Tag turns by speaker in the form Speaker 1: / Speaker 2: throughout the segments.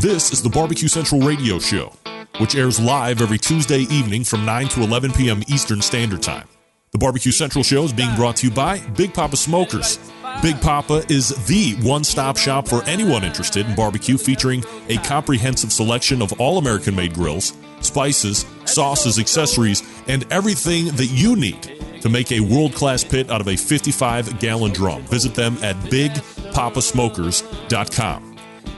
Speaker 1: This is the Barbecue Central Radio Show, which airs live every Tuesday evening from 9 to 11 p.m. Eastern Standard Time. The Barbecue Central Show is being brought to you by Big Papa Smokers. Big Papa is the one stop shop for anyone interested in barbecue, featuring a comprehensive selection of all American made grills, spices, sauces, accessories, and everything that you need to make a world class pit out of a 55 gallon drum. Visit them at bigpapasmokers.com.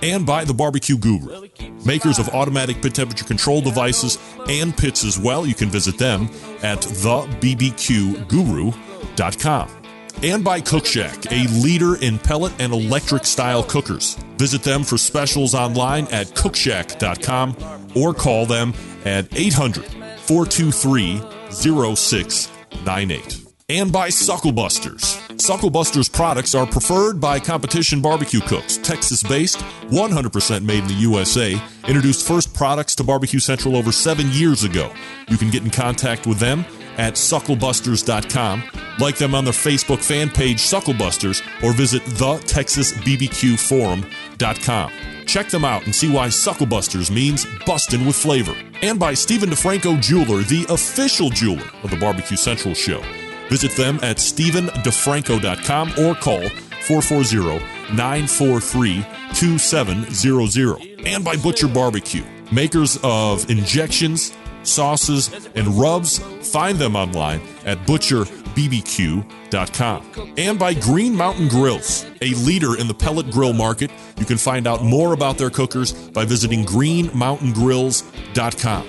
Speaker 1: And by the Barbecue Guru, makers of automatic pit temperature control devices and pits as well. You can visit them at thebbqguru.com. And by Cook Shack, a leader in pellet and electric style cookers. Visit them for specials online at cookshack.com or call them at 800 423 0698. And by Sucklebusters. Sucklebusters products are preferred by competition barbecue cooks. Texas based, 100% made in the USA. Introduced first products to Barbecue Central over seven years ago. You can get in contact with them at sucklebusters.com, like them on their Facebook fan page, Sucklebusters, or visit thetexasbbqforum.com. Check them out and see why Sucklebusters means bustin' with flavor. And by Stephen DeFranco Jeweler, the official jeweler of the Barbecue Central show. Visit them at StephenDeFranco.com or call 440-943-2700. And by Butcher Barbecue, makers of injections, sauces, and rubs. Find them online at butcherbbq.com. And by Green Mountain Grills, a leader in the pellet grill market. You can find out more about their cookers by visiting greenmountaingrills.com.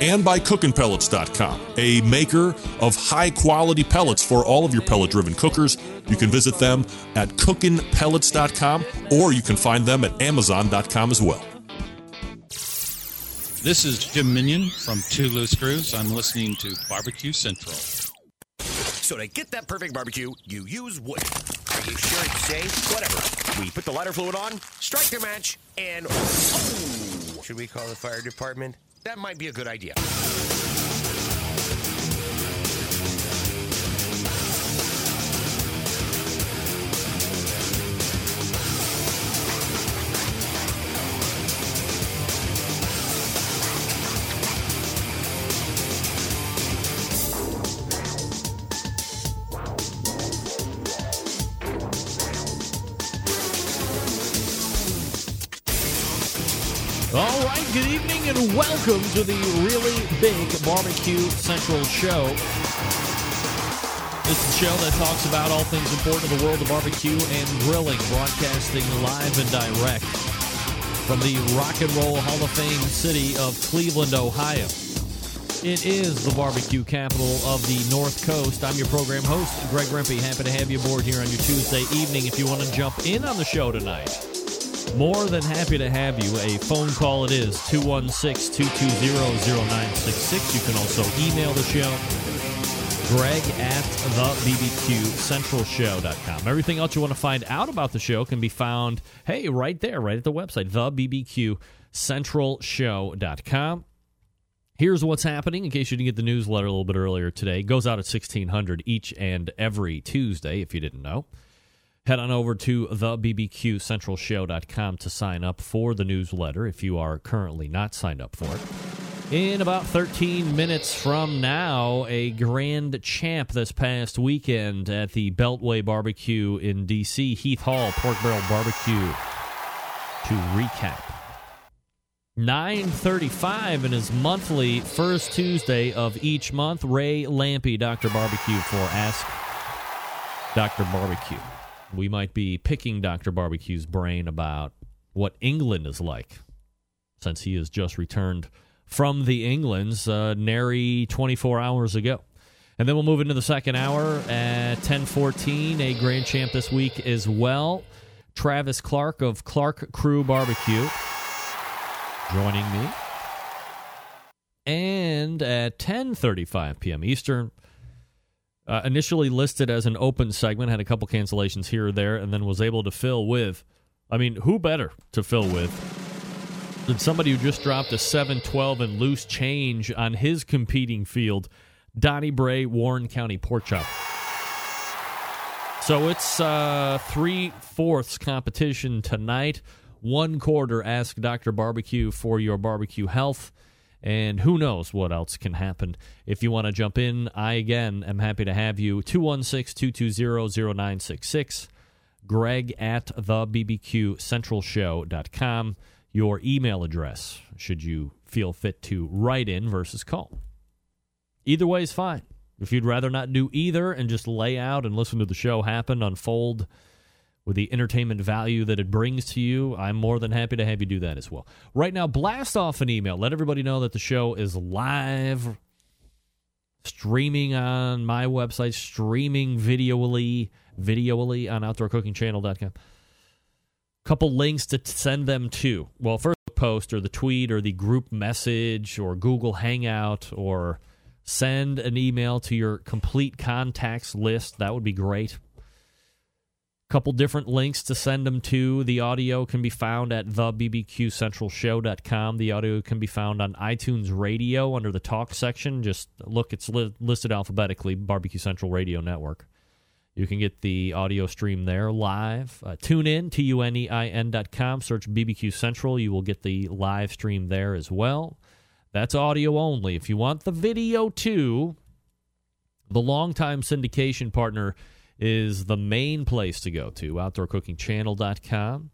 Speaker 1: And by cookinpellets.com, a maker of high quality pellets for all of your pellet driven cookers. You can visit them at cookinpellets.com or you can find them at amazon.com as well.
Speaker 2: This is Jim Minion from Two Loose Screws. I'm listening to Barbecue Central.
Speaker 3: So to get that perfect barbecue, you use wood. Are you sure it's safe? Whatever. We put the lighter fluid on, strike the match, and oh, should we call the fire department? That might be a good idea.
Speaker 4: Welcome to the really big Barbecue Central show. Is the show that talks about all things important in the world of barbecue and grilling, broadcasting live and direct from the Rock and Roll Hall of Fame city of Cleveland, Ohio. It is the barbecue capital of the North Coast. I'm your program host, Greg Rempe. Happy to have you aboard here on your Tuesday evening. If you want to jump in on the show tonight, more than happy to have you. A phone call it is 216 220 0966. You can also email the show, greg at the com. Everything else you want to find out about the show can be found, hey, right there, right at the website, com. Here's what's happening in case you didn't get the newsletter a little bit earlier today. It goes out at 1600 each and every Tuesday, if you didn't know. Head on over to thebbqcentralshow.com to sign up for the newsletter if you are currently not signed up for it. In about 13 minutes from now, a grand champ this past weekend at the Beltway Barbecue in D.C., Heath Hall Pork Barrel Barbecue. To recap, 9:35 in his monthly first Tuesday of each month. Ray Lampe, Dr. Barbecue, for Ask Dr. Barbecue we might be picking Dr. Barbecue's brain about what England is like, since he has just returned from the Englands uh, nary 24 hours ago. And then we'll move into the second hour at 10:14. A grand champ this week as well, Travis Clark of Clark Crew Barbecue, joining me. And at 10:35 p.m. Eastern, uh, initially listed as an open segment, had a couple cancellations here or there, and then was able to fill with. I mean, who better to fill with than somebody who just dropped a 7 12 and loose change on his competing field, Donnie Bray, Warren County Pork Chop. So it's uh, three fourths competition tonight. one quarter Ask Dr. Barbecue for your barbecue health. And who knows what else can happen. If you want to jump in, I again am happy to have you. 216 220 0966. Greg at the BBQCentralShow.com. Your email address, should you feel fit to write in versus call. Either way is fine. If you'd rather not do either and just lay out and listen to the show happen, unfold with the entertainment value that it brings to you, I'm more than happy to have you do that as well. Right now, blast off an email. Let everybody know that the show is live, streaming on my website, streaming videoly, videoly on OutdoorCookingChannel.com. Couple links to send them to. Well, first post or the tweet or the group message or Google Hangout or send an email to your complete contacts list. That would be great couple different links to send them to. The audio can be found at thebbqcentralshow.com. The audio can be found on iTunes Radio under the talk section. Just look, it's li- listed alphabetically, Barbecue Central Radio Network. You can get the audio stream there live. Uh, tune in, T U N E I N dot com, search BBQ Central. You will get the live stream there as well. That's audio only. If you want the video too, the longtime syndication partner is the main place to go to outdoorcookingchannel.com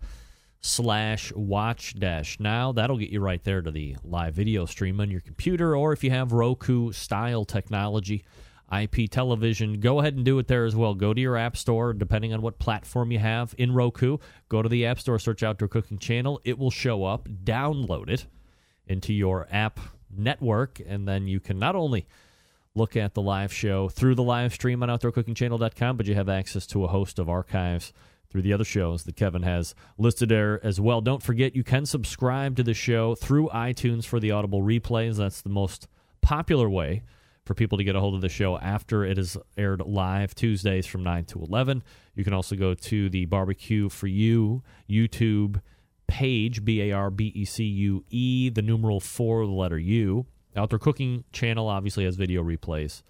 Speaker 4: slash watch dash now. That'll get you right there to the live video stream on your computer or if you have roku style technology ip television go ahead and do it there as well. Go to your app store depending on what platform you have in roku go to the app store search outdoor cooking channel. It will show up download it into your app network and then you can not only look at the live show through the live stream on OutdoorCookingChannel.com, but you have access to a host of archives through the other shows that Kevin has listed there as well. Don't forget, you can subscribe to the show through iTunes for the audible replays. That's the most popular way for people to get a hold of the show after it is aired live Tuesdays from 9 to 11. You can also go to the Barbecue for You YouTube page, B A R B E C U E, the numeral 4, the letter U Outdoor Cooking channel obviously has video replays.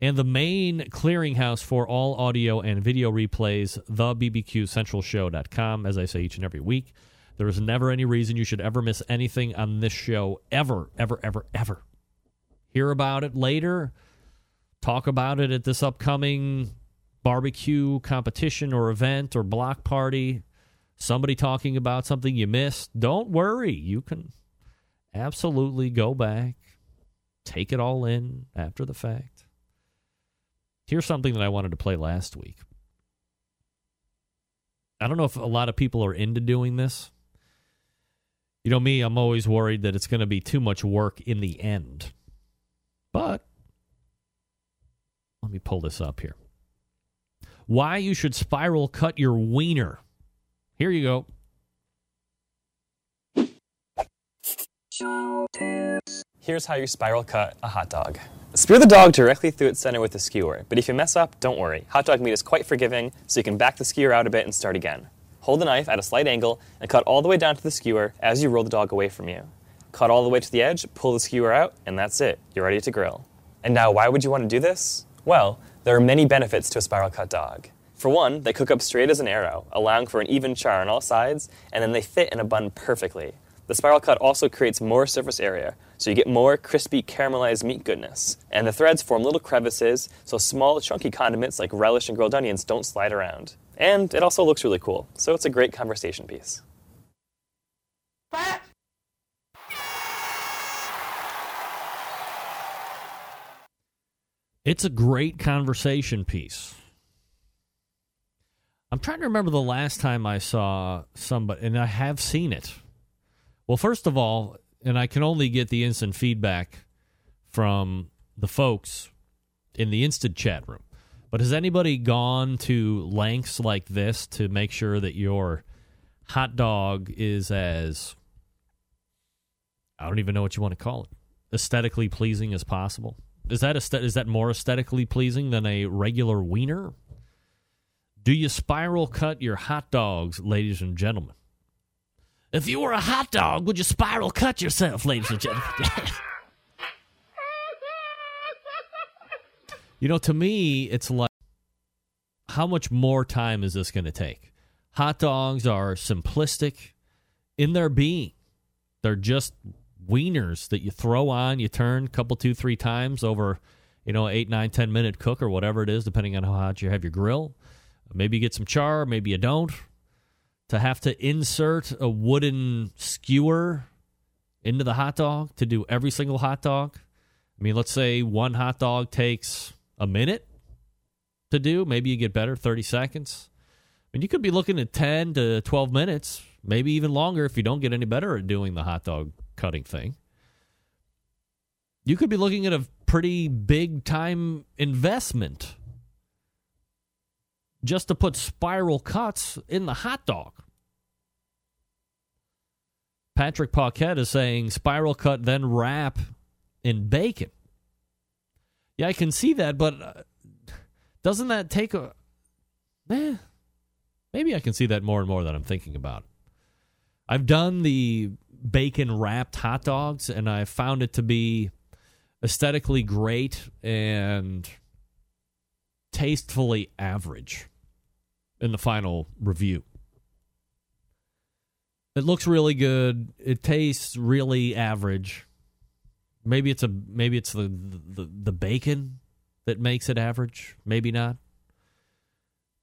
Speaker 4: And the main clearinghouse for all audio and video replays, thebbqcentralshow.com, as I say each and every week. There is never any reason you should ever miss anything on this show, ever, ever, ever, ever. Hear about it later, talk about it at this upcoming barbecue competition or event or block party, somebody talking about something you missed. Don't worry. You can absolutely go back take it all in after the fact. Here's something that I wanted to play last week. I don't know if a lot of people are into doing this. You know me, I'm always worried that it's going to be too much work in the end. But let me pull this up here. Why you should spiral cut your wiener. Here you go.
Speaker 5: Show. Here's how you spiral cut a hot dog. Spear the dog directly through its center with a skewer, but if you mess up, don't worry. Hot dog meat is quite forgiving, so you can back the skewer out a bit and start again. Hold the knife at a slight angle and cut all the way down to the skewer as you roll the dog away from you. Cut all the way to the edge, pull the skewer out, and that's it. You're ready to grill. And now, why would you want to do this? Well, there are many benefits to a spiral cut dog. For one, they cook up straight as an arrow, allowing for an even char on all sides, and then they fit in a bun perfectly. The spiral cut also creates more surface area, so you get more crispy caramelized meat goodness. And the threads form little crevices, so small chunky condiments like relish and grilled onions don't slide around. And it also looks really cool, so it's a great conversation piece.
Speaker 4: It's a great conversation piece. I'm trying to remember the last time I saw somebody, and I have seen it well, first of all, and I can only get the instant feedback from the folks in the instant chat room. But has anybody gone to lengths like this to make sure that your hot dog is as I don't even know what you want to call it aesthetically pleasing as possible? Is that is that more aesthetically pleasing than a regular wiener? Do you spiral cut your hot dogs, ladies and gentlemen? If you were a hot dog, would you spiral cut yourself, ladies and gentlemen? you know, to me, it's like, how much more time is this going to take? Hot dogs are simplistic. in their being. They're just wieners that you throw on, you turn a couple, two, three times over, you know, eight, nine, ten minute cook or whatever it is, depending on how hot you have your grill. Maybe you get some char, maybe you don't. To have to insert a wooden skewer into the hot dog to do every single hot dog. I mean, let's say one hot dog takes a minute to do. Maybe you get better, 30 seconds. I mean, you could be looking at 10 to 12 minutes, maybe even longer if you don't get any better at doing the hot dog cutting thing. You could be looking at a pretty big time investment just to put spiral cuts in the hot dog. Patrick Paquette is saying spiral cut, then wrap in bacon. Yeah, I can see that, but uh, doesn't that take a. Eh, maybe I can see that more and more that I'm thinking about. I've done the bacon wrapped hot dogs, and I found it to be aesthetically great and tastefully average in the final review. It looks really good. It tastes really average. Maybe it's a maybe it's the the, the bacon that makes it average. Maybe not.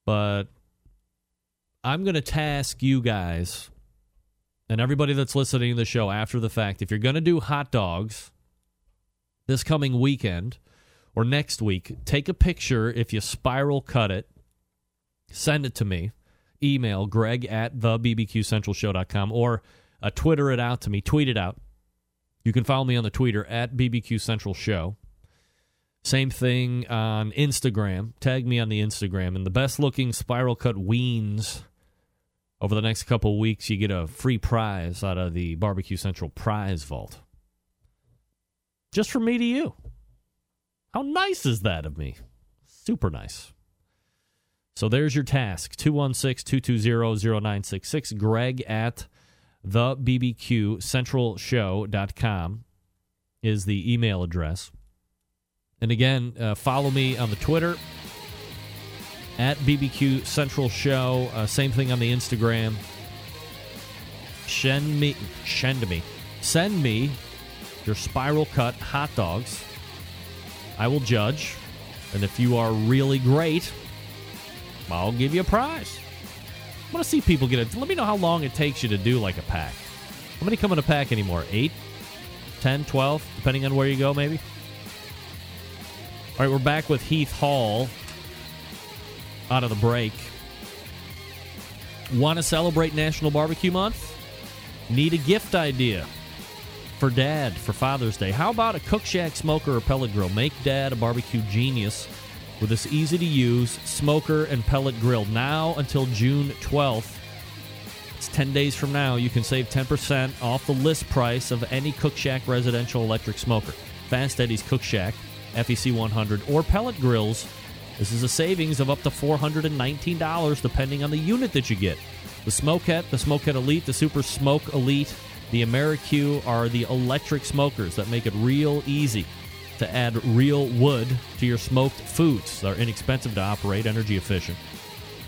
Speaker 4: But I'm going to task you guys and everybody that's listening to the show after the fact if you're going to do hot dogs this coming weekend or next week, take a picture if you spiral cut it, send it to me email greg at the bbqcentralshow.com or uh, Twitter it out to me. Tweet it out. You can follow me on the Twitter at BBQ Central Show. Same thing on Instagram. Tag me on the Instagram. And the best looking spiral cut weens over the next couple weeks, you get a free prize out of the Barbecue Central prize vault. Just from me to you. How nice is that of me? Super nice. So there's your task 216 220 0966. Greg at the BBQ Central Show.com is the email address. And again, uh, follow me on the Twitter at BBQ Central Show. Uh, same thing on the Instagram. Send me, send me, send me your spiral cut hot dogs. I will judge, and if you are really great, I'll give you a prize. I want to see people get it. Let me know how long it takes you to do like a pack. How many come in a pack anymore? 8, 10, 12, depending on where you go, maybe? All right, we're back with Heath Hall out of the break. Want to celebrate National Barbecue Month? Need a gift idea for dad for Father's Day? How about a Cook Shack smoker or pellet grill? Make dad a barbecue genius with this easy to use smoker and pellet grill now until June 12th. It's 10 days from now. You can save 10% off the list price of any Cook Shack residential electric smoker. Fast Eddie's Cook Shack, FEC 100, or pellet grills. This is a savings of up to $419 depending on the unit that you get. The Smokette, the Smokette Elite, the Super Smoke Elite, the AmeriQue are the electric smokers that make it real easy to add real wood to your smoked foods. They're inexpensive to operate, energy efficient.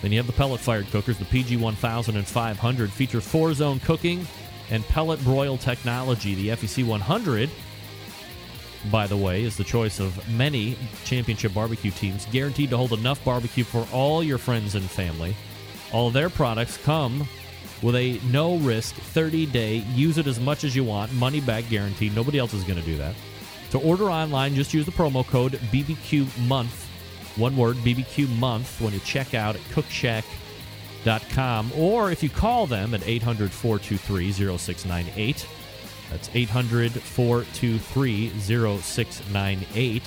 Speaker 4: Then you have the pellet fired cookers. The PG 1000 and 500 feature four zone cooking and pellet broil technology. The FEC 100, by the way, is the choice of many championship barbecue teams, guaranteed to hold enough barbecue for all your friends and family. All their products come with a no risk 30 day, use it as much as you want, money back guarantee. Nobody else is going to do that. To order online, just use the promo code BBQ month, one word BBQ month when you check out at cookshack.com or if you call them at 800 423 0698. That's 800 423 0698.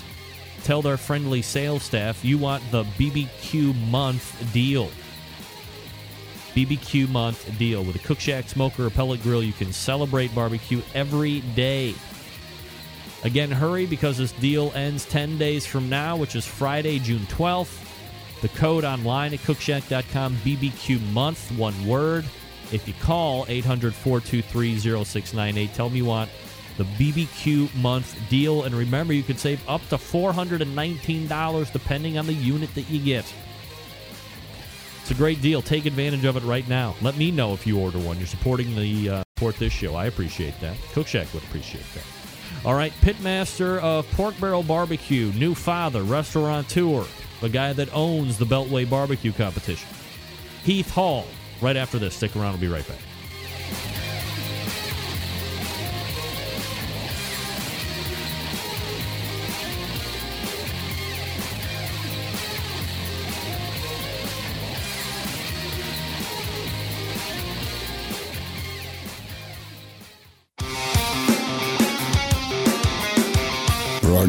Speaker 4: Tell their friendly sales staff you want the BBQ month deal. BBQ month deal. With a Cook Shack smoker or pellet grill, you can celebrate barbecue every day. Again, hurry because this deal ends 10 days from now, which is Friday, June 12th. The code online at cookshack.com, BBQ month, one word. If you call 800 423 0698, tell me you want the BBQ month deal. And remember, you can save up to $419 depending on the unit that you get. It's a great deal. Take advantage of it right now. Let me know if you order one. You're supporting the uh, support this show. I appreciate that. Cook Shack would appreciate that. All right, pitmaster of Pork Barrel Barbecue, new father, restaurateur, the guy that owns the Beltway Barbecue competition. Heath Hall. Right after this, stick around. We'll be right back.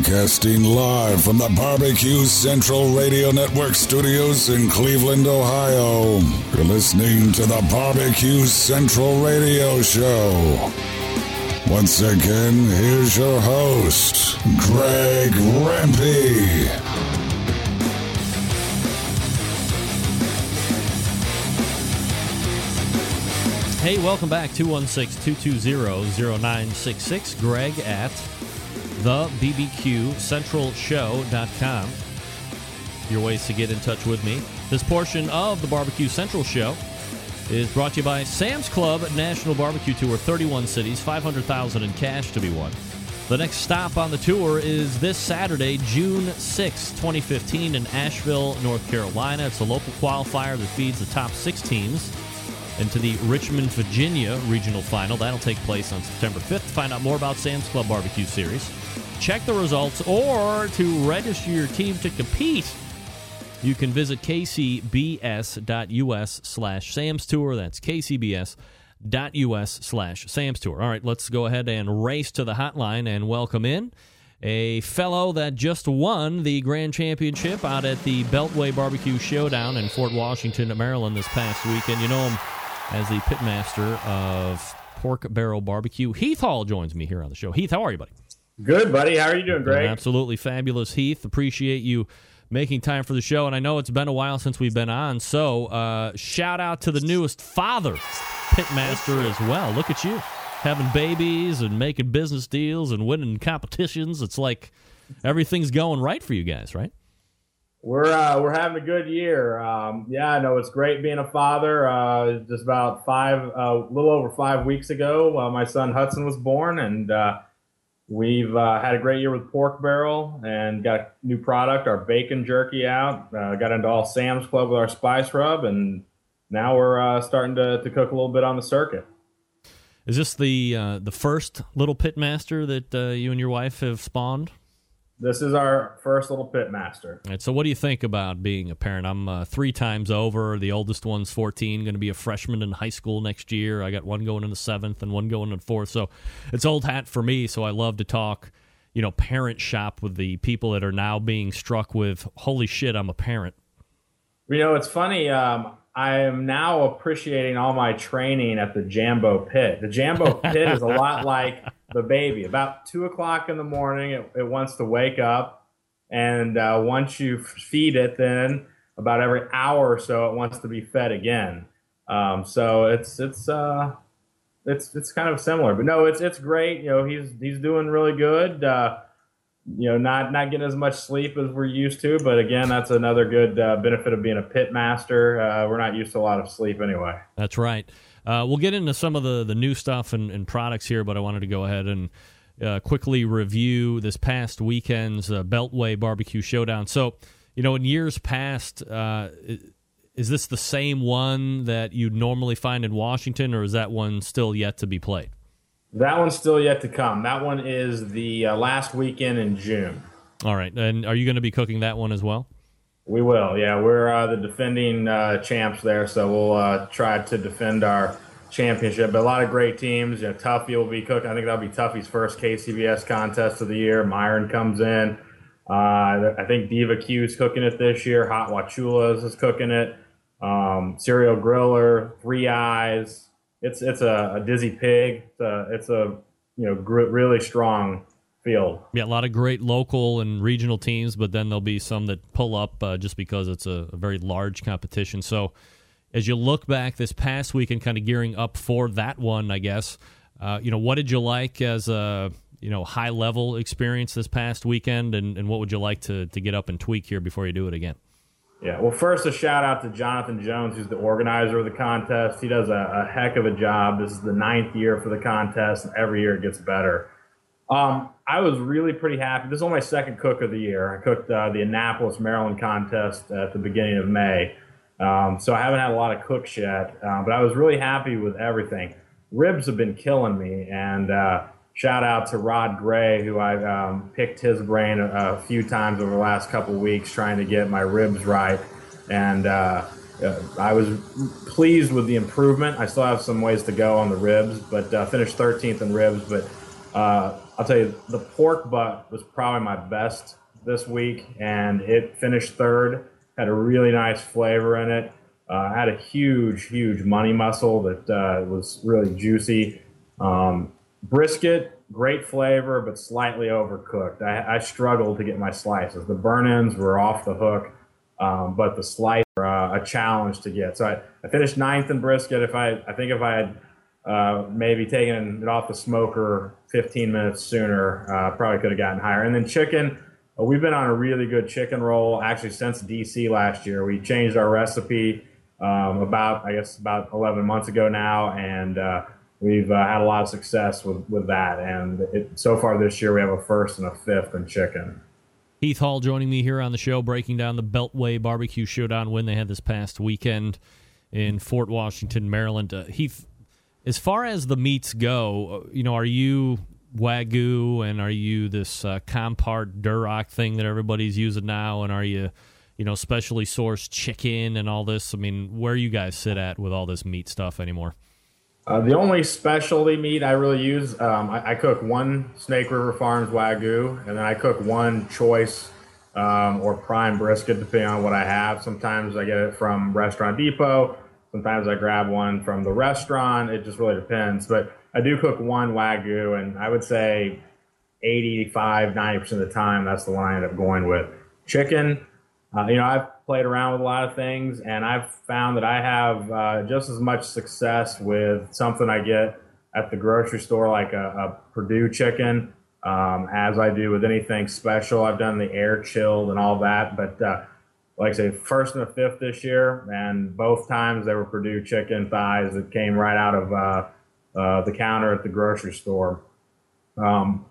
Speaker 6: Broadcasting live from the Barbecue Central Radio Network studios in Cleveland, Ohio. You're listening to the Barbecue Central Radio Show. Once again, here's your host, Greg Rempe.
Speaker 4: Hey, welcome back. 216 220 0966. Greg at the BBQ Central Show.com. Your ways to get in touch with me. This portion of the Barbecue Central Show is brought to you by Sam's Club National Barbecue Tour, 31 cities, 500,000 in cash to be won. The next stop on the tour is this Saturday, June 6, 2015, in Asheville, North Carolina. It's a local qualifier that feeds the top six teams into the Richmond, Virginia regional final. That'll take place on September 5th. To find out more about Sam's Club Barbecue Series, check the results, or to register your team to compete, you can visit kcbs.us slash Sam's Tour. That's kcbs.us slash Sam's Tour. All right, let's go ahead and race to the hotline and welcome in a fellow that just won the grand championship out at the Beltway Barbecue Showdown in Fort Washington, Maryland this past weekend. You know him as the pitmaster of Pork Barrel Barbecue. Heath Hall joins me here on the show. Heath, how are you, buddy?
Speaker 7: Good, buddy. How are you doing, Greg?
Speaker 4: Absolutely fabulous, Heath. Appreciate you making time for the show. And I know it's been a while since we've been on, so uh, shout out to the newest father, pitmaster as well. Look at you having babies and making business deals and winning competitions. It's like everything's going right for you guys, right?
Speaker 7: We're uh, we're having a good year. Um, yeah, I know it's great being a father. Uh, just about five, a uh, little over five weeks ago, uh, my son Hudson was born, and uh, we've uh, had a great year with Pork Barrel and got a new product, our bacon jerky out. got into all Sam's Club with our spice rub, and now we're starting to, to cook a little bit on the circuit.
Speaker 4: Is this the the first little pitmaster that you and your wife have spawned?
Speaker 7: This is our first little pit master.
Speaker 4: All right, so what do you think about being a parent? I'm uh, three times over. The oldest one's 14, going to be a freshman in high school next year. I got one going in the seventh and one going in the fourth. So it's old hat for me. So I love to talk, you know, parent shop with the people that are now being struck with, holy shit, I'm a parent.
Speaker 7: You know, it's funny. Um, I am now appreciating all my training at the Jambo Pit. The Jambo Pit is a lot like the baby. About two o'clock in the morning, it, it wants to wake up, and uh, once you feed it, then about every hour or so, it wants to be fed again. Um, so it's it's uh, it's it's kind of similar, but no, it's it's great. You know, he's he's doing really good. Uh, you know, not not getting as much sleep as we're used to, but again, that's another good uh, benefit of being a pit master. Uh, we're not used to a lot of sleep anyway.
Speaker 4: That's right. Uh, we'll get into some of the the new stuff and, and products here, but I wanted to go ahead and uh, quickly review this past weekend's uh, Beltway Barbecue Showdown. So, you know, in years past. Uh, is this the same one that you'd normally find in Washington, or is that one still yet to be played?
Speaker 7: That one's still yet to come. That one is the uh, last weekend in June.
Speaker 4: All right. And are you going to be cooking that one as well?
Speaker 7: We will. Yeah, we're uh, the defending uh, champs there, so we'll uh, try to defend our championship. But a lot of great teams. You know, Tuffy will be cooking. I think that'll be Tuffy's first KCBS contest of the year. Myron comes in. Uh, I think Diva Q's cooking it this year. Hot Wachulas is cooking it. Um, Serial Griller, Three Eyes, it's it's a, a dizzy pig. It's a, it's a you know gr- really strong field.
Speaker 4: Yeah, a lot of great local and regional teams, but then there'll be some that pull up uh, just because it's a, a, very large competition. So as you look back this past week and kind of gearing up for that one, I guess uh, you know what did you like as a you know high level experience this past weekend, and, and what would you like to to get up and tweak here before you do it again?
Speaker 7: Yeah, well, first a shout out to Jonathan Jones, who's the organizer of the contest. He does a, a heck of a job. This is the ninth year for the contest, and every year it gets better. Um, I was really pretty happy. This is only my second cook of the year. I cooked uh, the Annapolis, Maryland contest at the beginning of May. Um, so I haven't had a lot of cooks yet, uh, but I was really happy with everything. Ribs have been killing me, and uh, shout out to Rod Gray, who I um, picked his brain a, a, few times over the last couple weeks trying to get my ribs right. And uh, uh, I was pleased with the improvement. I still have some ways to go on the ribs, but uh, finished 13th in ribs. But uh, I'll tell you, the pork butt was probably my best this week, and it finished third. Had a really nice flavor in it. Uh, had a huge, huge money muscle that uh, was really juicy. Um, Brisket, great flavor, but slightly overcooked. I, I struggled to get my slices. The burn ends were off the hook, um, but the slice were uh, a challenge to get. So I, I, finished ninth in brisket. If I, I think if I had uh, maybe taken it off the smoker 15 minutes sooner, uh, probably could have gotten higher. And then chicken, uh, we've been on a really good chicken roll actually since DC last year. We changed our recipe um, about, I guess, about 11 months ago now, and uh, we've uh, had a lot of success with, with that. And it, so far this year, we have a first and a fifth in chicken.
Speaker 4: Heath Hall joining me here on the show, breaking down the Beltway Barbecue Showdown win they had this past weekend in Fort Washington, Maryland. Uh, Heath, as far as the meats go, uh, you know, are you Wagyu and are you this uh, Compart Duroc thing that everybody's using now? And are you, you know, specially sourced chicken and all this? I mean, where you guys sit at with all this meat stuff anymore?
Speaker 7: Uh, the only specialty meat I really use, um, I, I, cook one Snake River Farms Wagyu, and then I cook one choice um, or prime brisket, depending on what I have. Sometimes I get it from Restaurant Depot. Sometimes I grab one from the restaurant. It just really depends. But I do cook one Wagyu, and I would say 85, 90% of the time, that's the one I end up going with. Chicken, uh, you know, I've played around with a lot of things, and I've found that I have uh, just as much success with something I get at the grocery store, like a, a Perdue chicken, um, as I do with anything special. I've done the air chilled and all that, but uh, like I say, first and a fifth this year, and both times they were Perdue chicken thighs that came right out of uh, uh, the counter at the grocery store. Um,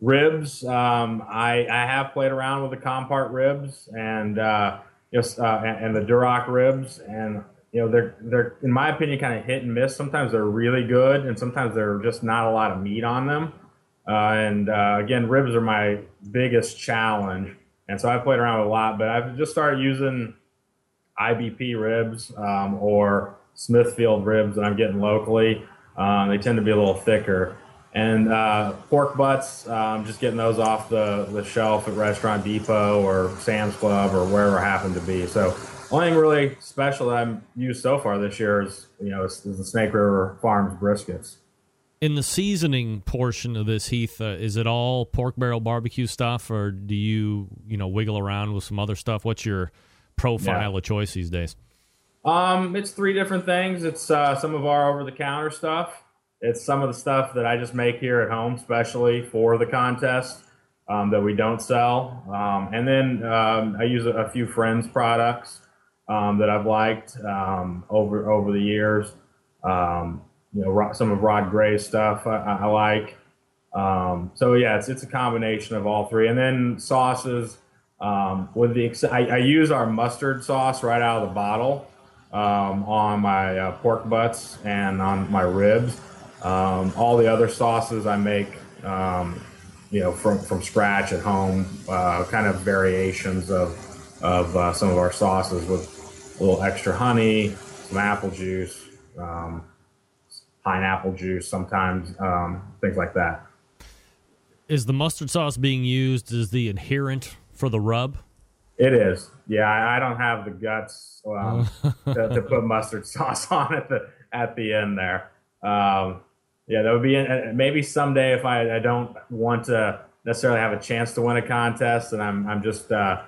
Speaker 7: ribs. Um, I, I have played around with the Compart ribs and uh, just uh, and, and, the Duroc ribs, and you know they're they're in my opinion kind of hit and miss. Sometimes they're really good, and sometimes they're just not a lot of meat on them. Uh, and uh, again, ribs are my biggest challenge, and so I've played around a lot. But I've just started using IBP ribs um, or Smithfield ribs that I'm getting locally. Um, they tend to be a little thicker. And uh, pork butts, um, just getting those off the, the shelf at Restaurant Depot or Sam's Club or wherever I happen to be. So, only thing really special that I've used so far this year is you know is, is the Snake River Farms briskets.
Speaker 4: In the seasoning portion of this, Heath, uh, is it all pork barrel barbecue stuff, or do you you know wiggle around with some other stuff? What's your profile yeah. of choice these days?
Speaker 7: Um, it's three different things. It's uh, some of our over the counter stuff. It's some of the stuff that I just make here at home, especially for the contest um, that we don't sell. Um, and then um, I use a, a, few friends' products um, that I've liked um, over over the years. Um, you know, some of Rod Gray's stuff I, I like. so yeah, it's it's a combination of all three. And then sauces. Um, with the I, I, use our mustard sauce right out of the bottle um, on my uh, pork butts and on my ribs. Um, all the other sauces I make, um, you know, from, from scratch at home, uh, kind of variations of, of uh, some of our sauces with a little extra honey, some apple juice, um, pineapple juice, sometimes um, things like that.
Speaker 4: Is the mustard sauce being used as the adherent for the rub?
Speaker 7: It is. Yeah, I, I don't have the guts um, to, to, put mustard sauce on at the at the end there. Um, yeah, that would be uh, maybe someday if I, I don't want to necessarily have a chance to win a contest, and I'm I'm just uh,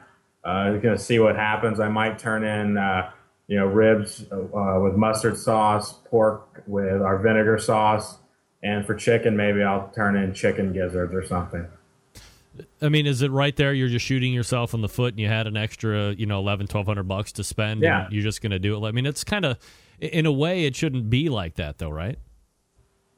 Speaker 7: uh, going to see what happens. I might turn in uh, you know ribs uh, with mustard sauce, pork with our vinegar sauce, and for chicken maybe I'll turn in chicken gizzards or something.
Speaker 4: I mean, is it right there? You're just shooting yourself in the foot, and you had an extra, you know, eleven, twelve hundred bucks to spend.
Speaker 7: Yeah.
Speaker 4: and you're just going to do it. I mean, it's kind of, in a way, it shouldn't be like that, though, right?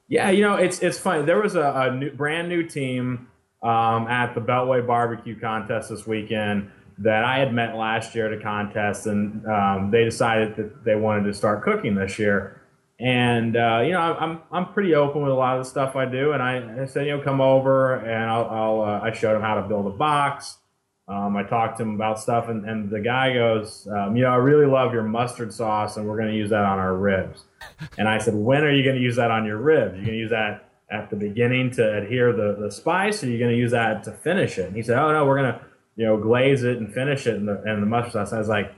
Speaker 7: Yeah, you know, it's it's funny. There was a, a new, brand new team um, at the Beltway Barbecue Contest this weekend that I had met last year at a contest, and um, they decided that they wanted to start cooking this year. And uh, you know, I'm I'm pretty open with a lot of the stuff I do, and I, I said, you know, come over, and I'll, I'll uh, I showed him how to build a box. Um, I talked to him about stuff, and, and the guy goes, um, you know, I really love your mustard sauce, and we're going to use that on our ribs. And I said, when are you going to use that on your ribs? You're going to use that at the beginning to adhere the, the spice, or are you going to use that to finish it? And he said, oh no, we're going to you know glaze it and finish it in the, in the mustard sauce. I was like,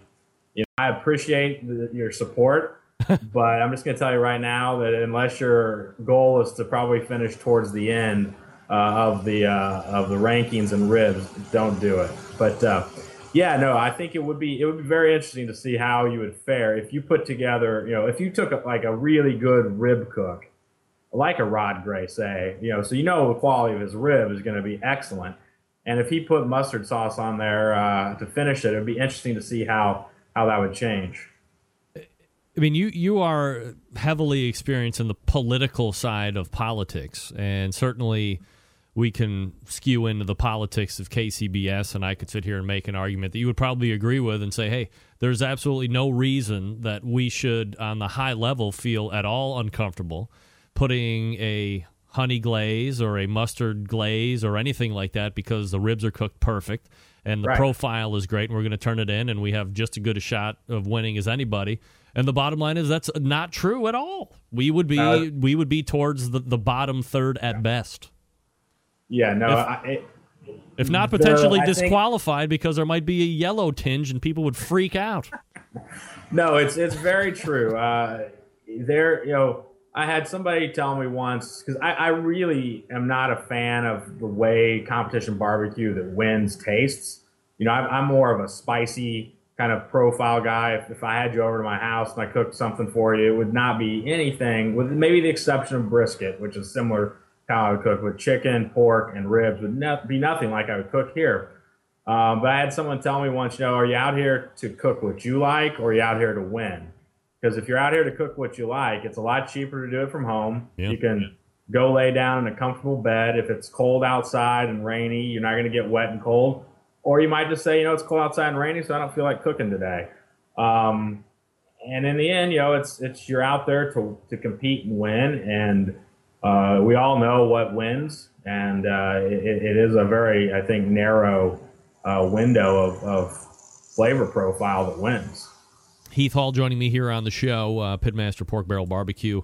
Speaker 7: you know, I appreciate the, your support, but I'm just going to tell you right now that unless your goal is to probably finish towards the end uh, of the uh, of the rankings and ribs, don't do it. But uh, yeah, no, I think it would be it would be very interesting to see how you would fare if you put together, you know, if you took a, like a really good rib cook, like a Rod Gray, say, you know, so you know the quality of his rib is going to be excellent, and if he put mustard sauce on there uh, to finish it, it would be interesting to see how how that would change.
Speaker 4: I mean, you you are heavily experienced in the political side of politics, and certainly we can skew into the politics of KCBS, and I could sit here and make an argument that you would probably agree with and say, hey, there's absolutely no reason that we should, on the high level, feel at all uncomfortable putting a honey glaze or a mustard glaze or anything like that because the ribs are cooked perfect and the
Speaker 7: Right.
Speaker 4: profile is great and we're going to turn it in and we have just as good a shot of winning as anybody. And the bottom line is that's not true at all. We would be
Speaker 7: Uh,
Speaker 4: we would be towards the, the bottom third at best.
Speaker 7: Yeah, no,
Speaker 4: If-
Speaker 7: I, it,
Speaker 4: If not
Speaker 7: The-
Speaker 4: potentially
Speaker 7: think-
Speaker 4: disqualified because there might be a yellow tinge and people would freak out.
Speaker 7: No, it's it's very true. Uh, there, you know, I had somebody tell me once because I, I really am not a fan of the way competition barbecue that wins tastes. You know, I'm, I'm more of a spicy kind of profile guy. If, if I had you over to my house and I cooked something for you, it would not be anything, with maybe the exception of brisket, which is similar to how I would cook with chicken, pork, and ribs. Would not be nothing like I would cook here. Um, but I had someone tell me once, you know, are you out here to cook what you like or are you out here to win? Because if you're out here to cook what you like, it's a lot cheaper to do it from home.
Speaker 4: Yeah.
Speaker 7: You can go lay down in a comfortable bed. If it's cold outside and rainy, you're not going to get wet and cold. Or you might just say, you know, it's cold outside and rainy, so I don't feel like cooking today. Um, and in the end, you know, it's it's you're out there to to compete and win, and uh, we all know what wins, and uh, it, it is a very, I think, narrow uh, window of, of flavor profile that wins.
Speaker 4: Heath Hall joining me here on the show, uh, Pitmaster Pork Barrel Barbecue.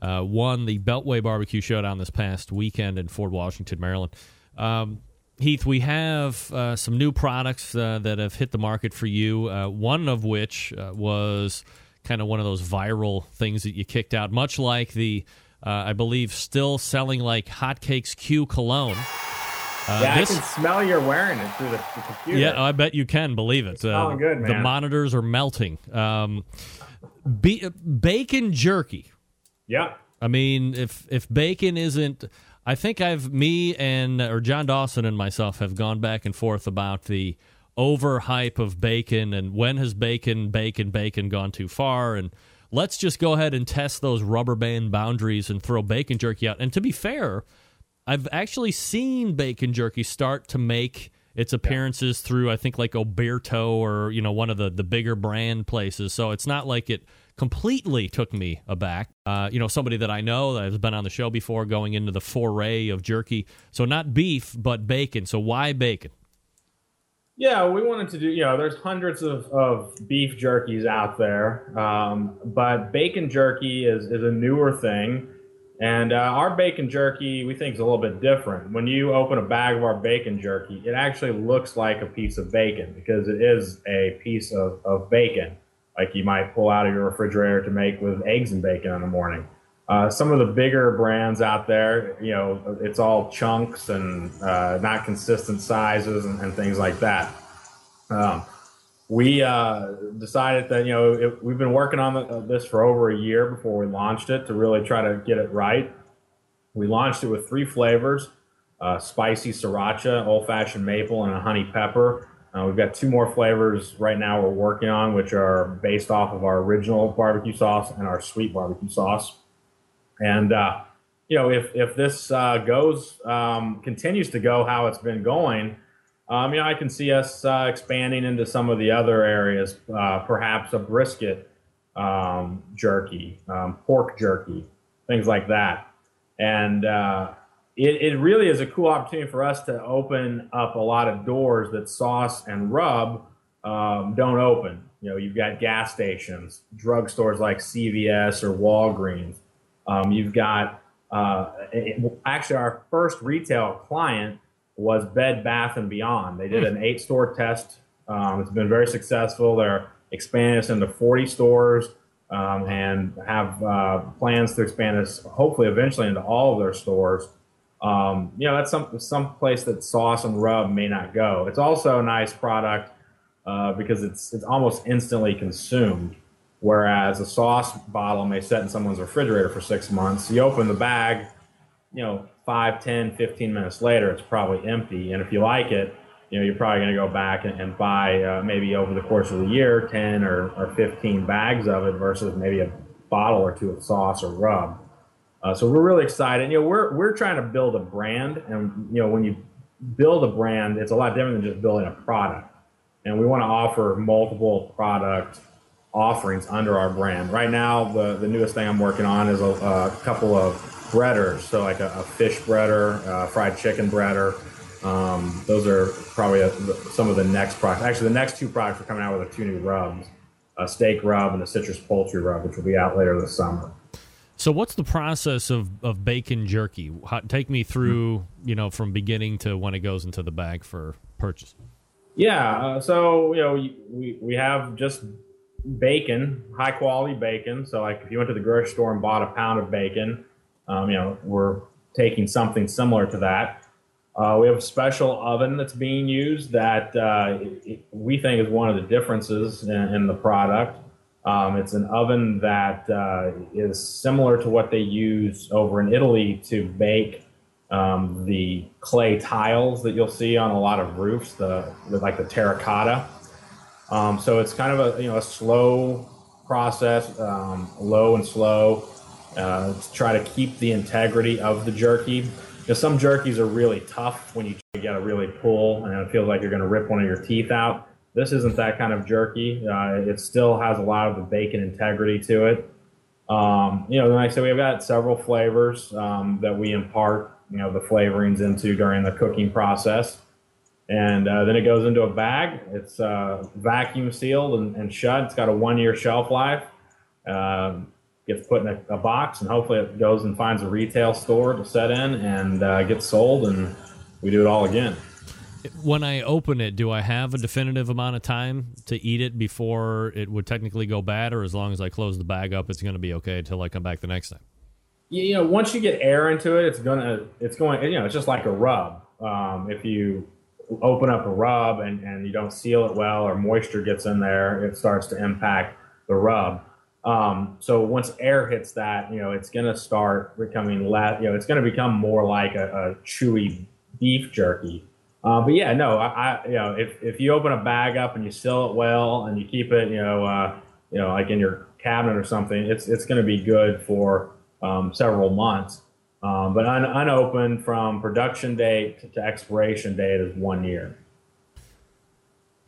Speaker 4: Uh, won the Beltway Barbecue Showdown this past weekend in Fort Washington, Maryland. Um, Heath, we have uh, some new products uh, that have hit the market for you. Uh, one of which uh, was kind of one of those viral things that you kicked out, much like the, uh, I believe, still selling like hotcakes Q cologne. Uh,
Speaker 7: yeah,
Speaker 4: this-
Speaker 7: I can smell you're wearing it through the, the computer.
Speaker 4: yeah, I bet you can believe it. Uh,
Speaker 7: smelling good,
Speaker 4: The monitors are melting. Um, be- bacon jerky.
Speaker 7: yeah.
Speaker 4: I mean, if if bacon isn't, I think I've me and or John Dawson and myself have gone back and forth about the overhype of bacon and when has bacon, bacon, bacon gone too far and. Let's just go ahead and test those rubber band boundaries and throw bacon jerky out. And to be fair, I've actually seen bacon jerky start to make its appearances through I think like Oberto or you know one of the the bigger brand places. So it's not like it completely took me aback. Uh, you know somebody that I know that has been on the show before going into the foray of jerky. So not beef but bacon. So why bacon?
Speaker 7: Yeah, we wanted to do, you know, there's hundreds of, of beef jerkies out there, um, but bacon jerky is, is a newer thing. And uh, our bacon jerky, we think, is a little bit different. When you open a bag of our bacon jerky, it actually looks like a piece of bacon because it is a piece of, of bacon, like you might pull out of your refrigerator to make with eggs and bacon in the morning. Uh, some of the bigger brands out there, you know, it's all chunks and uh, not consistent sizes and, and things like that. Um, we uh, decided that you know it, we've been working on the, uh, this for over a year before we launched it to really try to get it right. We launched it with three flavors. uh, spicy sriracha, old fashioned maple, and a honey pepper. Uh, we've got two more flavors right now we're working on, which are based off of our original barbecue sauce and our sweet barbecue sauce. And uh, you know, if if this uh, goes um, continues to go how it's been going, um, you know, I can see us uh, expanding into some of the other areas, uh, perhaps a brisket um, jerky, um, pork jerky, things like that. And uh, it, it really is a cool opportunity for us to open up a lot of doors that sauce and rub um, don't open. You know, you've got gas stations, drugstores like CVS or Walgreens. Um, you've got uh, actually our first retail client was Bed Bath and Beyond. They did an eight store test. Um, it's been very successful. They're expanding us into 40 stores um, and have uh, plans to expand us hopefully eventually into all of their stores. Um, you know, that's some some place that sauce and rub may not go. It's also a nice product uh, because it's it's almost instantly consumed. Whereas a sauce bottle may sit in someone's refrigerator for six months. You open the bag, you know, 5, 10, 15 minutes later, it's probably empty. And if you like it, you know, you're probably going to go back and, and buy uh, maybe over the course of the year 10 or, or 15 bags of it versus maybe a bottle or two of sauce or rub. Uh, so we're really excited. You know, we're we're trying to build a brand, and you know, when you build a brand, it's a lot different than just building a product. And we want to offer multiple product offerings under our brand. Right now, the the newest thing I'm working on is a, a couple of breaders, so like a, a fish breader, a fried chicken breader. Um, those are probably a, some of the next products. Actually, the next two products are coming out with the two new rubs, a steak rub and a citrus poultry rub, which will be out later this summer.
Speaker 4: So, what's the process of, of bacon jerky? How, take me through, you know, from beginning to when it goes into the bag for purchase.
Speaker 7: Yeah, uh, so you know, we we have just bacon, high quality bacon. So, like if you went to the grocery store and bought a pound of bacon, um, you know, we're taking something similar to that. Uh, we have a special oven that's being used that uh, we think is one of the differences in, in the product. Um, it's an oven that uh, is similar to what they use over in Italy to bake um, the clay tiles that you'll see on a lot of roofs, the like the terracotta. Um, so it's kind of a you know a slow process, um, low and slow, uh, to try to keep the integrity of the jerky. Because some jerkies are really tough when you get to really pull, and it feels like you're going to rip one of your teeth out. This isn't that kind of jerky. Uh, it still has a lot of the bacon integrity to it. Um, you know, like I said, we've got several flavors um, that we impart, you know, the flavorings into during the cooking process. And uh, then it goes into a bag. It's uh, vacuum sealed and, and, shut. It's got a one year shelf life. Um, gets put in a, a, box, and hopefully it goes and finds a retail store to set in and uh, gets sold, and we do it all again
Speaker 4: when I open it, do I have a definitive amount of time to eat it before it would technically go bad, or as long as I close the bag up, it's going to be okay until I come back the next time?
Speaker 7: You know, once you get air into it, it's gonna, it's going, you know, it's just like a rub. Um, if you open up a rub and, and you don't seal it well, or moisture gets in there, it starts to impact the rub. Um, so once air hits that, you know, it's going to start becoming less, you know, it's going to become more like a, a chewy beef jerky uh, but yeah, no, I, I, you know if, if you open a bag up and you seal it well and you keep it, you know, uh, you know, like in your cabinet or something, it's it's going to be good for um, several months. Um, but un, unopened from production date to, to expiration date is one year.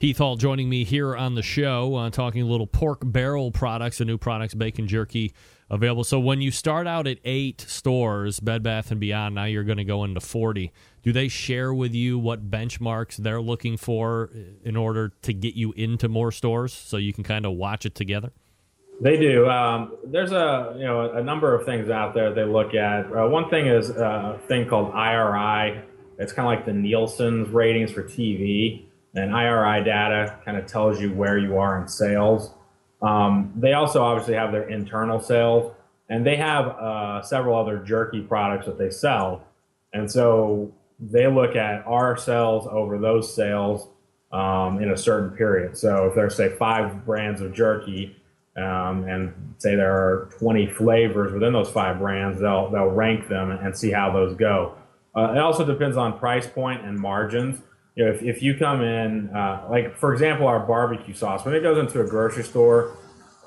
Speaker 4: Heath Hall joining me here on the show, uh, talking little pork barrel products, the new products, bacon jerky available. So when you start out at eight stores, Bed Bath and Beyond, now you're going to go into forty. Do they share with you what benchmarks they're looking for in order to get you into more stores, so you can kind of watch it together?
Speaker 7: They do. Um, there's a you know a number of things out there they look at. Uh, one thing is a thing called IRI. It's kind of like the Nielsen's ratings for TV, and IRI data kind of tells you where you are in sales. Um, they also obviously have their internal sales, and they have uh, several other jerky products that they sell. And so they look at our sales over those sales um, in a certain period. So if there's say five brands of jerky, um, and say there are 20 flavors within those five brands, they'll they'll rank them and see how those go. Uh, it also depends on price point and margins. You know, if, if you come in, uh, like for example, our barbecue sauce, when it goes into a grocery store,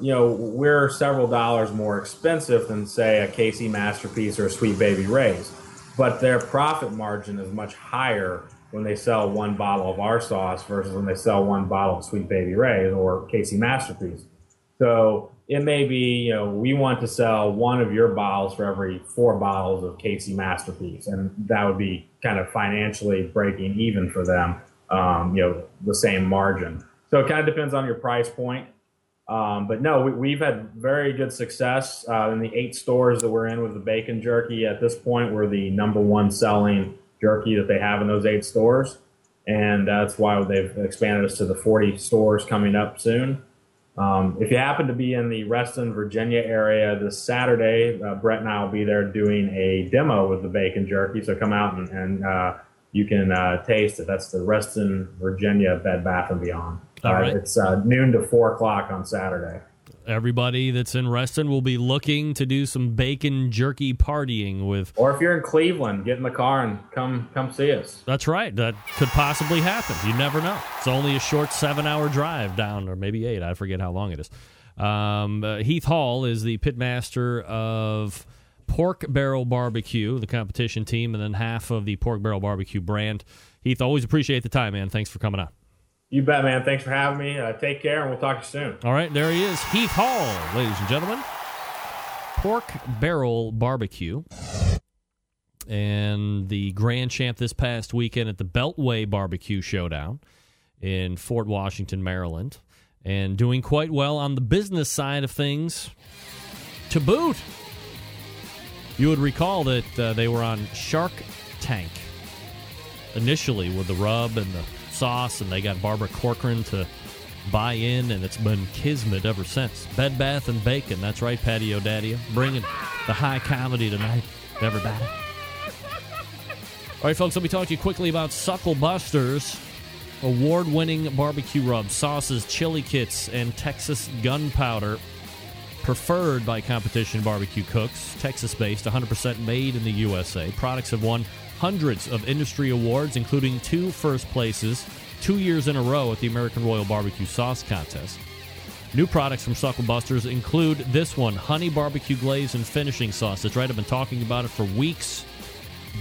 Speaker 7: you know, we're several dollars more expensive than say a KC Masterpiece or a Sweet Baby Ray's, but their profit margin is much higher when they sell one bottle of our sauce versus when they sell one bottle of Sweet Baby Ray's or KC Masterpiece. So it may be, you know, we want to sell one of your bottles for every four bottles of KC Masterpiece, and that would be kind of financially breaking even for them, um, you know, the same margin. So it kind of depends on your price point. Um, but no, we, have had very good success uh, in the eight stores that we're in with the bacon jerky. At this point, we're the number one selling jerky that they have in those eight stores. And that's why they've expanded us to the 40 stores coming up soon. Um, if you happen to be in the Reston, Virginia area this Saturday, uh, Brett and I will be there doing a demo with the bacon jerky. So come out and, and uh, you can uh, taste it. That's the Reston, Virginia Bed Bath and Beyond.
Speaker 4: All right.
Speaker 7: It's uh, noon to four o'clock on Saturday.
Speaker 4: Everybody that's in Reston will be looking to do some bacon jerky partying with.
Speaker 7: Or if you're in Cleveland, get in the car and come come see us.
Speaker 4: That's right. That could possibly happen. You never know. It's only a short seven-hour drive down, or maybe eight. I forget how long it is. Um, uh, Heath Hall is the pitmaster of Pork Barrel Barbecue, the competition team, and then half of the Pork Barrel Barbecue brand. Heath, always appreciate the time, man. Thanks for coming on.
Speaker 7: You bet, man. Thanks for having me. Uh, take care, and we'll talk to you soon.
Speaker 4: All right, there he is, Heath Hall, ladies and gentlemen. Pork Barrel Barbecue. And the grand champ this past weekend at the Beltway Barbecue Showdown in Fort Washington, Maryland. And doing quite well on the business side of things to boot. You would recall that uh, they were on Shark Tank initially with the rub and the sauce, and they got Barbara Corcoran to buy in, and it's been kismet ever since. Bed Bath and Bacon, that's right, Patio Daddy, bringing the high comedy tonight, everybody. All right, folks, let me talk to you quickly about Sucklebusters. Award winning barbecue rubs, sauces, chili kits, and Texas gunpowder. Preferred by competition barbecue cooks. Texas based, 100% made in the USA. Products have won hundreds of industry awards, including two first places two years in a row at the American Royal Barbecue Sauce Contest. New products from Sucklebusters include this one honey barbecue glaze and finishing sauce. That's right, I've been talking about it for weeks.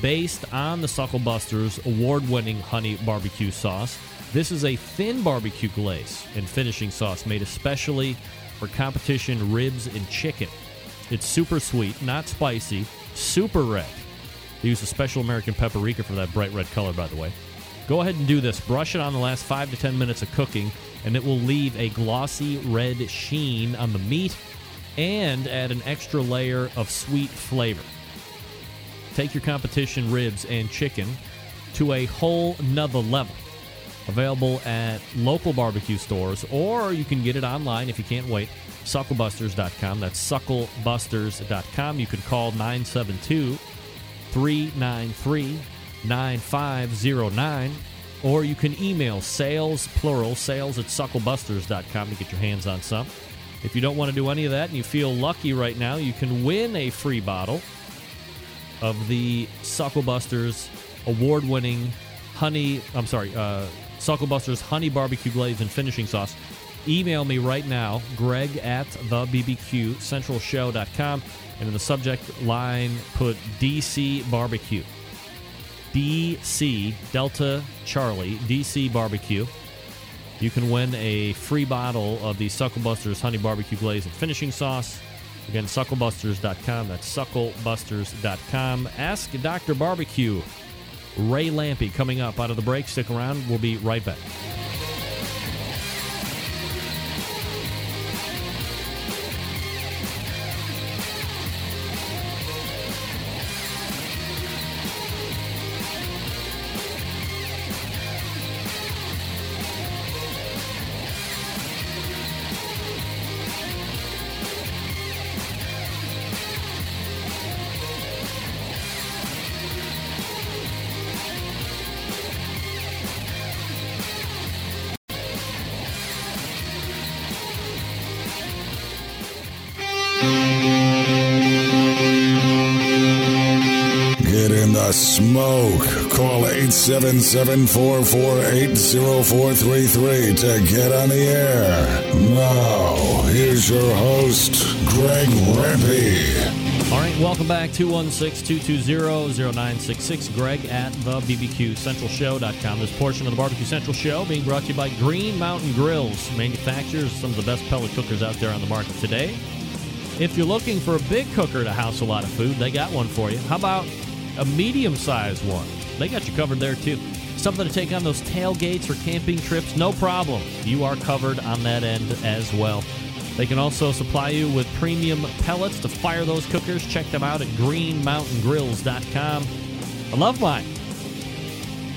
Speaker 4: Based on the Sucklebusters award winning honey barbecue sauce, this is a thin barbecue glaze and finishing sauce made especially for competition ribs and chicken. It's super sweet, not spicy, super red. They use a special American paprika for that bright red color, by the way. Go ahead and do this. Brush it on the last five to ten minutes of cooking, and it will leave a glossy red sheen on the meat and add an extra layer of sweet flavor. Take your competition ribs and chicken to a whole nother level. Available at local barbecue stores, or you can get it online if you can't wait. Sucklebusters.com. That's sucklebusters.com. You can call 972 393 9509. Or you can email sales, plural, sales at sucklebusters.com to get your hands on some. If you don't want to do any of that and you feel lucky right now, you can win a free bottle of the Sucklebusters award winning honey, I'm sorry, uh, Sucklebusters honey barbecue glaze and finishing sauce. Email me right now, greg at the BBQ centralshow.com. And in the subject line, put DC Barbecue. DC Delta Charlie, DC Barbecue. You can win a free bottle of the Sucklebusters Honey Barbecue Glaze and Finishing Sauce. Again, sucklebusters.com. That's sucklebusters.com. Ask Dr. Barbecue. Ray Lampe coming up out of the break. Stick around. We'll be right back.
Speaker 6: 877-448-0433 to get on the air. Now, here's your host, Greg Rempe.
Speaker 4: All right, welcome back. 216-220-0966. Greg at the BBQCentralShow.com. This portion of the Barbecue Central Show being brought to you by Green Mountain Grills, manufacturers some of the best pellet cookers out there on the market today. If you're looking for a big cooker to house a lot of food, they got one for you. How about a medium-sized one? They got you covered there too. Something to take on those tailgates or camping trips, no problem. You are covered on that end as well. They can also supply you with premium pellets to fire those cookers. Check them out at greenmountaingrills.com. I love mine.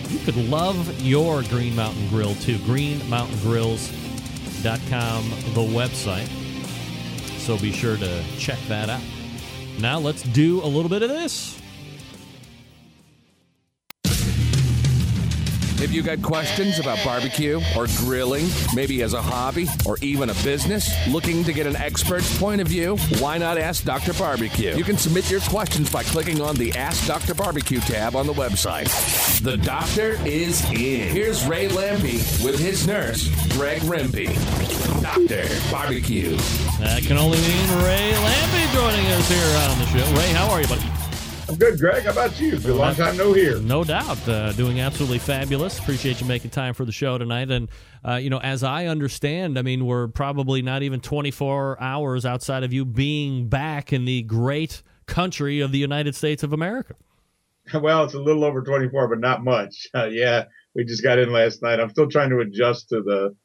Speaker 4: You could love your Green Mountain Grill too. greenmountaingrills.com, the website. So be sure to check that out. Now let's do a little bit of this.
Speaker 8: Have you got questions about barbecue or grilling, maybe as a hobby or even a business? Looking to get an expert's point of view? Why not ask Dr. Barbecue? You can submit your questions by clicking on the Ask Dr. Barbecue tab on the website. The doctor is in. Here's Ray Lampe with his nurse, Greg Rempe. Dr. Barbecue.
Speaker 4: That can only mean Ray Lampe joining us here on the show. Ray, how are you, buddy?
Speaker 9: I'm good, Greg. How about you? Good long time no here.
Speaker 4: No doubt. Uh, doing absolutely fabulous. Appreciate you making time for the show tonight. And, uh, you know, as I understand, I mean, we're probably not even 24 hours outside of you being back in the great country of the United States of America.
Speaker 9: Well, it's a little over 24, but not much. Uh, yeah, we just got in last night. I'm still trying to adjust to the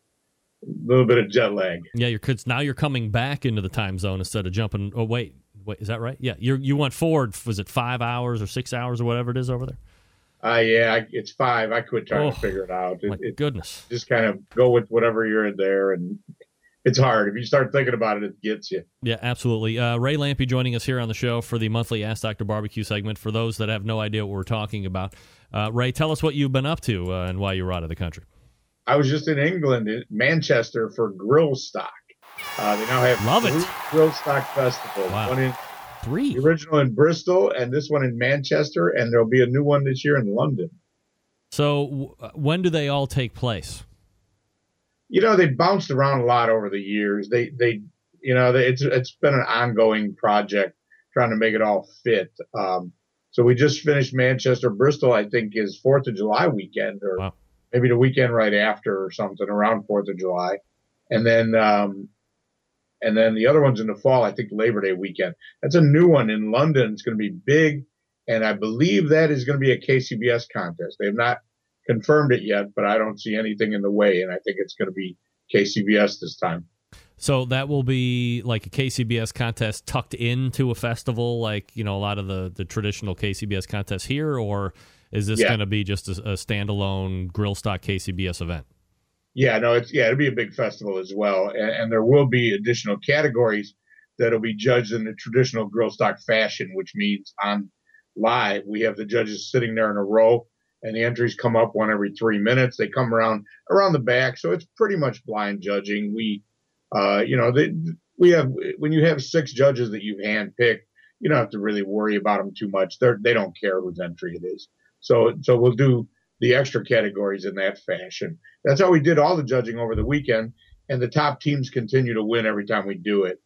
Speaker 9: little bit of jet lag.
Speaker 4: Yeah, your kids now you're coming back into the time zone instead of jumping. Oh, wait, wait, is that right? Yeah, you you went forward. Was it five hours or six hours or whatever it is over there?
Speaker 9: Uh, yeah, I, it's five. I quit trying
Speaker 4: Oh,
Speaker 9: to figure it out. It,
Speaker 4: My
Speaker 9: it-
Speaker 4: goodness.
Speaker 9: just kind of go with whatever you're in there, and it's hard. If you start thinking about it, it gets you.
Speaker 4: Yeah, absolutely. Uh, Ray Lampe joining us here on the show for the monthly Ask Dr. Barbecue segment. For those that have no idea what we're talking about, uh, Ray, tell us what you've been up to uh, and why you were out of the country.
Speaker 9: I was just in England, in Manchester, for Grill Stock. Uh, they now have
Speaker 4: Love it.
Speaker 9: three Grill Stock Festival.
Speaker 4: Wow.
Speaker 9: One in
Speaker 4: Three.
Speaker 9: the original in Bristol, and this one in Manchester, and there'll be a new one this year in London.
Speaker 4: So, w- when do they all take place?
Speaker 9: you know they bounced around a lot over the years they they you know they, it's it's been an ongoing project trying to make it all fit um so we just finished manchester bristol i think is fourth of july weekend or
Speaker 4: Wow.
Speaker 9: maybe the weekend right after or something around fourth of july and then um and then the other one's in the fall i think labor day weekend that's a new one in london it's going to be big and i believe that is going to be a kcbs contest they have not confirmed it yet, but I don't see anything in the way, and I think it's going to be KCBS this time.
Speaker 4: So that will be like a KCBS contest tucked into a festival, like you know a lot of the the traditional KCBS contests here, or is this
Speaker 9: Yeah.
Speaker 4: going to be just a, a standalone grill stock KCBS event?
Speaker 9: Yeah, no, it's yeah, it'll be a big festival as well, and, and there will be additional categories that'll be judged in the traditional grill stock fashion, which means on live we have the judges sitting there in a row, and the entries come up one every three minutes. They come around around the back, so it's pretty much blind judging. We, uh, you know, they, we have when you have six judges that you've handpicked, you don't have to really worry about them too much. They're they don't care whose entry it is. So so we'll do the extra categories in that fashion. That's how we did all the judging over the weekend, and the top teams continue to win every time we do it.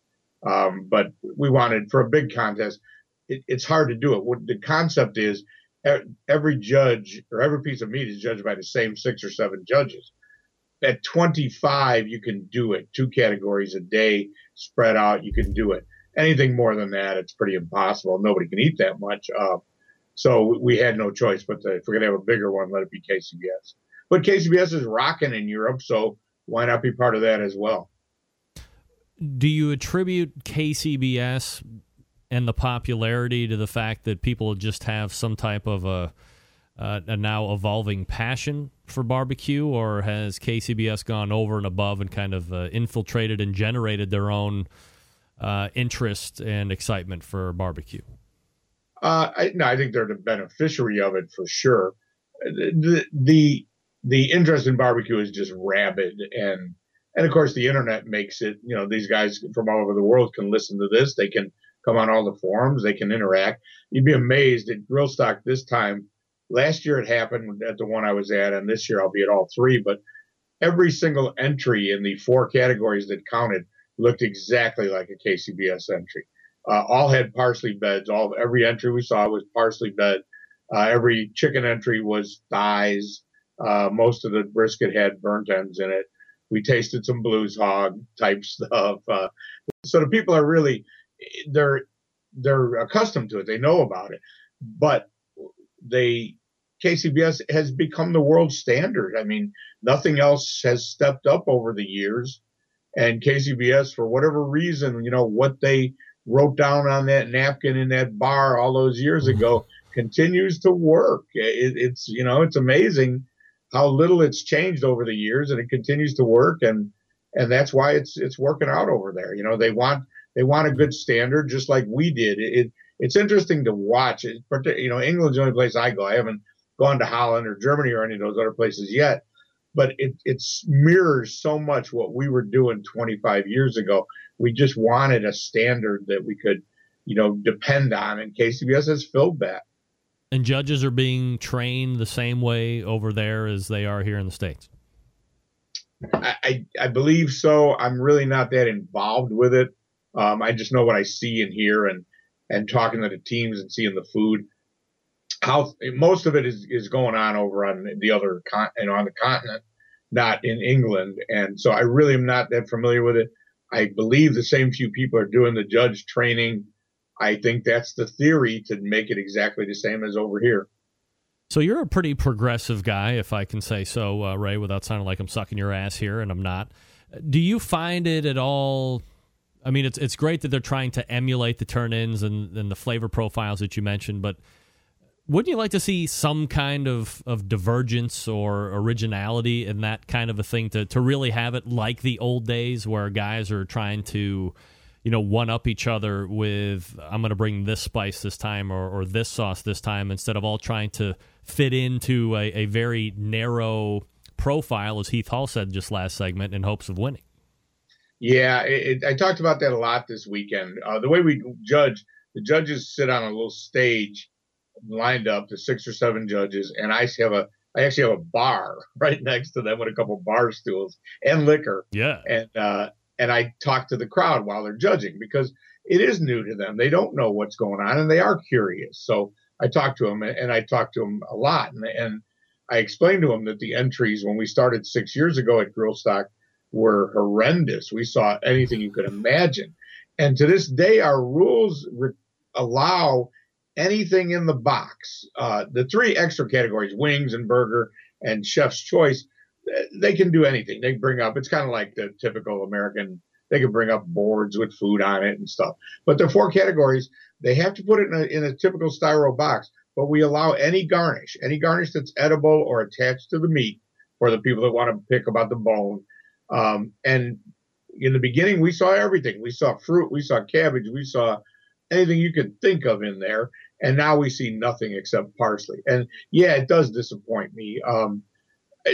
Speaker 9: Um, but we wanted for a big contest, it, it's hard to do it. What the concept is, every judge or every piece of meat is judged by the same six or seven judges. At 25, you can do it. Two categories a day spread out, you can do it. Anything more than that, it's pretty impossible. Nobody can eat that much. Uh, so we had no choice but to, if we're going to have a bigger one, let it be KCBS. But KCBS is rocking in Europe, so why not be part of that as well?
Speaker 4: Do you attribute KCBS and the popularity to the fact that people just have some type of a, uh, a now evolving passion for barbecue, or has KCBS gone over and above and kind of uh, infiltrated and generated their own uh, interest and excitement for barbecue?
Speaker 9: Uh, I, no, I think they're the beneficiary of it for sure. The, the the interest in barbecue is just rabid, and and of course the internet makes it. You know, these guys from all over the world can listen to this. They can come on all the forums. They can interact. You'd be amazed at Grill Stock this time. Last year it happened at the one I was at, and this year I'll be at all three. But every single entry in the four categories that counted looked exactly like a KCBS entry. Uh, all had parsley beds. All every entry we saw was parsley bed. Uh, every chicken entry was thighs. Uh, most of the brisket had burnt ends in it. We tasted some blues hog type stuff. Uh, so the people are really they're they're accustomed to it. They know about it, but they KCBS has become the world standard. I mean, nothing else has stepped up over the years, and KCBS, for whatever reason, you know what they wrote down on that napkin in that bar all those years ago continues to work. It, it's you know it's amazing how little it's changed over the years, and it continues to work, and and that's why it's it's working out over there. You know they want they want a good standard, just like we did. It, it it's interesting to watch. It, you know, England's the only place I go. I haven't gone to Holland or Germany or any of those other places yet, but it it mirrors so much what we were doing 25 years ago. We just wanted a standard that we could, you know, depend on, and KCBS has filled that.
Speaker 4: And judges are being trained the same way over there as they are here in the states.
Speaker 9: I, I, I believe so. I'm really not that involved with it. Um, I just know what I see and hear, and and talking to the teams and seeing the food. How most of it is, is going on over on the other con, you know, on the continent, not in England, and so I really am not that familiar with it. I believe the same few people are doing the judge training I think that's the theory to make it exactly the same as over here.
Speaker 4: So you're a pretty progressive guy, if I can say so, uh, Ray, without sounding like I'm sucking your ass here, and I'm not. Do you find it at all? I mean, it's it's great that they're trying to emulate the turn-ins and, and the flavor profiles that you mentioned, but wouldn't you like to see some kind of, of divergence or originality in that kind of a thing to, to really have it like the old days where guys are trying to you know, one up each other with I'm going to bring this spice this time or, or this sauce this time instead of all trying to fit into a, a very narrow profile, as Heath Hall said just last segment, in hopes of winning.
Speaker 9: Yeah, it, it, I talked about that a lot this weekend. Uh, the way we judge, the judges sit on a little stage lined up, to six or seven judges, and I have a I actually have a bar right next to them with a couple bar stools and liquor.
Speaker 4: Yeah.
Speaker 9: And uh, and I talk to the crowd while they're judging because it is new to them. They don't know what's going on and they are curious. So I talk to them and I talk to them a lot. And, and I explained to them that the entries when we started six years ago at Grill Stock were horrendous. We saw anything you could imagine. And to this day, our rules re- allow anything in the box. Uh, the three extra categories wings and burger and chef's choice they can do anything. They bring up, it's kind of like the typical American, they can bring up boards with food on it and stuff. But the four categories, they have to put it in a, in a typical styro box, but we allow any garnish, any garnish that's edible or attached to the meat for the people that want to pick about the bone. Um, and in the beginning, we saw everything. We saw fruit, we saw cabbage, we saw anything you could think of in there. And now we see nothing except parsley. And yeah, it does disappoint me. Um,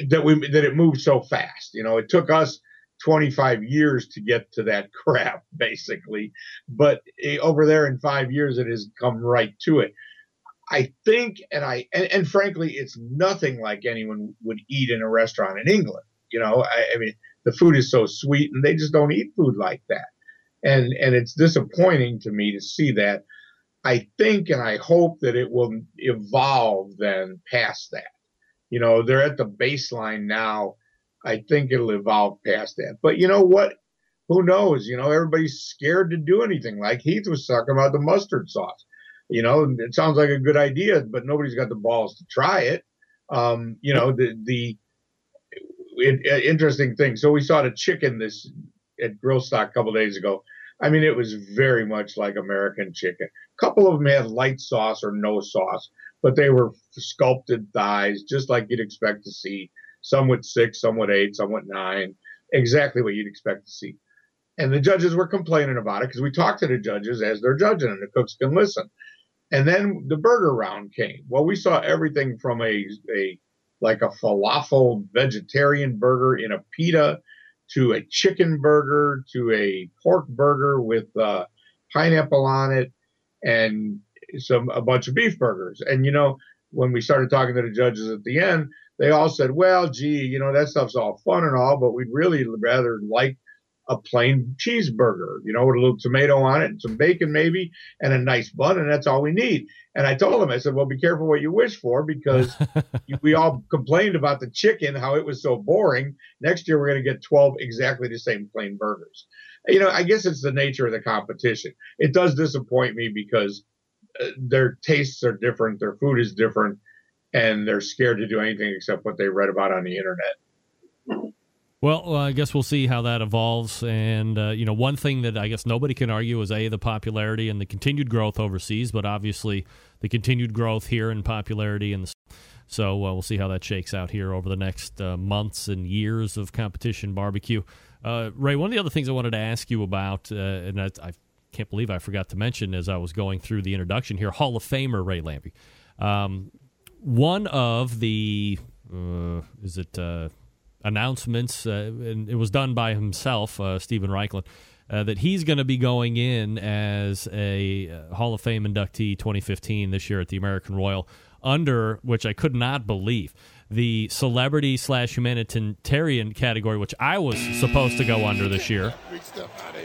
Speaker 9: that we that it moved so fast. You know, it took us 25 years to get to that crap, basically, but eh, over there in five years, it has come right to it. I think, and I and, and frankly, it's nothing like anyone would eat in a restaurant in England. You know, I, I mean, the food is so sweet, and they just don't eat food like that. And and it's disappointing to me to see that. I think and I hope that it will evolve then past that you know, they're at the baseline now. I think it'll evolve past that. But you know what? Who knows? You know, everybody's scared to do anything. Like Heath was talking about the mustard sauce. You know, it sounds like a good idea, but nobody's got the balls to try it. Um, you know, the the it, it, interesting thing. So we saw the chicken this at Grill Stock a couple days ago. I mean, it was very much like American chicken. A couple of them had light sauce or no sauce but they were sculpted thighs, just like you'd expect to see. Some with six, some with eight, some with nine. Exactly what you'd expect to see. And the judges were complaining about it because we talked to the judges as they're judging, and the cooks can listen. And then the burger round came. Well, we saw everything from a a like a falafel vegetarian burger in a pita to a chicken burger to a pork burger with uh, pineapple on it, and some a bunch of beef burgers. And you know, when we started talking to the judges at the end, they all said, "Well, gee, you know that stuff's all fun and all, but we'd really rather like a plain cheeseburger, you know, with a little tomato on it and some bacon maybe and a nice bun, and that's all we need." And I told them, I said, "Well, be careful what you wish for because we all complained about the chicken, how it was so boring. Next year, we're going to get 12 exactly the same plain burgers." You know, I guess it's the nature of the competition. It does disappoint me because uh, their tastes are different, their food is different, and they're scared to do anything except what they read about on the internet.
Speaker 4: Well, uh, I guess we'll see how that evolves. And, uh, you know, one thing that I guess nobody can argue is A, the popularity and the continued growth overseas, but obviously the continued growth here in popularity. And so uh, we'll see how that shakes out here over the next uh, months and years of competition barbecue. Uh, Ray, one of the other things I wanted to ask you about, uh, and I, I, can't believe I forgot to mention as I was going through the introduction here, Hall of Famer Ray Lampe. Um, one of the, is it announcements, uh, and it was done by himself, uh, Steven Raichlen, uh, that he's going to be going in as a Hall of Fame inductee 2015 this year at the American Royal, under which I could not believe the celebrity slash humanitarian category, which I was supposed to go under this year.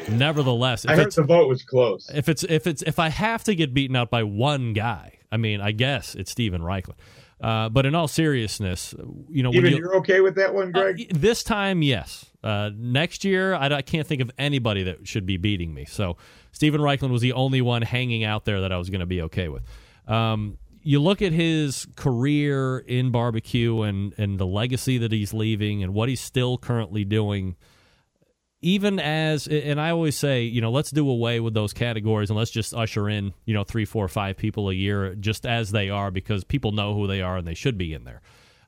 Speaker 4: Nevertheless,
Speaker 9: I heard the vote was close.
Speaker 4: If it's if it's if I have to get beaten out by one guy, I mean, I guess it's Steven Raichlen. Uh, but in all seriousness, you know,
Speaker 9: even
Speaker 4: you,
Speaker 9: are okay with that one, Greg.
Speaker 4: Uh, this time, yes. Uh, next year, I, I, can't think of anybody that should be beating me. So Steven Raichlen was the only one hanging out there that I was going to be okay with. Um, you look at his career in barbecue and and the legacy that he's leaving and what he's still currently doing even as and i always say you know let's do away with those categories and let's just usher in you know three four five people a year just as they are because people know who they are and they should be in there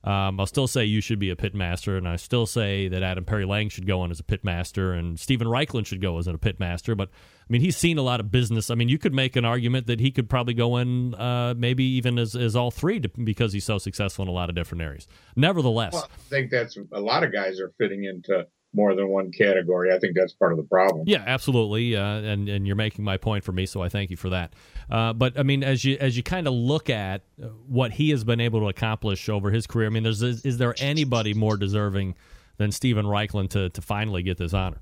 Speaker 4: um, I'll still say you should be a pit master, and I still say that Adam Perry Lang should go in as a pit master, and steven Raichlen should go as a pit master. But I mean, he's seen a lot of business. I mean, you could make an argument that he could probably go in, uh, maybe even as, as all three, to, because he's so successful in a lot of different areas. Nevertheless,
Speaker 9: well, I think that's a lot of guys are fitting into more than one category. I think that's part of the problem.
Speaker 4: Yeah, absolutely. Uh, and and you're making my point for me, so I thank you for that. Uh, but I mean, as you as you kind of look at what he has been able to accomplish over his career, I mean, there's is, is there anybody more deserving than Steven Raichlen to to finally get this honor?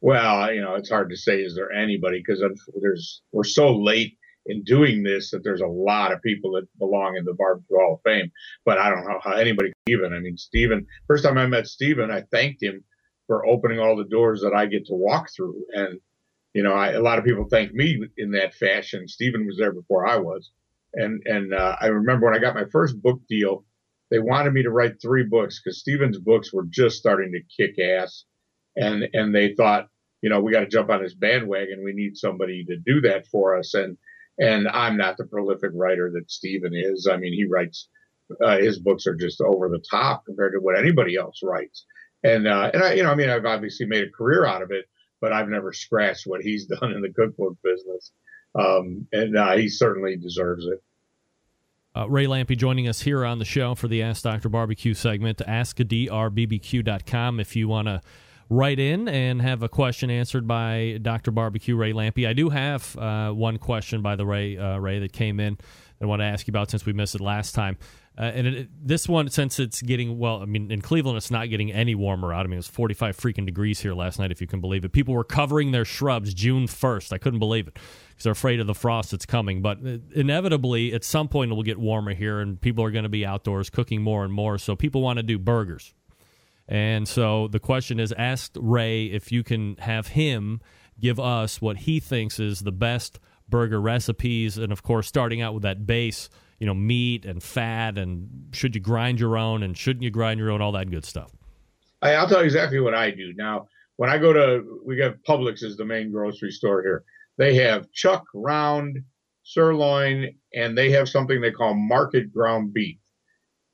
Speaker 9: Well, you know, it's hard to say is there anybody because there's we're so late in doing this that there's a lot of people that belong in the Barbecue Hall of Fame. But I don't know how anybody even. I mean, Steven. First time I met Steven, I thanked him for opening all the doors that I get to walk through. And, you know, I, a lot of people thank me in that fashion. Steven was there before I was. And, and uh, I remember when I got my first book deal, they wanted me to write three books because Steven's books were just starting to kick ass. And, and they thought, you know, we got to jump on this bandwagon. We need somebody to do that for us. And, and I'm not the prolific writer that Steven is. I mean, he writes, uh, his books are just over the top compared to what anybody else writes. And uh, and I, you know, I mean, I've obviously made a career out of it, but I've never scratched what he's done in the cookbook business. Um, and uh, he certainly deserves it.
Speaker 4: Uh, Ray Lampe joining us here on the show for the Ask Dr. Barbecue segment. AskDRBBQ.com if you want to write in and have a question answered by Dr. Barbecue Ray Lampe. I do have uh, one question by the Ray uh, Ray that came in. I want to ask you about since we missed it last time. Uh, and it, this one, since it's getting well, I mean, in Cleveland, it's not getting any warmer out. I mean, it was 45 freaking degrees here last night, if you can believe it. People were covering their shrubs June 1st. I couldn't believe it because they're afraid of the frost that's coming. But uh, inevitably, at some point, it will get warmer here, and people are going to be outdoors cooking more and more. So people want to do burgers. And so the question is ask Ray if you can have him give us what he thinks is the best burger recipes. And of course, starting out with that base you know meat and fat and should you grind your own and shouldn't you grind your own all that good stuff.
Speaker 9: I'll tell you exactly what i do. Now when i go to we got publix is the main grocery store here. They have chuck round sirloin and they have something they call market ground beef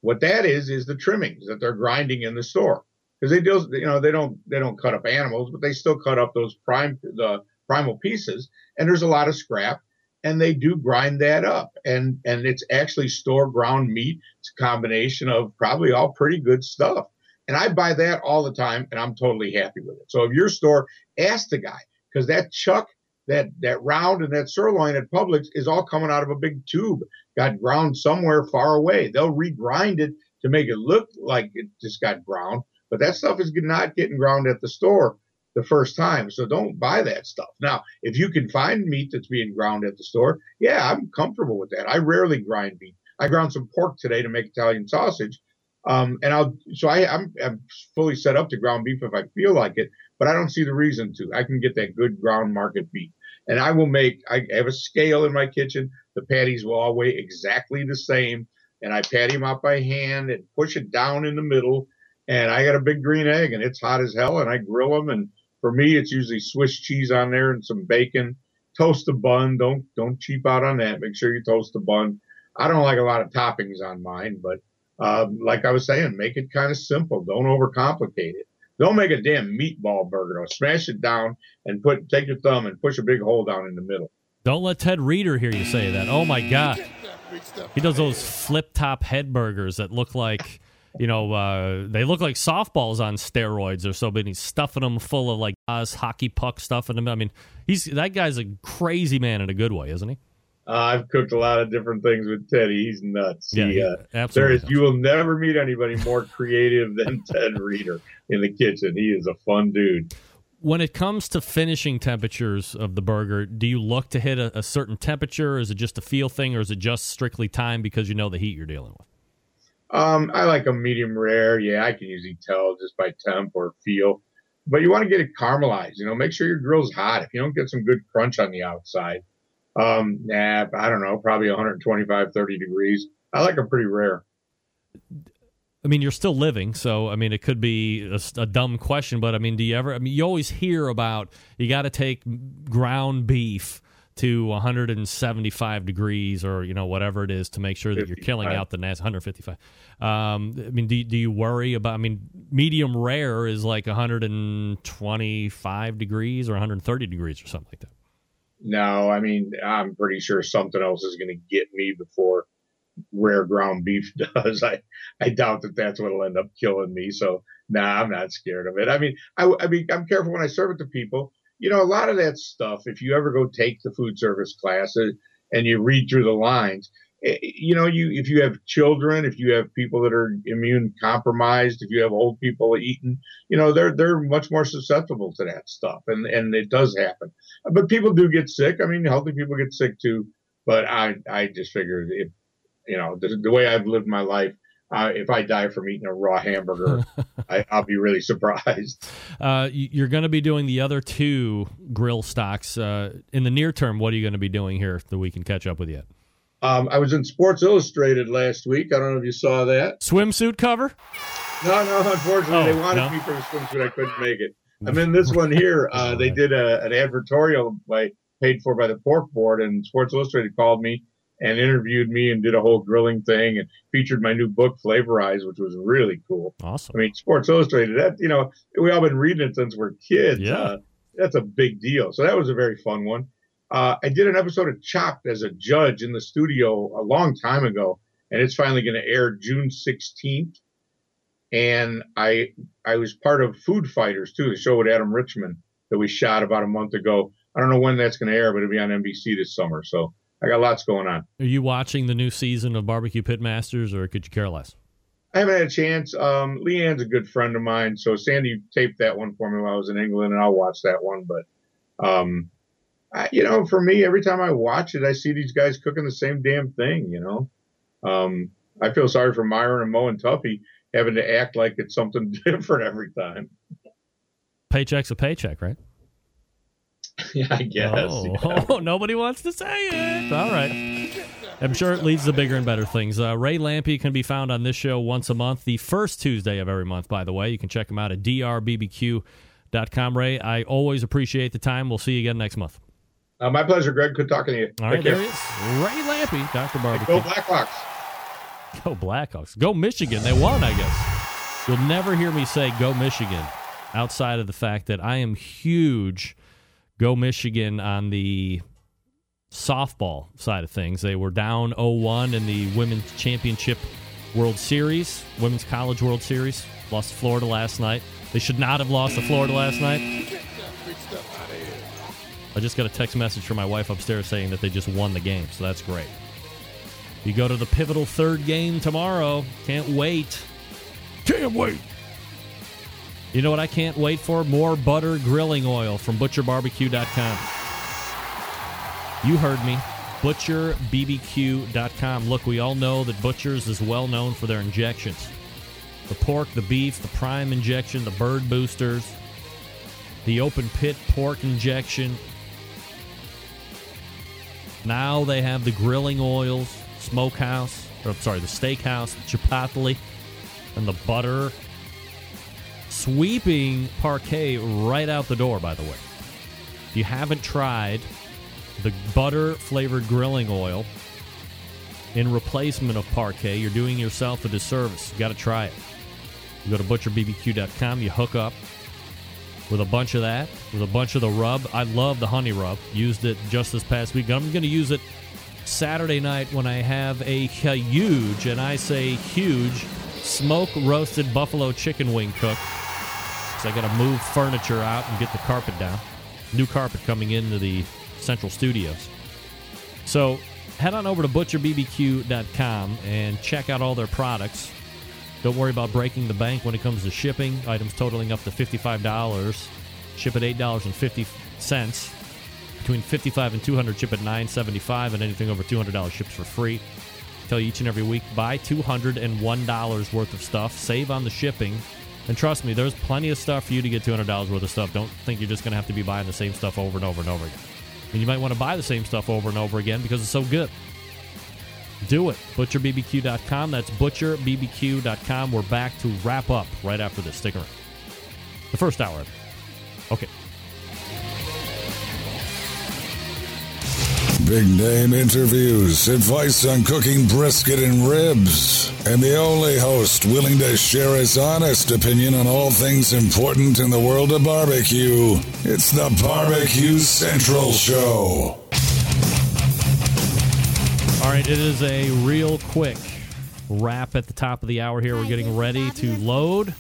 Speaker 9: what that is is the trimmings that they're grinding in the store. Because they do you know they don't they don't cut up animals but they still cut up those prime the primal pieces and there's a lot of scrap and they do grind that up. And and it's actually store ground meat. It's a combination of probably all pretty good stuff. And i buy that all the time and i'm totally happy with it. So if your store ask the guy because that chuck that that round and that sirloin at Publix is all coming out of a big tube, got ground somewhere far away. They'll regrind it to make it look like it just got ground, but that stuff is not getting ground at the store the first time. So don't buy that stuff. Now, if you can find meat that's being ground at the store, yeah, I'm comfortable with that. I rarely grind meat. I ground some pork today to make Italian sausage. Um, and I'll, so I, I'm, I'm fully set up to ground beef if I feel like it, but I don't see the reason to. I can get that good ground market beef. And I will make, I have a scale in my kitchen. The patties will all weigh exactly the same. And I pat them out by hand and push it down in the middle. And I got a big green egg and it's hot as hell. And I grill them and for me, it's usually Swiss cheese on there and some bacon. Toast the bun. Don't don't cheap out on that. Make sure you toast the bun. I don't like a lot of toppings on mine, but um, like I was saying, make it kind of simple. Don't overcomplicate it. Don't make a damn meatball burger. Don't smash it down and put take your thumb and push a big hole down in the middle.
Speaker 4: Don't let Ted Reader hear you say that. Oh my God, he does those flip top head burgers that look like you know, uh, they look like softballs on steroids or so, but he's stuffing them full of like us hockey puck stuff in them. I mean, he's that guy's a crazy man in a good way, isn't he?
Speaker 9: Uh, I've cooked a lot of different things with Teddy. He's nuts.
Speaker 4: Yeah,
Speaker 9: he,
Speaker 4: uh,
Speaker 9: absolutely. There is, you will never meet anybody more creative than Ted Reader in the kitchen. He is a fun dude.
Speaker 4: When it comes to finishing temperatures of the burger, do you look to hit a, a certain temperature? Is it just a feel thing, or is it just strictly time because you know the heat you're dealing with?
Speaker 9: Um, I like a medium rare. Yeah, I can usually tell just by temp or feel. But you want to get it caramelized. You know, make sure your grill's hot. If you don't get some good crunch on the outside, um, nah, I don't know, probably 125, 30 degrees. I like them pretty rare.
Speaker 4: I mean, you're still living, so I mean, it could be a, a, dumb question, but I mean, do you ever? I mean, you always hear about you got to take ground beef to 175 degrees or you know whatever it is to make sure that you're killing out the nasty 155 um, i mean do, do you worry about i mean medium rare is like 125 degrees or 130 degrees or something like that
Speaker 9: no i mean i'm pretty sure something else is going to get me before rare ground beef does. I i doubt that that's what'll end up killing me so nah i'm not scared of it. I mean i, I mean i'm careful when i serve it to people. You know, a lot of that stuff, if you ever go take the food service class uh, and you read through the lines, you know, you if you have children, if you have people that are immune compromised, if you have old people eating, you know, they're they're much more susceptible to that stuff, and and it does happen. But people do get sick. I mean, healthy people get sick too. But I I just figured if you know the, the way I've lived my life, uh, if I die from eating a raw hamburger, I, will be really surprised.
Speaker 4: Uh, you're going to be doing the other two grill stocks uh, in the near term. What are you going to be doing here that we can catch up with yet?
Speaker 9: Um, I was in Sports Illustrated last week. I don't know if you saw that
Speaker 4: swimsuit cover.
Speaker 9: No, no. Unfortunately, oh, they wanted no? me for a swimsuit. I couldn't make it. I'm in this one here. Uh, they did a, an advertorial by paid for by the Pork Board, and Sports Illustrated called me and interviewed me and did a whole grilling thing and featured my new book Flavorize, which was really cool.
Speaker 4: Awesome.
Speaker 9: I mean, Sports Illustrated. That you know, we all been reading it since we're kids.
Speaker 4: Yeah. Uh,
Speaker 9: that's a big deal. So that was a very fun one. Uh, I did an episode of Chopped as a judge in the studio a long time ago, and it's finally going to air June 16th. And I I was part of Food Fighters too, the show with Adam Richman that we shot about a month ago. I don't know when that's going to air, but it'll be on NBC this summer. So I got lots going on.
Speaker 4: Are you watching the new season of Barbecue Pitmasters, or could you care less?
Speaker 9: I haven't had a chance. Um, Leanne's a good friend of mine, so Sandy taped that one for me while I was in England, and I'll watch that one. But, um, I, you know, for me, every time I watch it, I see these guys cooking the same damn thing. You know, um, I feel sorry for Myron and Moe and Tuffy having to act like it's something different every time.
Speaker 4: Paycheck's a paycheck, right?
Speaker 9: yeah, I guess.
Speaker 4: Oh, yeah. oh, nobody wants to say it. All right. I'm sure it leads to bigger and better things. Uh, Ray Lampe can be found on this show once a month, the first Tuesday of every month, by the way. You can check him out at drbbq.com. Ray, I always appreciate the time. We'll see you again next month.
Speaker 9: Uh, my pleasure, Greg. Good talking to you.
Speaker 4: All right, there he is. Ray Lampe, Dr. Barbecue.
Speaker 9: Go Blackhawks.
Speaker 4: Go Blackhawks. Go Michigan. They won, I guess. You'll never hear me say go Michigan outside of the fact that I am huge go Michigan on the softball side of things. They were down 0-1 in the Women's Championship World Series, Women's College World Series. Lost to Florida last night. They should not have lost to Florida last night. I just got a text message from my wife upstairs saying that they just won the game, so that's great. You go to the pivotal third game tomorrow. Can't wait. Can't wait. You know what I can't wait for? More butter grilling oil from butcherbarbecue.com. You heard me. Butcherbbq.com. Look, we all know that Butchers is well known for their injections the pork, the beef, the prime injection, the bird boosters, the open pit pork injection. Now they have the grilling oils, smokehouse, or I'm sorry, the steakhouse, the chipotle, and the butter. Sweeping Parkay right out the door, by the way. If you haven't tried the butter flavored grilling oil in replacement of Parkay, you're doing yourself a disservice. You got to try it. You go to butcherbbq.com, you hook up with a bunch of that, with a bunch of the rub. I love the honey rub. Used it just this past week. I'm going to use it Saturday night when I have a huge, and I say huge, smoke roasted buffalo chicken wing cook. So I got to move furniture out and get the carpet down. New carpet coming into the central studios. So head on over to butcherbbq.com and check out all their products. Don't worry about breaking the bank when it comes to shipping. Items totaling up to $55. Ship at $8.50. Between 55 and 200 ship at $9.75 and anything over $200 ships for free. Tell you each and every week buy $201 worth of stuff. Save on the shipping. And trust me, there's plenty of stuff for you to get $200 worth of stuff. Don't think you're just going to have to be buying the same stuff over and over and over again. And you might want to buy the same stuff over and over again because it's so good. Do it. ButcherBBQ.com. That's ButcherBBQ.com. We're back to wrap up right after this. Stick around. The first hour. Okay.
Speaker 6: Big name interviews, advice on cooking brisket and ribs, and the only host willing to share his honest opinion on all things important in the world of barbecue. It's the Barbecue Central Show.
Speaker 4: All right, it is a real quick wrap at the top of the hour here. We're getting ready to load.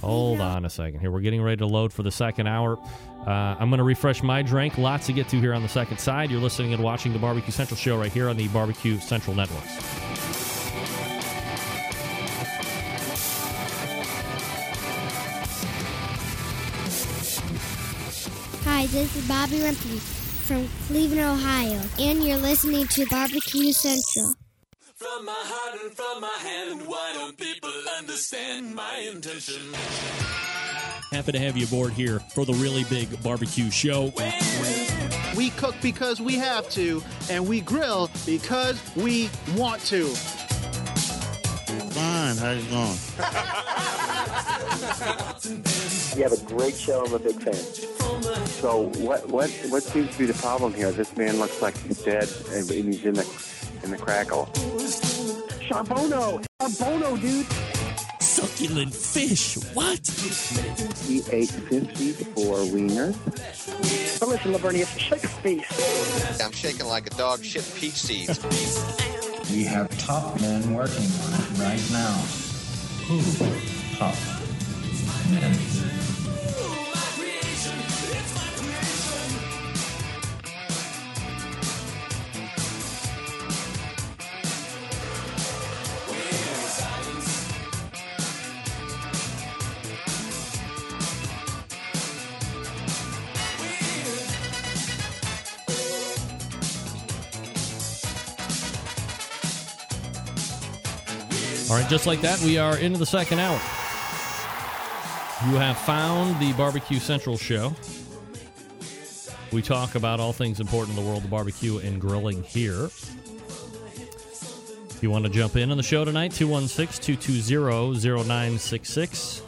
Speaker 4: Hold on a second here. We're getting ready to load for the second hour. Uh, I'm going to refresh my drink. Lots to get to here on the second side. You're listening and watching the Barbecue Central show right here on the Barbecue Central Networks.
Speaker 10: Hi, this is Bobby Limpy from Cleveland, Ohio, and you're listening to Barbecue Central.
Speaker 11: From my heart and from my hand, why don't people understand my intention?
Speaker 12: Happy to have you aboard here for the really big barbecue show.
Speaker 13: We cook because we have to, and we grill because we want to.
Speaker 14: Fine, how's it going?
Speaker 15: You have a great show. I'm a big fan. So what what what seems to be the problem here? This man looks like he's dead and he's in the in the crackle.
Speaker 13: Charbono! Charbono, dude!
Speaker 12: Succulent fish. What?
Speaker 15: He ate 54 wieners.
Speaker 13: But listen, Lavernius, shake a face.
Speaker 16: I'm shaking like a dog shit peach seeds.
Speaker 17: We have top men working on it right now. Who? Top men.
Speaker 4: All right, just like that, we are into the second hour. You have found the Barbecue Central show. We talk about all things important in the world of barbecue and grilling here. If you want to jump in on the show tonight, 216 220 0966.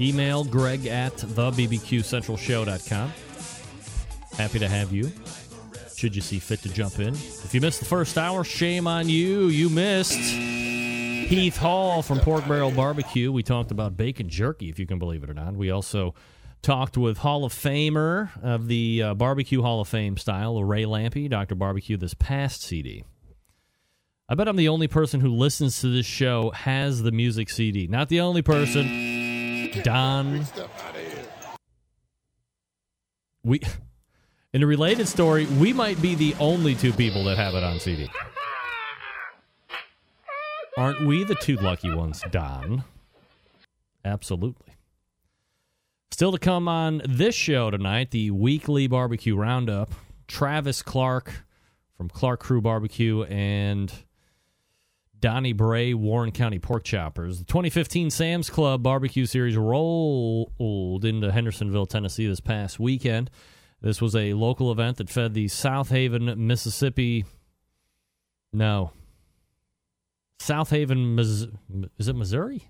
Speaker 4: Email greg at thebbqcentralshow.com. Happy to have you should you see fit to jump in. If you missed the first hour, shame on you. You missed Heath Hall from Pork Barrel Barbecue. We talked about bacon jerky, if you can believe it or not. We also talked with Hall of Famer of the uh, Barbecue Hall of Fame style, Ray Lampe, Dr. Barbecue, this past CD. I bet I'm the only person who listens to this show has the music CD. Not the only person. Don
Speaker 18: We, in a related story, we might be the only two people that have it on CD. Aren't we the two lucky ones, Don? Absolutely. Still to come on this show tonight, the weekly barbecue roundup. Travis Clark from Clark Crew Barbecue and Donnie Bray, Warren County Pork Choppers. The 2015 Sam's Club Barbecue Series rolled into Hendersonville, Tennessee this past weekend. This was a local event that fed the South Haven, Mississippi. No. South Haven, is it Missouri?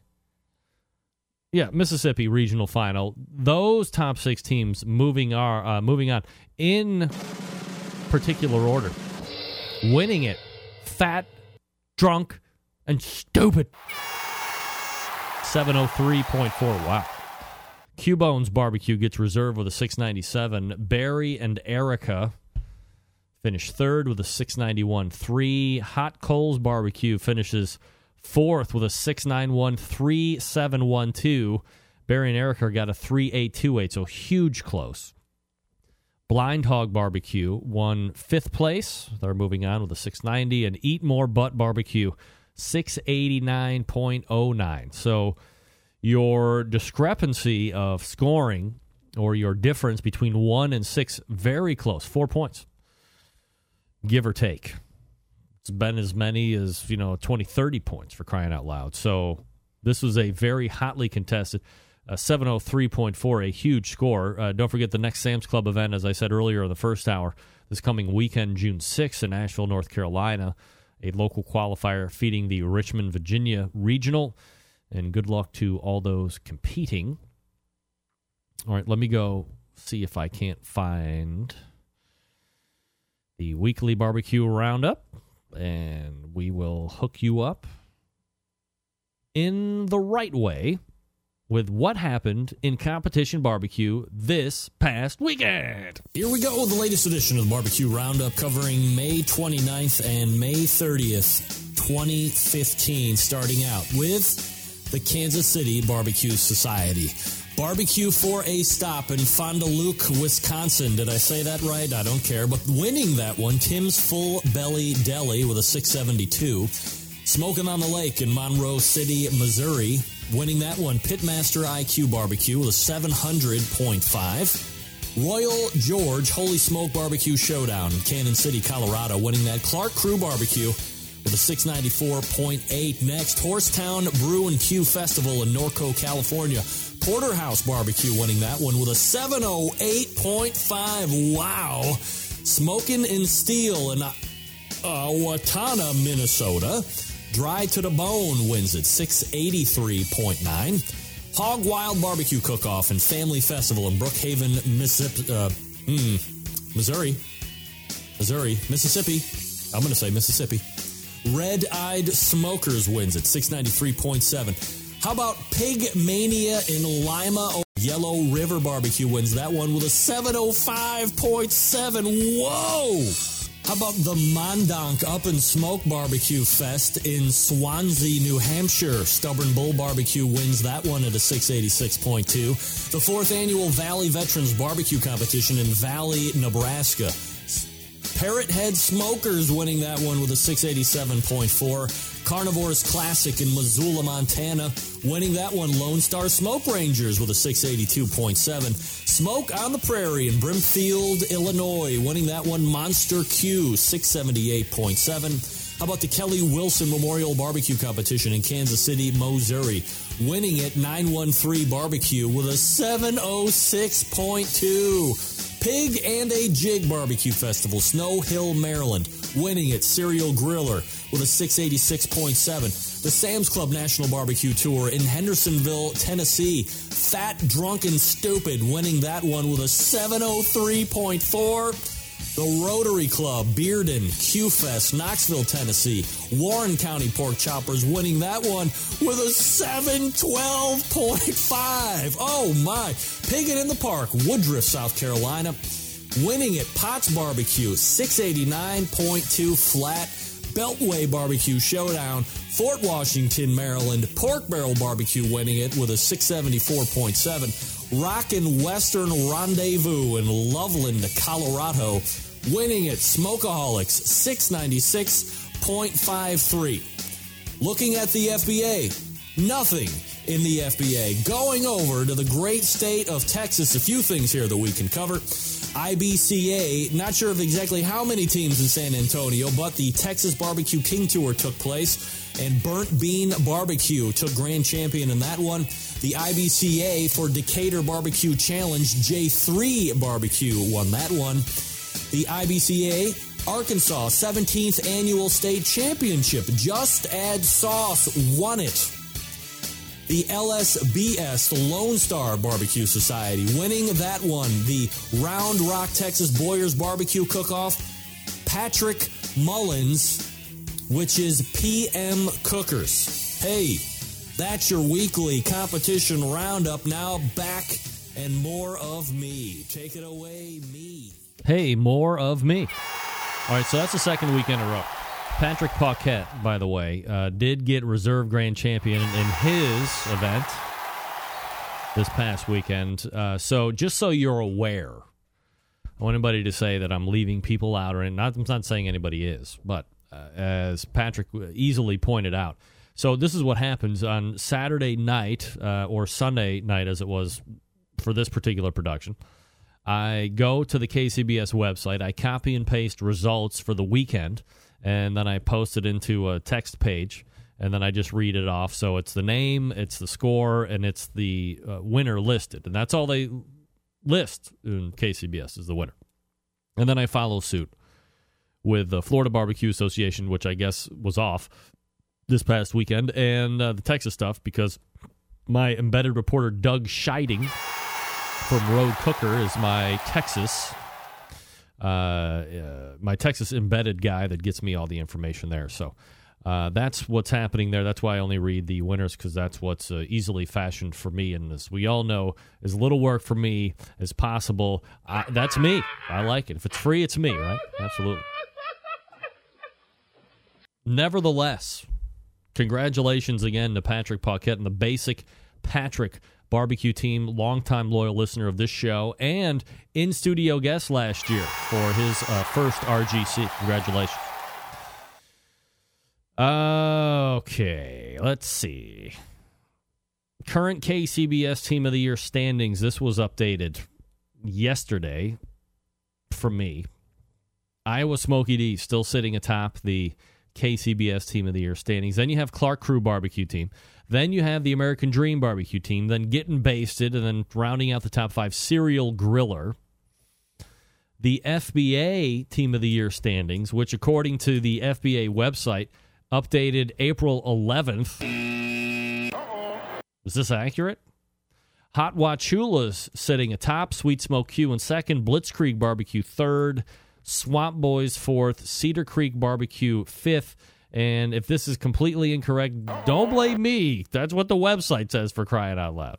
Speaker 18: Yeah, Mississippi regional final. Those top six teams moving are uh, moving on in particular order. Winning it, fat, drunk, and stupid. Seven oh three point four. Wow. Q-Bones Barbecue gets reserved with a 697. Barry and Erica finish third with a 691 3. Hot Coals Barbecue finishes fourth with a 691 3712. Barry and Erica got a 3828, so huge close. Blind Hog Barbecue won fifth place. They're moving on with a 690. And Eat More Butt Barbecue, 689.09. So your discrepancy of scoring or your difference between one and six, very close, four points, give or take. It's been as many as, you know, 20, 30 points for crying out loud. So this was a very hotly contested. Uh, 703.4, a huge score. Uh, don't forget the next Sam's Club event, as I said earlier in the first hour, this coming weekend, June 6th in Asheville, North Carolina. A local qualifier feeding the Richmond, Virginia regional. And good luck to all those competing. All right, let me go see if I can't find the weekly barbecue roundup. And we will hook you up in the right way with what happened in competition barbecue this past weekend.
Speaker 4: Here we go with the latest edition of the Barbecue Roundup covering May 29th and May 30th, 2015, starting out with the Kansas City Barbecue Society. Barbecue for a stop in Fond du Lac, Wisconsin. Did I say that right? I don't care. But winning that one, Tim's Full Belly Deli with a 672. Smoking on the Lake in Monroe City, Missouri. Winning that one, Pitmaster IQ Barbecue with a 700.5. Royal George Holy Smoke Barbecue Showdown in Cannon City, Colorado. Winning that Clark Crew Barbecue with a 694.8. Next, Horsetown Brew and Q Festival in Norco, California. Porterhouse Barbecue winning that one with a 708.5. Wow. Smoking in Steel in uh, Watana, Minnesota. Dry to the Bone wins at 683.9. Hog Wild Barbecue Cook-Off and Family Festival in Brookhaven, Mississippi. Uh, mm, Missouri. Missouri. Mississippi. I'm going to say Mississippi. Red Eyed Smokers wins at 693.7. How about Pig Mania in Lima? Yellow River Barbecue wins that one with a 705.7. Whoa! How about the Mondonk Up and Smoke Barbecue Fest in Swanzey, New Hampshire? Stubborn Bull Barbecue wins that one at a 686.2. The fourth annual Valley Veterans Barbecue Competition in Valley, Nebraska. Parrot Head Smokers winning that one with a 687.4. Carnivores Classic in Missoula, Montana. Winning that one, Lone Star Smoke Rangers with a 682.7. Smoke on the Prairie in Brimfield, Illinois. Winning that one, Monster Q, 678.7. How about the Kelly Wilson Memorial Barbecue Competition in Kansas City, Missouri? Winning it, 913 Barbecue with a 706.2. Pig and a Jig Barbecue Festival, Snow Hill, Maryland. Winning it, Serial Griller with a 686.7. The Sam's Club National Barbecue Tour in Hendersonville, Tennessee. Fat, Drunk, and Stupid winning that one with a 703.4. The Rotary Club, Bearden, Q-Fest, Knoxville, Tennessee. Warren County Pork Choppers winning that one with a 712.5. Oh my. Piggin in the Park, Woodruff, South Carolina. Winning at Potts Barbecue, 689.2 flat. Beltway Barbecue Showdown, Fort Washington, Maryland. Pork Barrel Barbecue winning it with a 674.7.
Speaker 12: Rockin' Western Rendezvous in Loveland, Colorado, winning at Smokeaholics 696.53. Looking at the FBA, nothing in the FBA. Going over to the great state of Texas, a few things here that we can cover. IBCA, not sure of exactly how many teams in San Antonio, but the Texas Barbecue King Tour took place, and Burnt Bean Barbecue took grand champion in that one. The IBCA for Decatur Barbecue Challenge, J3 Barbecue won that one. The IBCA Arkansas 17th Annual State Championship, Just Add Sauce won it the LSBS, the Lone Star Barbecue Society, winning that one. The Round Rock, Texas Boyers Barbecue Cook-Off. Patrick Mullins, which is PM Cookers. Hey, that's your weekly competition roundup. Now back and more of me. Take it away, me.
Speaker 4: Hey, more of me. All right, so that's the second week in a row. Patrick Paquette, by the way, uh, did get reserve grand champion in his event this past weekend. Uh, so just so you're aware, I want anybody to say that I'm leaving people out, or not. I'm not saying anybody is, but uh, as Patrick easily pointed out, so this is what happens on Saturday night uh, or Sunday night, as it was for this particular production. I go to the KCBS website. I copy and paste results for the weekend and then I post it into a text page, and then I just read it off. So it's the name, it's the score, and it's the uh, winner listed, and that's all they list in KCBS is the winner. And then I follow suit with the Florida Barbecue Association, which I guess was off this past weekend, and uh, the Texas stuff because my embedded reporter Doug Scheiding from Road Cooker is my Texas uh, uh, my Texas embedded guy that gets me all the information there. So uh, that's what's happening there. That's why I only read the winners because that's what's uh, easily fashioned for me. And as we all know, as little work for me as possible. I, that's me. I like it. If it's free, it's me, right? Absolutely. Nevertheless, congratulations again to Patrick Paquette and the basic Patrick barbecue team, longtime loyal listener of this show, and in studio guest last year for his uh, first RGC. Congratulations. Okay, let's see. Current KCBS Team of the Year standings. This was updated yesterday for me. Iowa Smokey D still sitting atop the KCBS Team of the Year standings. Then you have Clark Crew Barbecue Team. Then you have the American Dream barbecue team, then getting basted, and then rounding out the top five, Serial Griller. The FBA Team of the Year standings, which according to the FBA website, updated April 11th. Is this accurate? Hot Wachula's sitting atop, Sweet Smoke Q in second, Blitzkrieg Barbecue third, Swamp Boys fourth, Cedar Creek Barbecue fifth, and if this is completely incorrect, don't blame me. That's what the website says for crying out loud.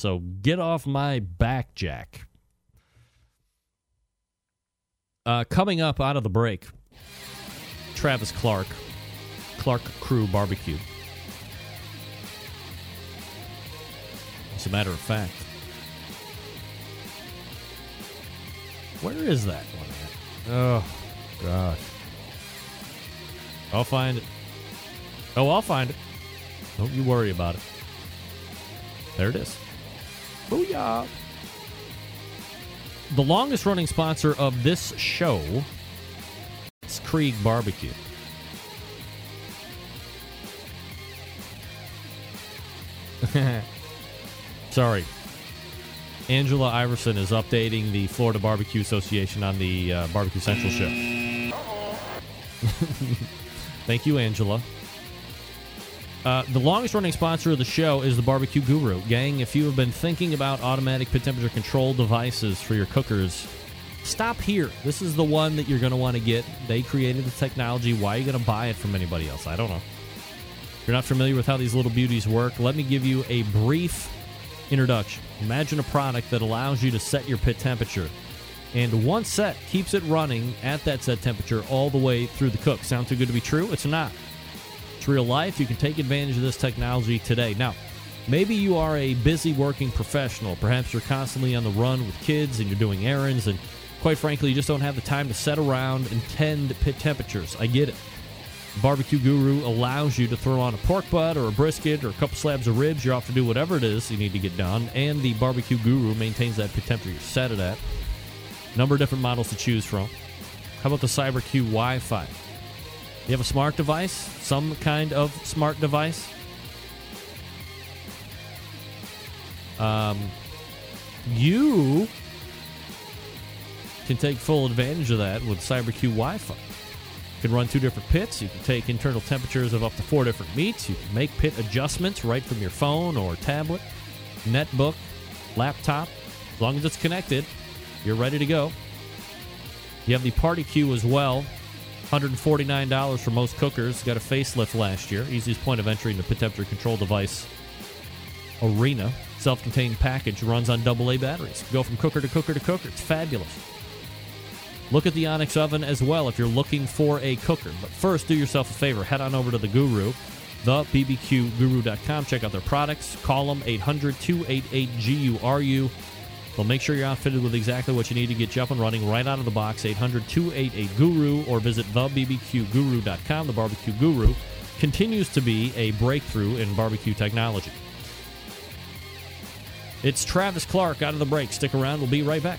Speaker 4: So get off my back, Jack. Uh, coming up out of the break, Travis Clark, Clark Crew Barbecue. As a matter of fact, where is that one? Oh, gosh. I'll find it. Oh, I'll find it. Don't you worry about it. There it is. Booyah! The longest running sponsor of this show is Krieg Barbecue. Sorry. Angela Iverson is updating the Florida Barbecue Association on the uh, Barbecue Central show. Thank you, Angela. Uh, the longest running sponsor of the show is the Barbecue Guru. Gang, if you have been thinking about automatic pit temperature control devices for your cookers, stop here. This is the one that you're going to want to get. They created the technology. Why are you going to buy it from anybody else? I don't know. If you're not familiar with how these little beauties work, let me give you a brief introduction. Imagine a product that allows you to set your pit temperature and one set keeps it running at that set temperature all the way through the cook. Sound too good to be true? It's not. It's real life. You can take advantage of this technology today. Now, Maybe you are a busy working professional. Perhaps you're constantly on the run with kids and you're doing errands, and quite frankly, you just don't have the time to set around and tend pit temperatures. I get it. Barbecue Guru allows you to throw on a pork butt or a brisket or a couple slabs of ribs. You're off to do whatever it is you need to get done. And the Barbecue Guru maintains that temperature you set it at. Number of different models to choose from. How about the CyberQ Wi Fi? You have a smart device? Some kind of smart device? Um, you can take full advantage of that with CyberQ Wi Fi. You can run two different pits. You can take internal temperatures of up to four different meats. You can make pit adjustments right from your phone or tablet, netbook, laptop. As long as it's connected, you're ready to go. You have the Party Q as well. $149 for most cookers. Got a facelift last year. Easiest point of entry in the pit temperature control device arena. Self contained package runs on AA batteries. Go from cooker to cooker to cooker. It's fabulous. Look at the Onyx oven as well if you're looking for a cooker. But first, do yourself a favor. Head on over to the Guru, thebbqguru.com. Check out their products. Call them 800 288 GURU. They'll make sure you're outfitted with exactly what you need to get you up and running right out of the box. 800 288 Guru or visit thebbqguru.com. The Barbecue Guru continues to be a breakthrough in barbecue technology. It's Travis Clark out of the break. Stick around. We'll be right back.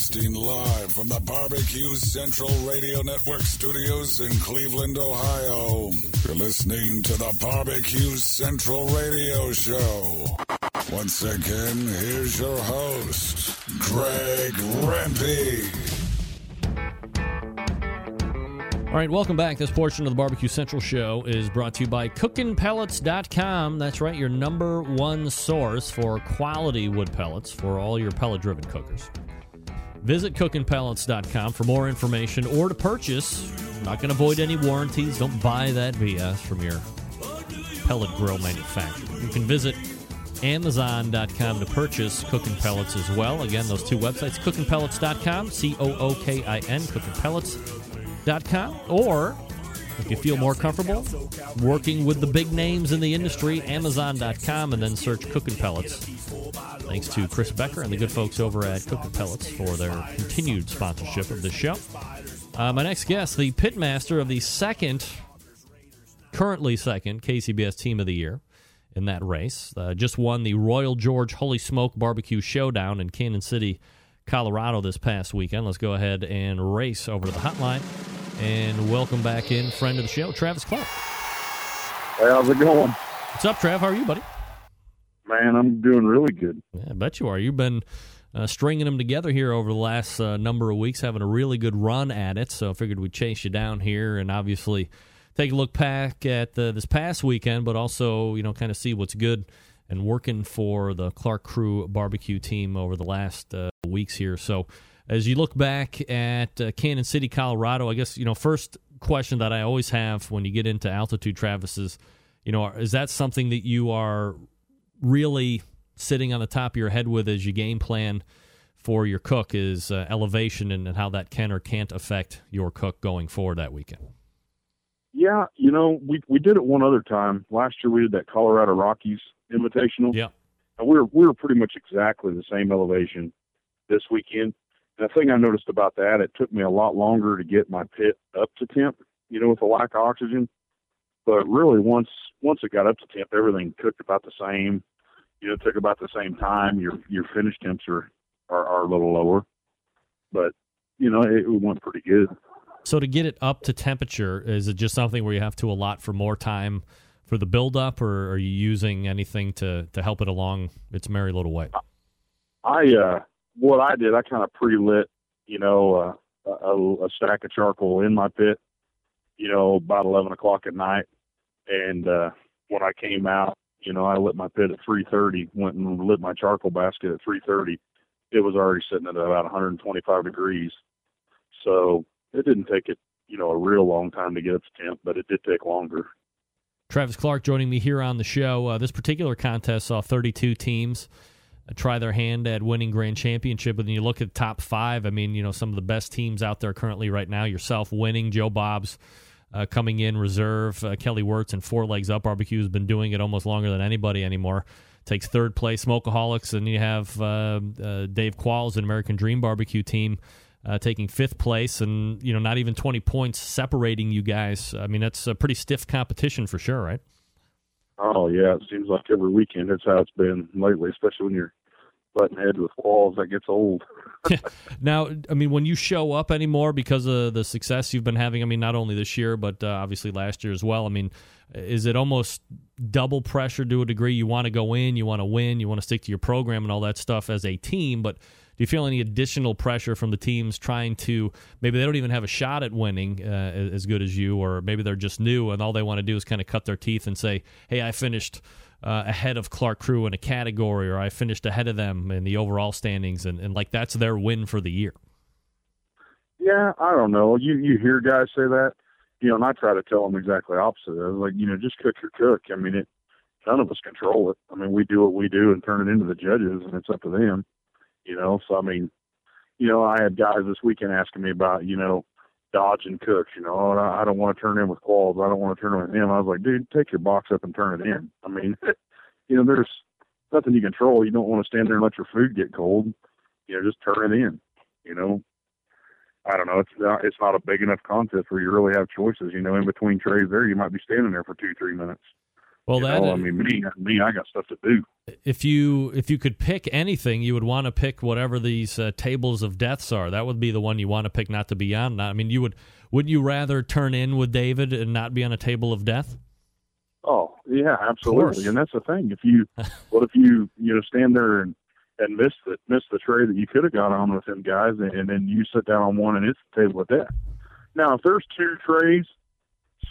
Speaker 6: Broadcasting live from the Barbecue Central Radio Network studios in Cleveland, Ohio. You're listening to the Barbecue Central Radio Show. Once again, here's your host, Greg Rempe.
Speaker 4: All right, welcome back. This portion of the Barbecue Central show is brought to you by cookinpellets.com. That's right, your number one source for quality wood pellets for all your pellet driven cookers. Visit cookinpellets.com for more information or to purchase. I'm Not going to avoid any warranties. Don't buy that BS from your pellet grill manufacturer. You can visit Amazon.com to purchase cooking pellets as well. Again, those two websites cookinpellets.com, C O O K I N, cookinpellets.com. Or if you feel more comfortable working with the big names in the industry, Amazon.com, and then search cooking pellets. Thanks to Chris Becker and the good folks over at Cooking Pellets for their continued sponsorship of this show. Uh, my next guest, the pitmaster of the second, currently second, KCBS Team of the Year in that race. Uh, just won the Royal George Holy Smoke Barbecue Showdown in Cannon City, Colorado this past weekend. Let's go ahead and race over to the hotline and welcome back in friend of the show, Travis Clark.
Speaker 14: Hey, how's it going?
Speaker 4: What's up, Trav? How are you, buddy?
Speaker 14: Man, I'm doing really good.
Speaker 4: Yeah, I bet you are. You've been uh, stringing them together here over the last uh, number of weeks, having a really good run at it. So I figured we'd chase you down here and obviously take a look back at the, this past weekend, but also you know kind of see what's good and working for the Clark Crew barbecue team over the last uh, weeks here. So as you look back at uh, Cannon City, Colorado, I guess you know first question that I always have when you get into altitude, Travis, is you know is that something that you are really sitting on the top of your head with as you game plan for your cook is uh, elevation and, and how that can or can't affect your cook going forward that weekend.
Speaker 14: Yeah, you know, we we did it one other time. Last year we did that Colorado Rockies Invitational.
Speaker 4: Yeah.
Speaker 14: And we were we were pretty much exactly the same elevation this weekend. The thing I noticed about that, it took me a lot longer to get my pit up to temp, you know, with the lack of oxygen. But really once once it got up to temp, everything cooked about the same. You know, it took about the same time. Your your finish temps are are, are a little lower. But, you know, it, it went pretty good.
Speaker 4: So to get it up to temperature, is it just something where you have to allot for more time for the buildup, or are you using anything to to help it along its merry little way?
Speaker 14: I uh what I did, I kind of pre-lit, you know, uh, a, a stack of charcoal in my pit, you know, about eleven o'clock at night, and uh when I came out, you know, I lit my pit at three thirty. Went and lit my charcoal basket at three thirty. It was already sitting at about 125 degrees, so it didn't take it, you know, a real long time to get up to temp, but it did take longer.
Speaker 4: Travis Clark joining me here on the show. Uh, this particular contest saw 32 teams try their hand at winning grand championship. And you look at the top five, I mean, you know, some of the best teams out there currently right now, yourself winning, Joe Bob's uh, coming in reserve, uh, Kelly Wertz and Four Legs Up Barbecue has been doing it almost longer than anybody anymore. Takes third place, Smokeaholics, and you have uh, uh, Dave Qualls, an American Dream Barbecue team, uh, taking fifth place, and you know not even twenty points separating you guys. I mean that's a pretty stiff competition for sure, right?
Speaker 14: Oh yeah, it seems like every weekend that's how it's been lately, especially when you're butting heads with Qualls. That gets old.
Speaker 4: now, I mean, when you show up anymore because of the success you've been having, I mean, not only this year but uh, obviously last year as well. I mean, is it almost double pressure to a degree? You want to go in, you want to win, you want to stick to your program and all that stuff as a team, but do you feel any additional pressure from the teams trying to maybe they don't even have a shot at winning uh, as good as you, or maybe they're just new and all they want to do is kind of cut their teeth and say, "Hey, I finished." Uh, ahead of Clark Crew in a category, or I finished ahead of them in the overall standings, and, and like that's their win for the year.
Speaker 14: Yeah, I don't know. You you hear guys say that, you know, and I try to tell them exactly opposite. I like, you know, just cook your cook. I mean, it. None of us control it. I mean, we do what we do and turn it into the judges, and it's up to them. You know, so I mean, you know, I had guys this weekend asking me about, you know, Dodge and Cooks. You know, oh, I don't want to turn in with Qualls. I don't want to turn in with him. I was like, dude, take your box up and turn it in. I mean, you know, there's nothing you control. You don't want to stand there and let your food get cold. You know, just turn it in. You know, I don't know. It's not it's not a big enough contest where you really have choices. You know, in between trays there, you might be standing there for two three minutes.
Speaker 4: Well,
Speaker 14: you
Speaker 4: that
Speaker 14: know, I mean, me me, I got stuff to do.
Speaker 4: If you if you could pick anything, you would want to pick whatever these uh, tables of deaths are. That would be the one you want to pick, not to be on. I mean, you would wouldn't you rather turn in with David and not be on a table of death?
Speaker 14: Oh yeah, absolutely. And that's the thing. If you what if you you know stand there and and miss the miss the tray that you could have got on with them guys, and, and then you sit down on one and it's the table of death. Now, if there's two trays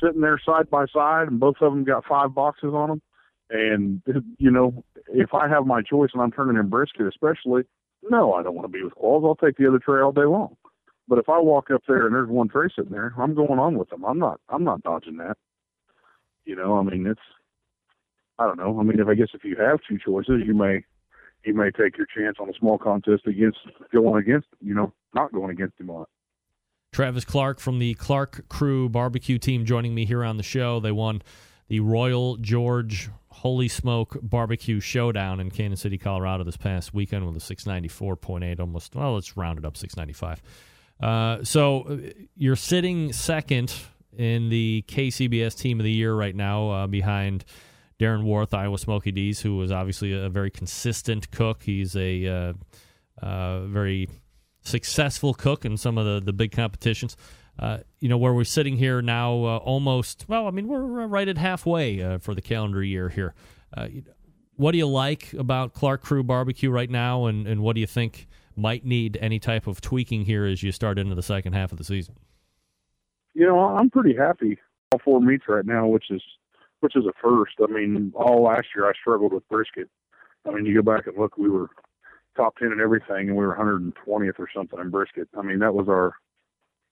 Speaker 14: sitting there side by side and both of them got five boxes on them, and you know, if I have my choice and I'm turning in brisket, especially, no, I don't want to be with Qualls. I'll take the other tray all day long. But if I walk up there and there's one tray sitting there, I'm going on with them. I'm not. I'm not dodging that. You know, I mean, it's. I don't know. I mean, if I guess if you have two choices, you may you may take your chance on a small contest against going against, you know, not going against him on it.
Speaker 4: Travis Clark from the Clark Crew barbecue team joining me here on the show. They won the Royal George Holy Smoke Barbecue Showdown in Kansas City, Colorado this past weekend with a 694.8, almost, well, let's round it up 695. Uh, so uh, you're sitting second in the KCBS Team of the Year right now uh, behind Darren Warth, Iowa Smokey D's, who was obviously a very consistent cook. He's a uh, uh, very successful cook in some of the, the big competitions. Uh, you know, where we're sitting here now, uh, almost, well, I mean, we're right at halfway uh, for the calendar year here. Uh, what do you like about Clark Crew Barbecue right now, and, and what do you think might need any type of tweaking here as you start into the second half of the season?
Speaker 14: You know, I'm pretty happy all four meats right now, which is which is a first. I mean, all last year I struggled with brisket. I mean, you go back and look, we were top 10 and everything, and we were 120th or something in brisket. I mean, that was our,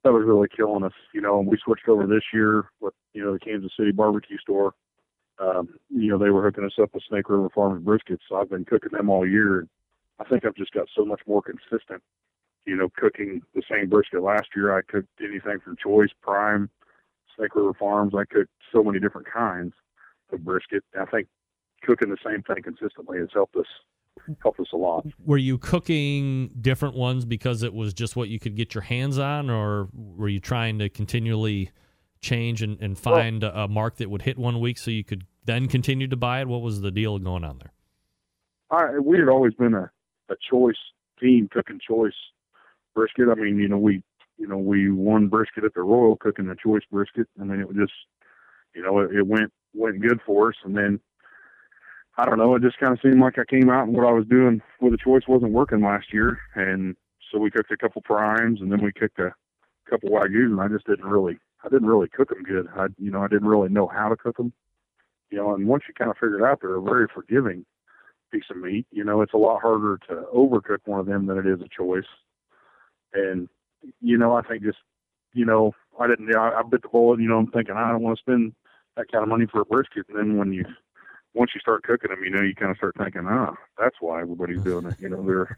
Speaker 14: that was really killing us, you know, and we switched over this year with, you know, the Kansas City barbecue store. Um, you know, they were hooking us up with Snake River Farms briskets. So I've been cooking them all year. I think I've just got so much more consistent, you know, cooking the same brisket. Last year I cooked anything from choice, prime, Snake River Farms. I cooked so many different kinds of brisket. I think cooking the same thing consistently has helped us helped us a lot.
Speaker 4: Were you cooking different ones because it was just what you could get your hands on, or were you trying to continually change and, and find well, a mark that would hit one week so you could then continue to buy it? What was the deal going on there?
Speaker 14: I, we had always been a, a choice team cooking choice brisket. I mean, you know, we you know we won brisket at the Royal cooking the choice brisket. I mean, it was just you know it, it went went good for us, and then I don't know. It just kind of seemed like I came out and what I was doing with the choice wasn't working last year, and so we cooked a couple primes and then we cooked a couple wagyus, and I just didn't really, I didn't really cook them good. I, you know, I didn't really know how to cook them. You know, and once you kind of figure it out, they're a very forgiving piece of meat. You know, it's a lot harder to overcook one of them than it is a choice. And you know, I think just, you know, I didn't. I, I bit the bullet. You know, I'm thinking I don't want to spend that kind of money for a brisket. And then when you once you start cooking them, you know, you kind of start thinking, ah, that's why everybody's doing it. You know, they're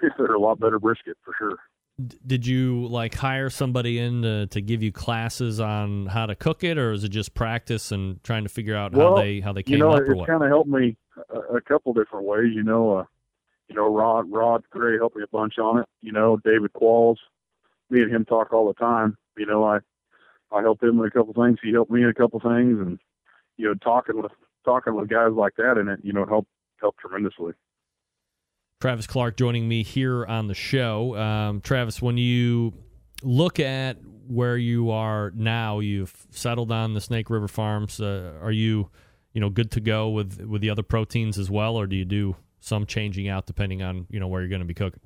Speaker 14: they're a lot better brisket for sure.
Speaker 4: Did you like hire somebody in to, to give you classes on how to cook it, or is it just practice and trying to figure out
Speaker 14: well,
Speaker 4: how they how they came
Speaker 14: you know,
Speaker 4: up or
Speaker 14: it's kind of helped me a, a couple different ways. You know, uh, you know, Rod Rod Gray helped me a bunch on it. You know, David Qualls, me and him talk all the time. You know, I I helped him with a couple things. He helped me in a couple things, and you know, talking with talking with guys like that and it, you know, helped helped tremendously.
Speaker 4: Travis Clark joining me here on the show. Um, Travis, when you look at where you are now, you've settled on the Snake River Farms. Uh, are you, you know, good to go with with the other proteins as well, or do you do some changing out depending on you know where you're going to be cooking?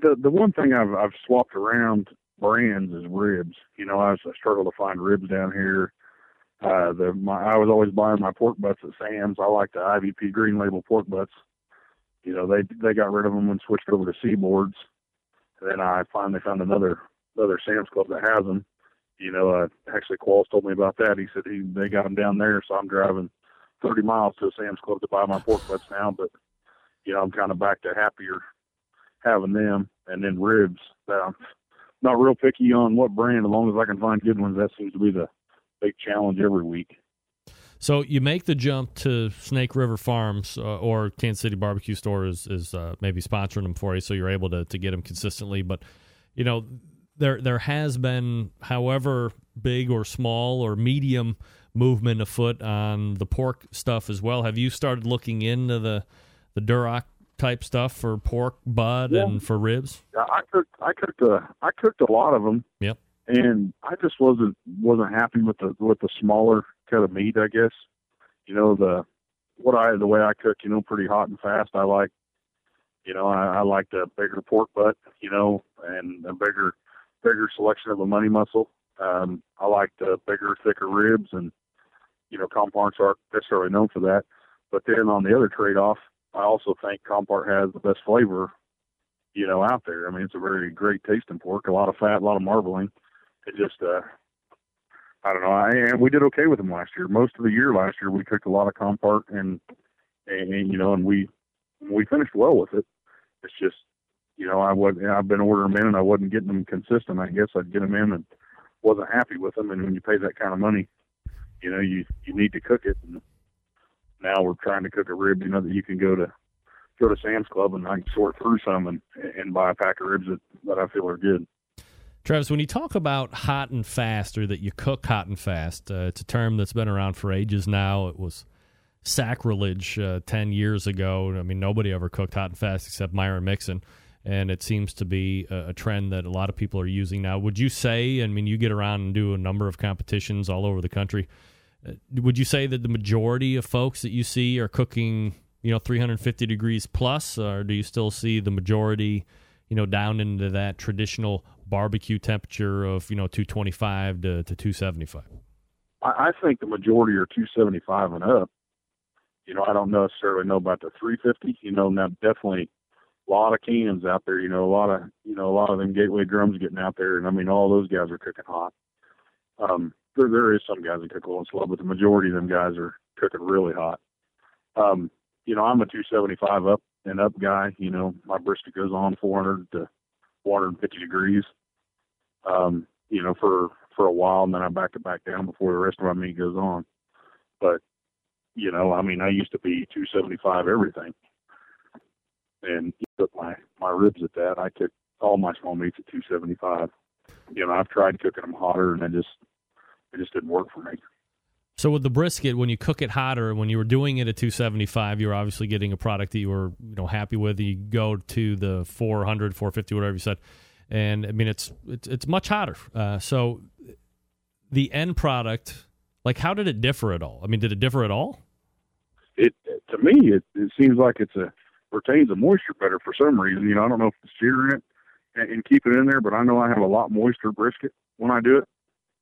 Speaker 14: the the one thing I've I've swapped around brands is ribs. You know, I, I struggle to find ribs down here. Uh, the my I was always buying my pork butts at Sam's. I like the IBP green label pork butts. You know, they they got rid of them and switched over to seaboards. And then I finally found another another Sam's Club that has them. You know, uh, actually Qualls told me about that. He said he they got them down there, so I'm driving 30 miles to a Sam's Club to buy my pork butts now. But you know, I'm kind of back to happier having them, and then ribs. Um, not real picky on what brand, as long as I can find good ones. That seems to be the big challenge every week.
Speaker 4: So you make the jump to Snake River Farms uh, or Kansas City Barbecue Store is is uh, maybe sponsoring them for you, so you're able to to get them consistently. But you know there there has been, however big or small or medium movement afoot on the pork stuff as well. Have you started looking into the the Duroc type stuff for pork butt
Speaker 14: Yeah.
Speaker 4: and for ribs?
Speaker 14: I cooked. I cooked a. I cooked a lot of them.
Speaker 4: Yep.
Speaker 14: And I just wasn't wasn't happy with the with the smaller cut of meat. I guess. You know the what I the way I cook. You know, pretty hot and fast. I like. You know, I, I like the bigger pork butt. You know, and a bigger bigger selection of a money muscle. Um, I like the bigger, thicker ribs, and you know, comparts aren't necessarily known for that. But then on the other trade off, I also think compart has the best flavor you know, out there. I mean, it's a very great tasting pork, a lot of fat, a lot of marbling. It just, uh, I don't know. I, and we did okay with them last year. Most of the year last year, we cooked a lot of compart and, and, and you know, and we, we finished well with it. It's just, you know, I would, I've been ordering them in and I wasn't getting them consistent. I guess I'd get them in and wasn't happy with them. And when you pay that kind of money, you know, you, you need to cook it. And now we're trying to cook a rib, you know, that you can go to, go to Sam's Club and I can sort through some and, and buy a pack of ribs that, that I feel are good.
Speaker 4: Travis, when you talk about hot and fast, or that you cook hot and fast, uh, it's a term that's been around for ages now. It was sacrilege uh, 10 years ago. I mean, nobody ever cooked hot and fast except Myron Mixon. And it seems to be a, a trend that a lot of people are using now. Would you say, I mean, you get around and do a number of competitions all over the country. Uh, would you say that the majority of folks that you see are cooking, you know, 350 degrees plus, or do you still see the majority, you know, down into that traditional barbecue temperature of, you know, 225 to, to 275?
Speaker 14: I, I think the majority are 275 and up. You know, I don't necessarily know about the 350. You know, now definitely a lot of cans out there. You know, a lot of you know a lot of them gateway drums getting out there, and I mean all those guys are cooking hot. Um, there there is some guys that cook a little slow, but the majority of them guys are cooking really hot. Um, you know, I'm a 275 up and up guy. You know, my brisket goes on 400 to 450 degrees. Um, you know, for for a while, and then I back it back down before the rest of my meat goes on. But you know, I mean, I used to be 275 everything, and put my my ribs at that. I cooked all my small meats at 275. You know, I've tried cooking them hotter, and it just it just didn't work for me.
Speaker 4: So with the brisket, when you cook it hotter, when you were doing it at 275, you were obviously getting a product that you were you know happy with. You go to the 400, 450, whatever you said, and I mean it's it's, it's much hotter. Uh, so the end product, like how did it differ at all? I mean, did it differ at all?
Speaker 14: It to me, it, it seems like it's a retains the moisture better for some reason. You know, I don't know if it's searing it and, and keep it in there, but I know I have a lot moister brisket when I do it.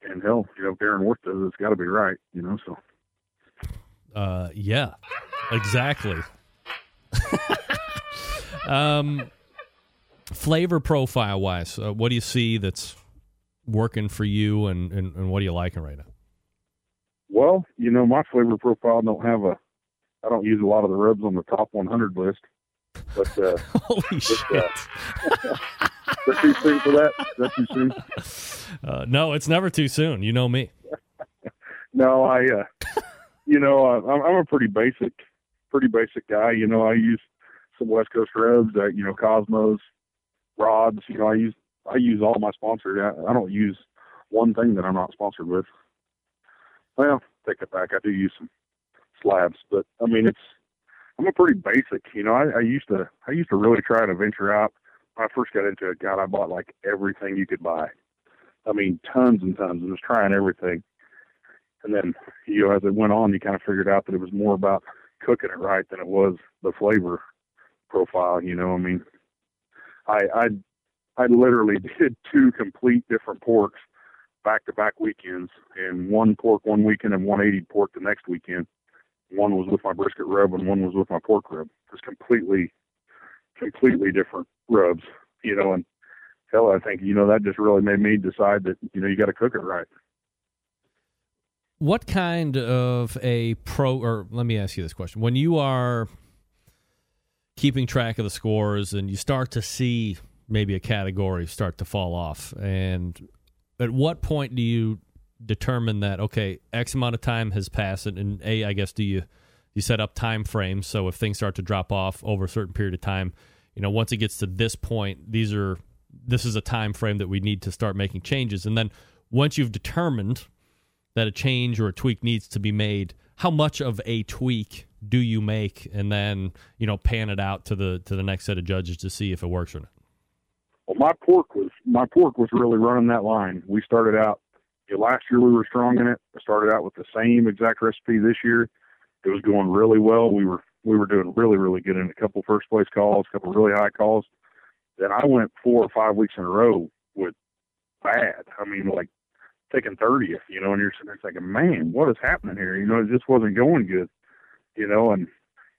Speaker 14: And hell, you know, Darren Warth does it, it's got to be right. You know, so.
Speaker 4: Uh, yeah, exactly. um, flavor profile wise, uh, what do you see that's working for you, and, and, and what are you liking right now?
Speaker 14: Well, you know, my flavor profile don't have a. I don't use a lot of the rubs on the top 100 list, but uh,
Speaker 4: holy
Speaker 14: but,
Speaker 4: shit!
Speaker 14: Uh, that too soon for that? Is that too soon?
Speaker 4: Uh, no, it's never too soon. You know me.
Speaker 14: No, I, uh, you know, uh, I'm, I'm a pretty basic, pretty basic guy. You know, I use some West Coast rubs, uh, you know, Cosmos, rods. You know, I use I use all my sponsors. I, I don't use one thing that I'm not sponsored with. Well, take it back. I do use some slabs, but I mean, it's I'm a pretty basic. You know, I, I used to I used to really try to venture out. When I first got into it, God, I bought like everything you could buy. I mean, tons and tons, and was trying everything. And then, you know, as it went on, you kind of figured out that it was more about cooking it right than it was the flavor profile. You know, I mean, I I I literally did two complete different porks back to back weekends, and one pork one weekend and 180 pork the next weekend. One was with my brisket rub, and one was with my pork rub. Just completely, completely different rubs. You know, and hell, I think you know that just really made me decide that you know you got to cook it right.
Speaker 4: What kind of a pro, or let me ask you this question: When you are keeping track of the scores and you start to see maybe a category start to fall off, and at what point do you determine that okay, X amount of time has passed, and, and a, I guess, do you you set up time frames so if things start to drop off over a certain period of time, you know, once it gets to this point, these are this is a time frame that we need to start making changes, and then once you've determined that a change or a tweak needs to be made, how much of a tweak do you make, and then you know pan it out to the to the next set of judges to see if it works or not?
Speaker 14: Well, my pork was my pork was really running that line. We started out you know, last year we were strong in it. I started out with the same exact recipe this year. It was going really well. We were we were doing really really good in a couple first place calls, a couple really high calls. Then I went four or five weeks in a row with bad. I mean, like taking thirtieth, you know, and you're sitting there thinking, man, what is happening here? You know, it just wasn't going good, you know. And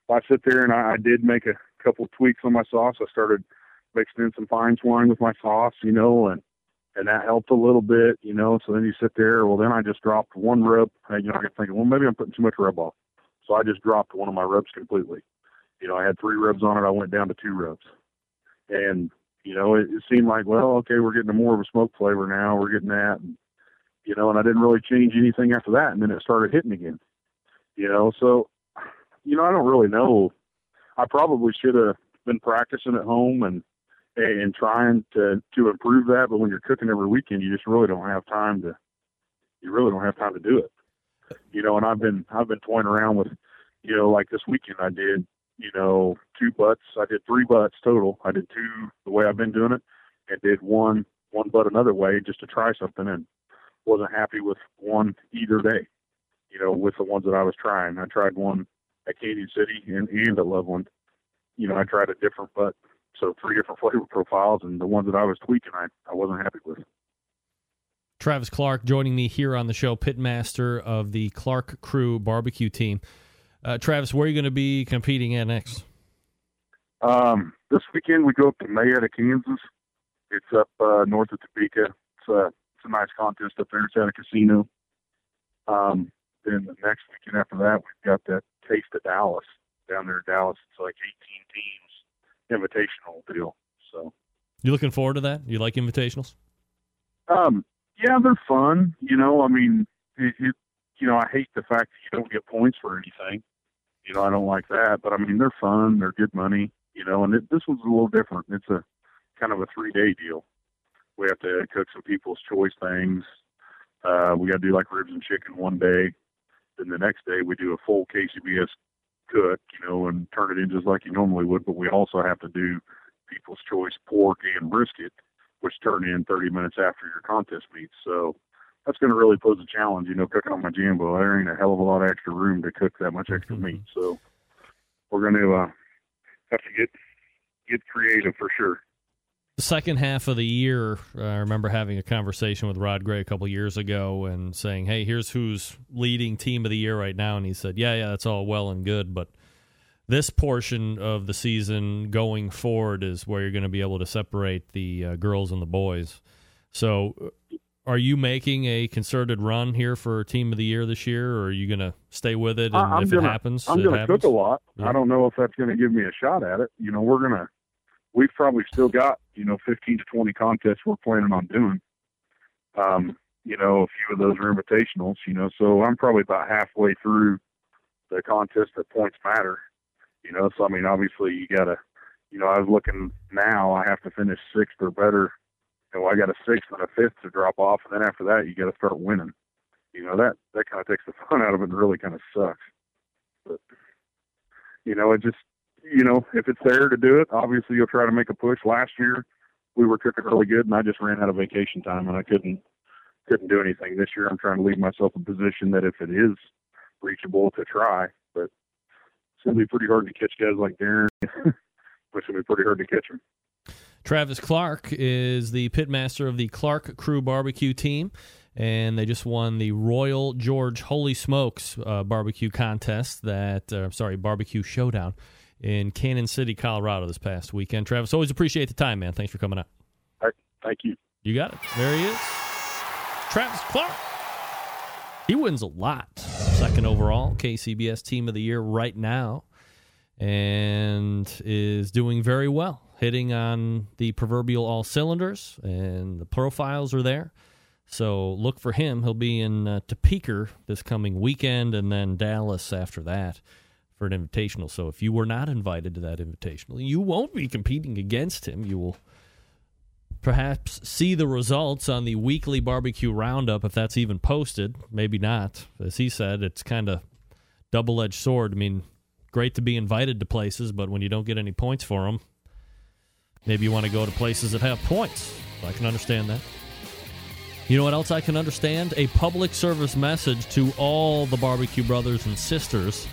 Speaker 14: I sit there and I, I did make a couple tweaks on my sauce. I started mixing in some fine swine with my sauce, you know, and and that helped a little bit, you know. So then you sit there. Well, then I just dropped one rub. And, you know, I got thinking, well, maybe I'm putting too much rub off. So I just dropped one of my rubs completely. You know, I had three rubs on it. I went down to two rubs, and you know, it, it seemed like, well, okay, we're getting more of a smoke flavor now. We're getting that, and, you know, and I didn't really change anything after that. And then it started hitting again, you know. So, you know, I don't really know. I probably should have been practicing at home and and trying to to improve that. But when you're cooking every weekend, you just really don't have time to. You really don't have time to do it, you know. And I've been I've been toying around with, you know, like this weekend I did, you know, two butts. I did three butts total. I did two the way I've been doing it, and did one one butt another way just to try something, and wasn't happy with one either day. You know, with the ones that I was trying, I tried one at Cañon City and, and at Loveland. You know, I tried a different butt so three different flavor profiles, and the ones that I was tweaking, I, I wasn't happy with.
Speaker 4: Travis Clark joining me here on the show, pitmaster of the Clark Crew barbecue team. Uh, Travis, where are you going to be competing at next?
Speaker 14: Um, this weekend we go up to Mayetta, Kansas. It's up uh, north of Topeka. It's a, it's a nice contest up there. It's at a casino. Um, then the next weekend after that, we've got that Taste of Dallas down there in Dallas. It's like 18 teams invitational deal. So
Speaker 4: You looking forward to that? You like invitationals?
Speaker 14: Um, yeah, they're fun. You know, I mean, it, it, you know, I hate the fact that you don't get points for anything. You know, I don't like that. But I mean, they're fun. They're good money. You know, and it, this one's a little different. It's a kind of a three day deal. We have to cook some people's choice things. Uh, we got to do like ribs and chicken one day. Then the next day we do a full KCBS cook, you know, and turn it in just like you normally would. But we also have to do people's choice pork and brisket, which turn in 30 minutes after your contest meets. So that's going to really pose a challenge, you know, cooking on my Jambo. There ain't a hell of a lot of extra room to cook that much extra meat. So we're going to uh, have to get get creative for sure.
Speaker 4: The second half of the year, I remember having a conversation with Rod Gray a couple years ago and saying, "Hey, here's who's leading team of the year right now," and he said, "Yeah, yeah, that's all well and good, but." This portion of the season going forward is where you're going to be able to separate the uh, girls and the boys. So, are you making a concerted run here for team of the year this year, or are you going to stay with it? And
Speaker 14: I'm
Speaker 4: if
Speaker 14: gonna,
Speaker 4: it happens,
Speaker 14: I'm gonna
Speaker 4: happens?
Speaker 14: cook a lot.
Speaker 4: Yeah.
Speaker 14: I don't know if that's gonna give me a shot at it. You know, we're gonna we've probably still got, you know, fifteen to twenty contests we're planning on doing. Um, you know, a few of those are invitationals, you know, so I'm probably about halfway through the contest that points matter. You know, so I mean obviously you gotta you know, I was looking now I have to finish sixth or better. And I got a sixth and a fifth to drop off and then after that you gotta start winning. You know, that that kinda takes the fun out of it and really kinda sucks. But you know, it just you know, if it's there to do it, obviously you'll try to make a push. Last year we were cooking really good and I just ran out of vacation time and I couldn't couldn't do anything. This year I'm trying to leave myself a position that if it is reachable to try, it's gonna be pretty hard to catch guys like Darren. it's gonna be pretty hard to catch them.
Speaker 4: Travis Clark is the pitmaster of the Clark Crew Barbecue team, and they just won the Royal Gorge Holy Smokes uh, barbecue contest. That uh, sorry, barbecue showdown in Cañon City, Colorado, this past weekend. Travis, always appreciate the time, man. Thanks for coming out.
Speaker 14: All right, thank you.
Speaker 4: You got it. There he is, Travis Clark. He wins a lot. Second overall, KCBS Team of the Year right now, and is doing very well, hitting on the proverbial all cylinders, and the profiles are there. So look for him. He'll be in uh, Topeka this coming weekend, and then Dallas after that for an invitational. So if you were not invited to that invitational, you won't be competing against him. You will perhaps see the results on the weekly barbecue roundup if that's even posted. Maybe not. As he said, it's kind of double edged sword. I mean, great to be invited to places, but when you don't get any points for them, maybe you want to go to places that have points. I can understand that. You know what else I can understand? A public service message to all the barbecue brothers and sisters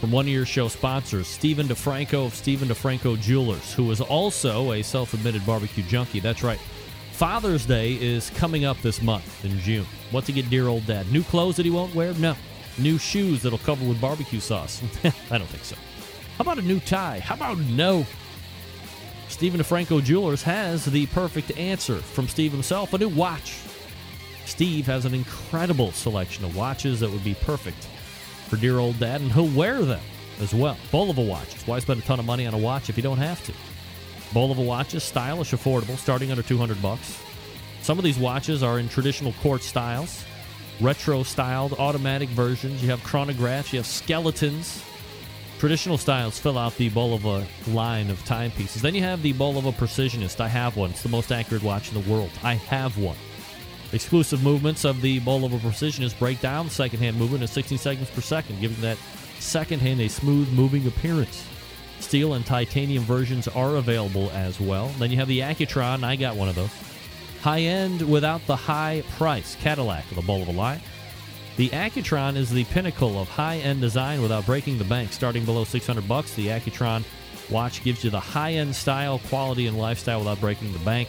Speaker 4: from one of your show sponsors, Stephen DeFranco of Stephen DeFranco Jewelers, who is also a self admitted barbecue junkie. That's right. Father's Day is coming up this month in June. What to get dear old dad? New clothes that he won't wear? No. New shoes that'll cover with barbecue sauce? I don't think so. How about a new tie? How about no? Stephen DeFranco Jewelers has the perfect answer from Steve himself a new watch. Steve has an incredible selection of watches that would be perfect for dear old dad, and he'll wear them as well. Bulova watches. Why spend a ton of money on a watch if you don't have to? Bulova watches, stylish, affordable, starting under 200 bucks. Some of these watches are in traditional quartz styles, retro styled automatic versions. You have chronographs, you have skeletons. Traditional styles fill out the Bulova line of timepieces. Then you have the Bulova Precisionist. I have one. It's the most accurate watch in the world. I have one. Exclusive movements of the Bulova Precisionist break down the second-hand movement at 16 seconds per second, giving that second hand a smooth moving appearance. Steel and titanium versions are available as well. Then you have the Accutron. I got one of those. High end without the high price. Cadillac of the Bulova line. The Accutron is the pinnacle of high-end design without breaking the bank. Starting below 600 bucks, the Accutron watch gives you the high-end style, quality, and lifestyle without breaking the bank.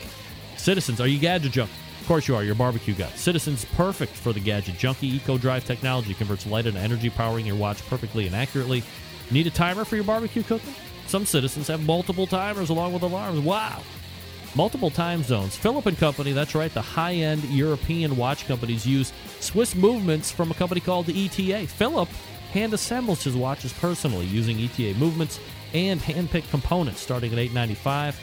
Speaker 4: Citizens, are you gadget junkie? Course you are. You're a barbecue guy. Citizens perfect for the gadget junkie. Eco Drive technology converts light into energy, powering your watch perfectly and accurately. Need a timer for your barbecue cooking? Some citizens have multiple timers along with alarms. Wow! Multiple time zones. Philip and Company, that's right, the high end European watch companies use Swiss movements from a company called the ETA. Philip hand assembles his watches personally using ETA movements and hand picked components starting at $8.95.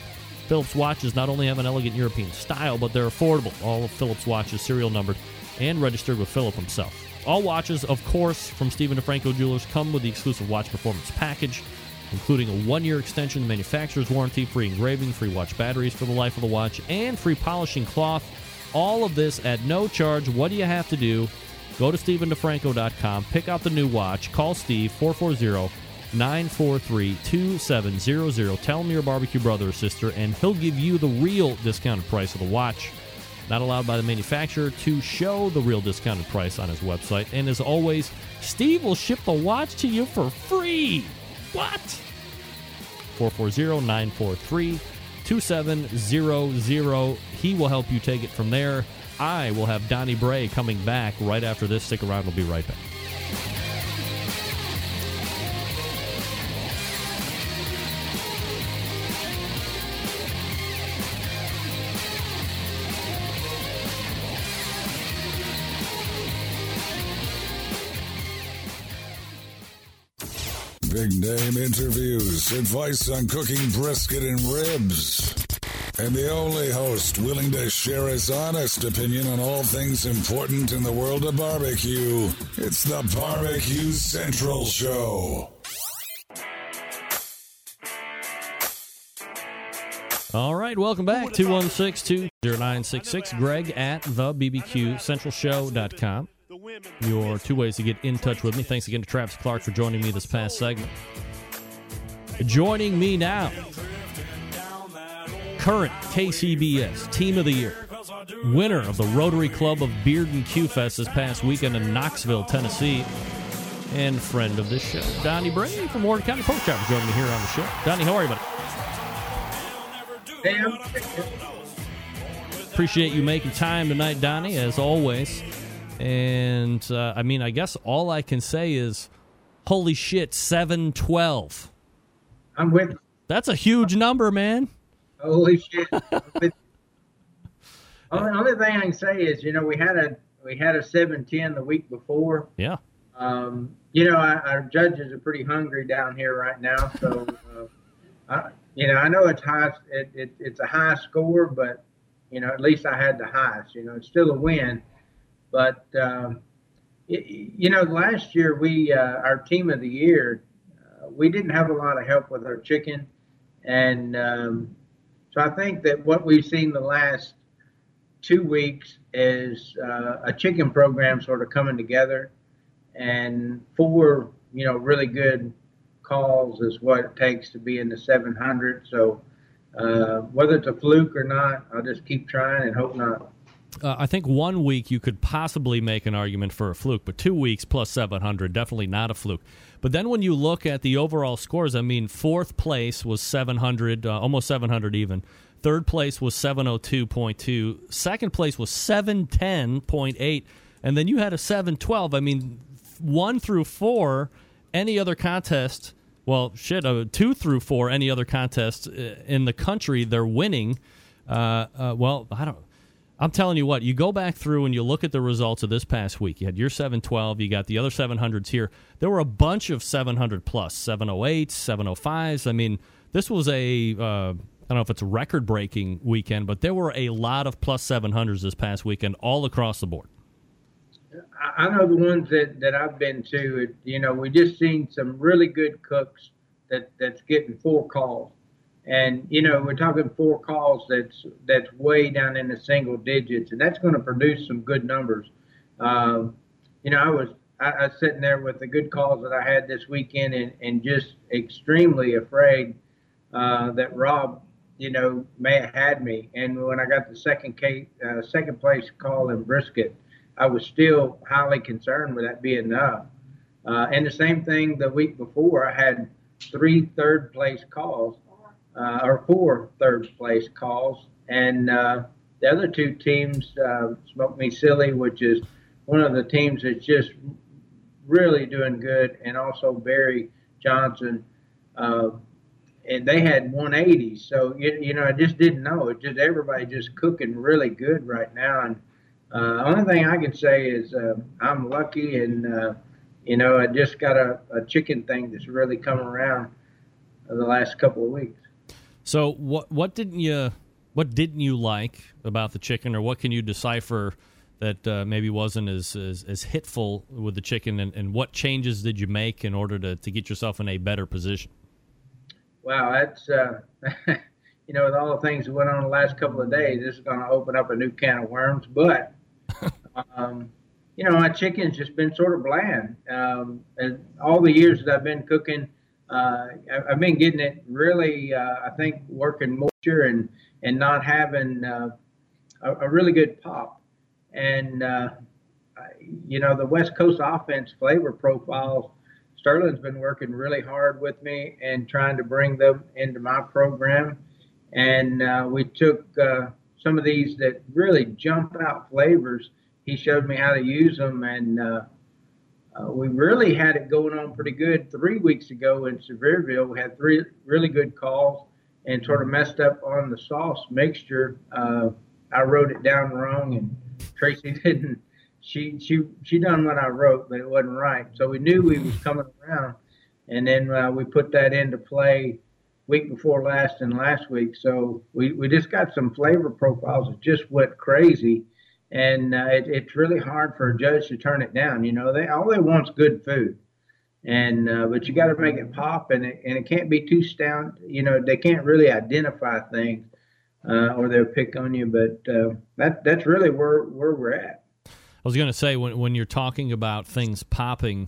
Speaker 4: Phillips watches not only have an elegant European style, but they're affordable. All of Phillips watches serial numbered and registered with Philip himself. All watches, of course, from Stephen DeFranco Jewelers come with the exclusive watch performance package including a one year extension manufacturer's warranty, free engraving, free watch batteries for the life of the watch, and free polishing cloth. All of this at no charge. What do you have to do? Go to StephenDeFranco.com, pick out the new watch, call Steve 440 943 2700. Tell him you're a barbecue brother or sister, and he'll give you the real discounted price of the watch. Not allowed by the manufacturer to show the real discounted price on his website. And as always, Steve will ship the watch to you for free. What? 440 943 2700. He will help you take it from there. I will have Donnie Bray coming back right after this. Stick around, we'll be right back.
Speaker 6: Big name interviews, advice on cooking brisket and ribs. And the only host willing to share his honest opinion on all things important in the world of barbecue. It's the Barbecue Central Show.
Speaker 4: All right, welcome back. 216 20966. Greg at the BBQCentralShow.com. Your two ways to get in touch with me. Thanks again to Travis Clark for joining me this past segment. Joining me now, current KCBS Team of the Year, winner of the Rotary Club of Bearden Q Fest this past weekend in Knoxville, Tennessee, and friend of this show, Donnie Bray from Warren County Pork Chop, joining me here on the show. Donnie, how are you, buddy? Appreciate you making time tonight, Donnie, as always. And uh, I mean, I guess all I can say is, holy shit, seven twelve.
Speaker 19: I'm with.
Speaker 4: That's a huge number, man.
Speaker 19: Holy shit! only, only thing I can say is, you know, we had a we had a seven ten the week before.
Speaker 4: Yeah.
Speaker 19: Um, you know, our, our judges are pretty hungry down here right now, so uh, I, you know, I know it's high. It, it, it's a high score, but you know, at least I had the highest. You know, it's still a win, but um, it, you know, last year we uh, our team of the year, uh, we didn't have a lot of help with our chicken, and um, so I think that what we've seen the last two weeks is uh, a chicken program sort of coming together, and four you know really good calls is what it takes to be in the 700. So uh, whether it's a fluke or not, I'll just keep trying and hope not.
Speaker 4: Uh, I think one week you could possibly make an argument for a fluke, but two weeks plus 700, definitely not a fluke. But then when you look at the overall scores, I mean, fourth place was 700, uh, almost 700 even. Third place was 702.2. Second place was 710.8. And then you had a 712. I mean, one through four, any other contest well, shit, uh, two through four, any other contest uh, in the country, they're winning. Uh, uh, well, I don't. I'm telling you what, you go back through and you look at the results of this past week. You had your 712, you got the other 700s here. There were a bunch of 700 plus, 708s, 705s. I mean, this was a, uh, I don't know if it's a record breaking weekend, but there were a lot of plus 700s this past weekend all across the board.
Speaker 19: I know the ones that, that I've been to. You know, we just seen some really good cooks that that's getting four calls, and you know we're talking four calls that's that's way down in the single digits, and that's going to produce some good numbers. Um, you know, I was I, I was sitting there with the good calls that I had this weekend, and and just extremely afraid uh, that Rob, you know, may have had me. And when I got the second case, uh, second place call in brisket I was still highly concerned with that being enough. Uh, and the same thing the week before, I had three third place calls, uh, or four third place calls, and uh, the other two teams, uh, Smoke Me Silly, which is one of the teams that's just really doing good, and also Barry Johnson, uh, and they had 180. So you, you know, I just didn't know. It just everybody just cooking really good right now, and uh, only thing I can say is uh, I'm lucky, and uh, you know I just got a, a chicken thing that's really come around the last couple of weeks.
Speaker 4: So what what didn't you what didn't you like about the chicken, or what can you decipher that uh, maybe wasn't as, as, as hitful with the chicken, and, and what changes did you make in order to, to get yourself in a better position?
Speaker 19: Wow, that's uh, you know with all the things that went on the last couple of days, this is going to open up a new can of worms, but um, you know, my chicken's just been sort of bland. Um, and all the years that I've been cooking, uh, I've been getting it really, uh, I think, working moisture and, and not having uh, a, a, really good pop. And, uh, you know, the West Coast offense flavor profiles, Sterling's been working really hard with me and trying to bring them into my program. And uh, we took uh, some of these that really jump out flavors. He showed me how to use them, and uh, we really had it going on pretty good. Three weeks ago in Sevierville, we had three really good calls and sort of messed up on the sauce mixture. Uh, I wrote it down wrong, and Tracy didn't. She she she done what I wrote, but it wasn't right. So we knew we was coming around. and then uh, we put that into play week before last and last week. So we, we just got some flavor profiles that just went crazy, and uh, it, it's really hard for a judge to turn it down. You know, they all they want's good food, and uh, but you got to make it pop, and it, and it can't be too stout. You know, they can't really identify things, uh, or they'll pick on you. But uh, that that's really where where we're at.
Speaker 4: I was going to say when when you're talking about things popping,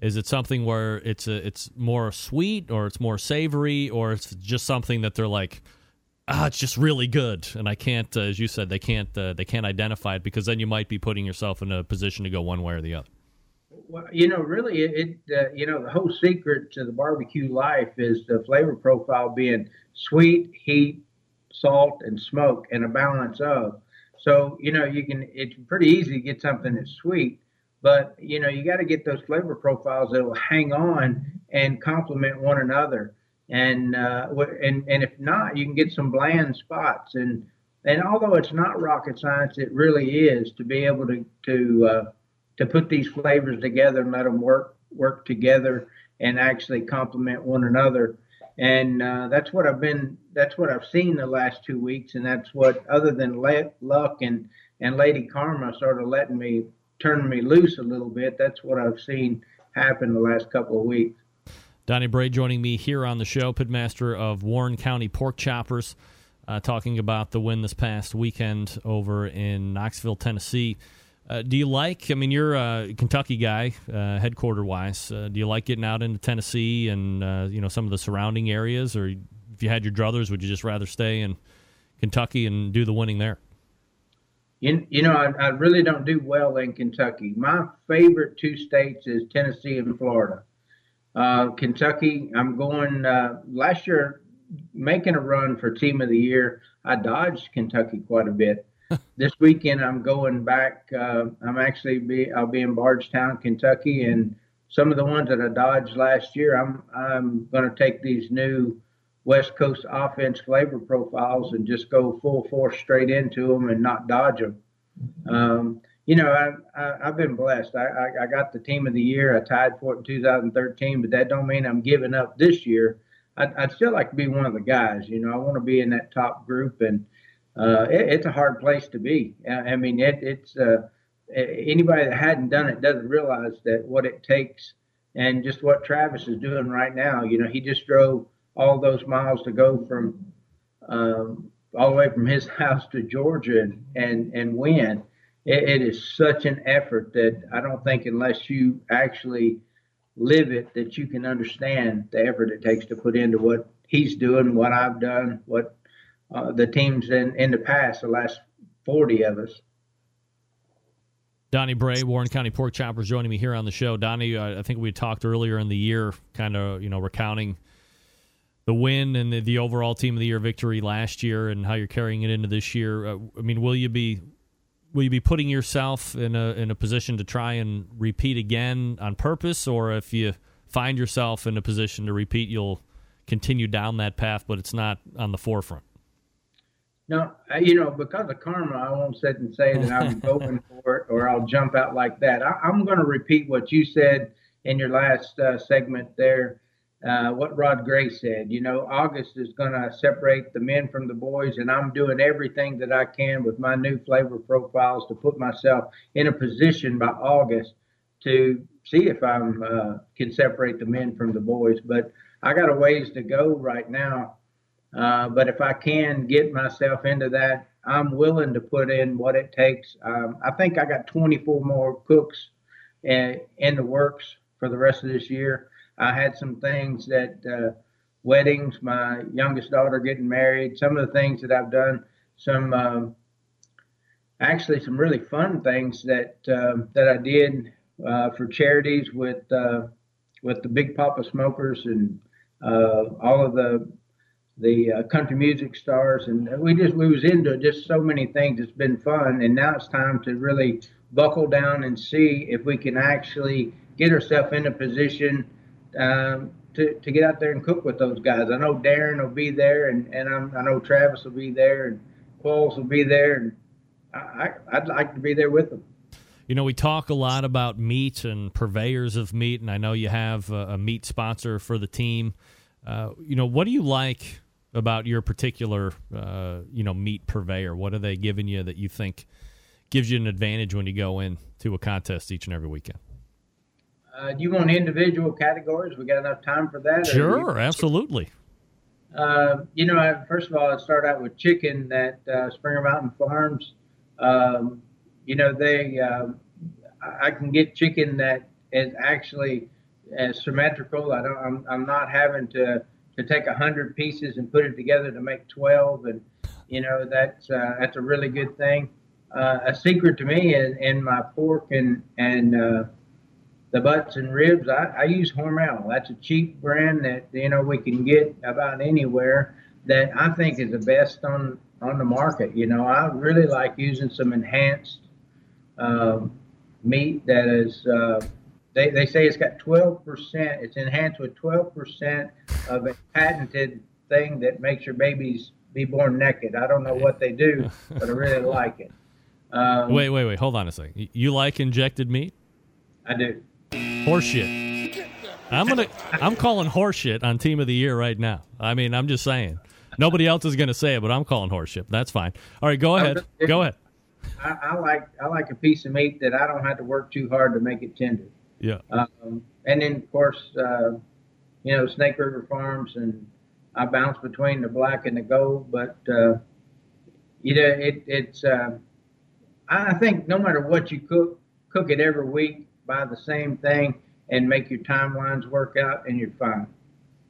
Speaker 4: is it something where it's a, it's more sweet or it's more savory or it's just something that they're like, ah, it's just really good, and I can't, uh, as you said, they can't uh, they can't identify it because then you might be putting yourself in a position to go one way or the other.
Speaker 19: Well, you know, really, it, uh, you know, the whole secret to the barbecue life is the flavor profile being sweet, heat, salt, and smoke, and a balance of. So, you know, you can, it's pretty easy to get something that's sweet, but, you know, you got to get those flavor profiles that will hang on and complement one another. And, uh, and, and if not, you can get some bland spots. And, and although it's not rocket science, it really is to be able to, to, uh, to put these flavors together and let them work, work together and actually complement one another and uh, that's what I've been. That's what I've seen the last two weeks, and that's what, other than luck and and Lady Karma, sort of letting me turn me loose a little bit. That's what I've seen happen the last couple of weeks.
Speaker 4: Donnie Bray joining me here on the show, pitmaster of Warren County Pork Choppers, uh, talking about the win this past weekend over in Knoxville, Tennessee. Uh, do you like? I mean, you're a Kentucky guy, uh, headquarter wise. Uh, do you like getting out into Tennessee and uh, you know some of the surrounding areas, or if you had your druthers, would you just rather stay in Kentucky and do the winning there?
Speaker 19: You, you know, I, I really don't do well in Kentucky. My favorite two states is Tennessee and Florida. Uh, Kentucky, I'm going uh, last year making a run for team of the year. I dodged Kentucky quite a bit this weekend I'm going back. Uh, I'm actually be I'll be in Bardstown, Kentucky, and some of the ones that I dodged last year. I'm I'm going to take these new West Coast offense flavor profiles and just go full force straight into them and not dodge them. Um, you know, I, I have been blessed. I, I, I got the team of the year. I tied for it in 2013, but that don't mean I'm giving up this year. I'd, I'd still like to be one of the guys. You know, I want to be in that top group and uh, it, it's a hard place to be. I mean, it, it's uh, anybody that hadn't done it doesn't realize that what it takes and just what Travis is doing right now. You know, he just drove all those miles to go from um, all the way from his house to Georgia and and, and win. It, it is such an effort that I don't think unless you actually live it that you can understand the effort it takes to put into what he's doing, what I've done, what uh, the teams in, in the past, the last 40 of us.
Speaker 4: Donnie Bray, Warren County Pork Choppers, joining me here on the show. Donnie, I think we talked earlier in the year, kind of, you know, recounting the win and the, the, overall team of the year victory last year, and how you're carrying it into this year. Uh, I mean, will you be will you be putting yourself in a in a position to try and repeat again on purpose, or if you find yourself in a position to repeat, you'll continue down that path, but it's not on the forefront?
Speaker 19: No, you know, because of karma, I won't sit and say that I'm going for it or I'll jump out like that. I, am going to repeat what you said in your last uh, segment there, uh, what Rod Gray said. You know, August is going to separate the men from the boys, and I'm doing everything that I can with my new flavor profiles to put myself in a position by August to see if I uh, can separate the men from the boys. But I got a ways to go right now uh, but if I can get myself into that, I'm willing to put in what it takes. Um, I think I got 24 more cooks in, in, the works for the rest of this year. I had some things that uh, weddings, my youngest daughter getting married, some of the things that I've done, some um, actually some really fun things that um, that I did uh, for charities with uh, with the Big Papa Smokers and uh, all of the the uh, country music stars, and we just we was into just so many things. It's been fun, and now it's time to really buckle down and see if we can actually get ourselves in a position um, to, to get out there and cook with those guys. I know Darren will be there, and, and I'm, i know Travis will be there, and Qualls will be there, and I, I'd like to be there with them.
Speaker 4: You know, we talk a lot about meat and purveyors of meat, and I know you have a, a meat sponsor for the team. Uh, you know, what do you like about your particular, uh, you know, meat purveyor? What are they giving you that you think gives you an advantage when you go in to a contest each and every weekend?
Speaker 19: Uh, do you want individual categories? We got enough time for that?
Speaker 4: Sure,
Speaker 19: you-
Speaker 4: absolutely.
Speaker 19: Uh, you know, I, first of all, I'd start out with chicken that uh, Springer Mountain Farms. Um, you know, they um, I can get chicken that is actually uh, symmetrical. I don't. I'm, I'm not having to to take a hundred pieces and put it together to make twelve, and you know that's uh, that's a really good thing. Uh, a secret to me in, in my pork and and uh, the butts and ribs, I, I use Hormel. That's a cheap brand that you know we can get about anywhere. That I think is the best on on the market. You know, I really like using some enhanced um, meat that is. Uh, they, they say it's got 12%. It's enhanced with 12% of a patented thing that makes your babies be born naked. I don't know what they do, but I really like it. Um,
Speaker 4: wait, wait, wait. Hold on a second. You like injected meat?
Speaker 19: I do.
Speaker 4: Horseshit. I'm gonna. I'm calling horseshit on Team of the Year right now. I mean, I'm just saying. Nobody else is gonna say it, but I'm calling horseshit. That's fine. All right, go ahead. Go ahead.
Speaker 19: I, I like I like a piece of meat that I don't have to work too hard to make it tender.
Speaker 4: Yeah.
Speaker 19: Um, and then of course, uh, you know, Snake River Farms, and I bounce between the black and the gold. But uh, you know, it, it's uh, I I think no matter what you cook, cook it every week, buy the same thing, and make your timelines work out, and you're fine.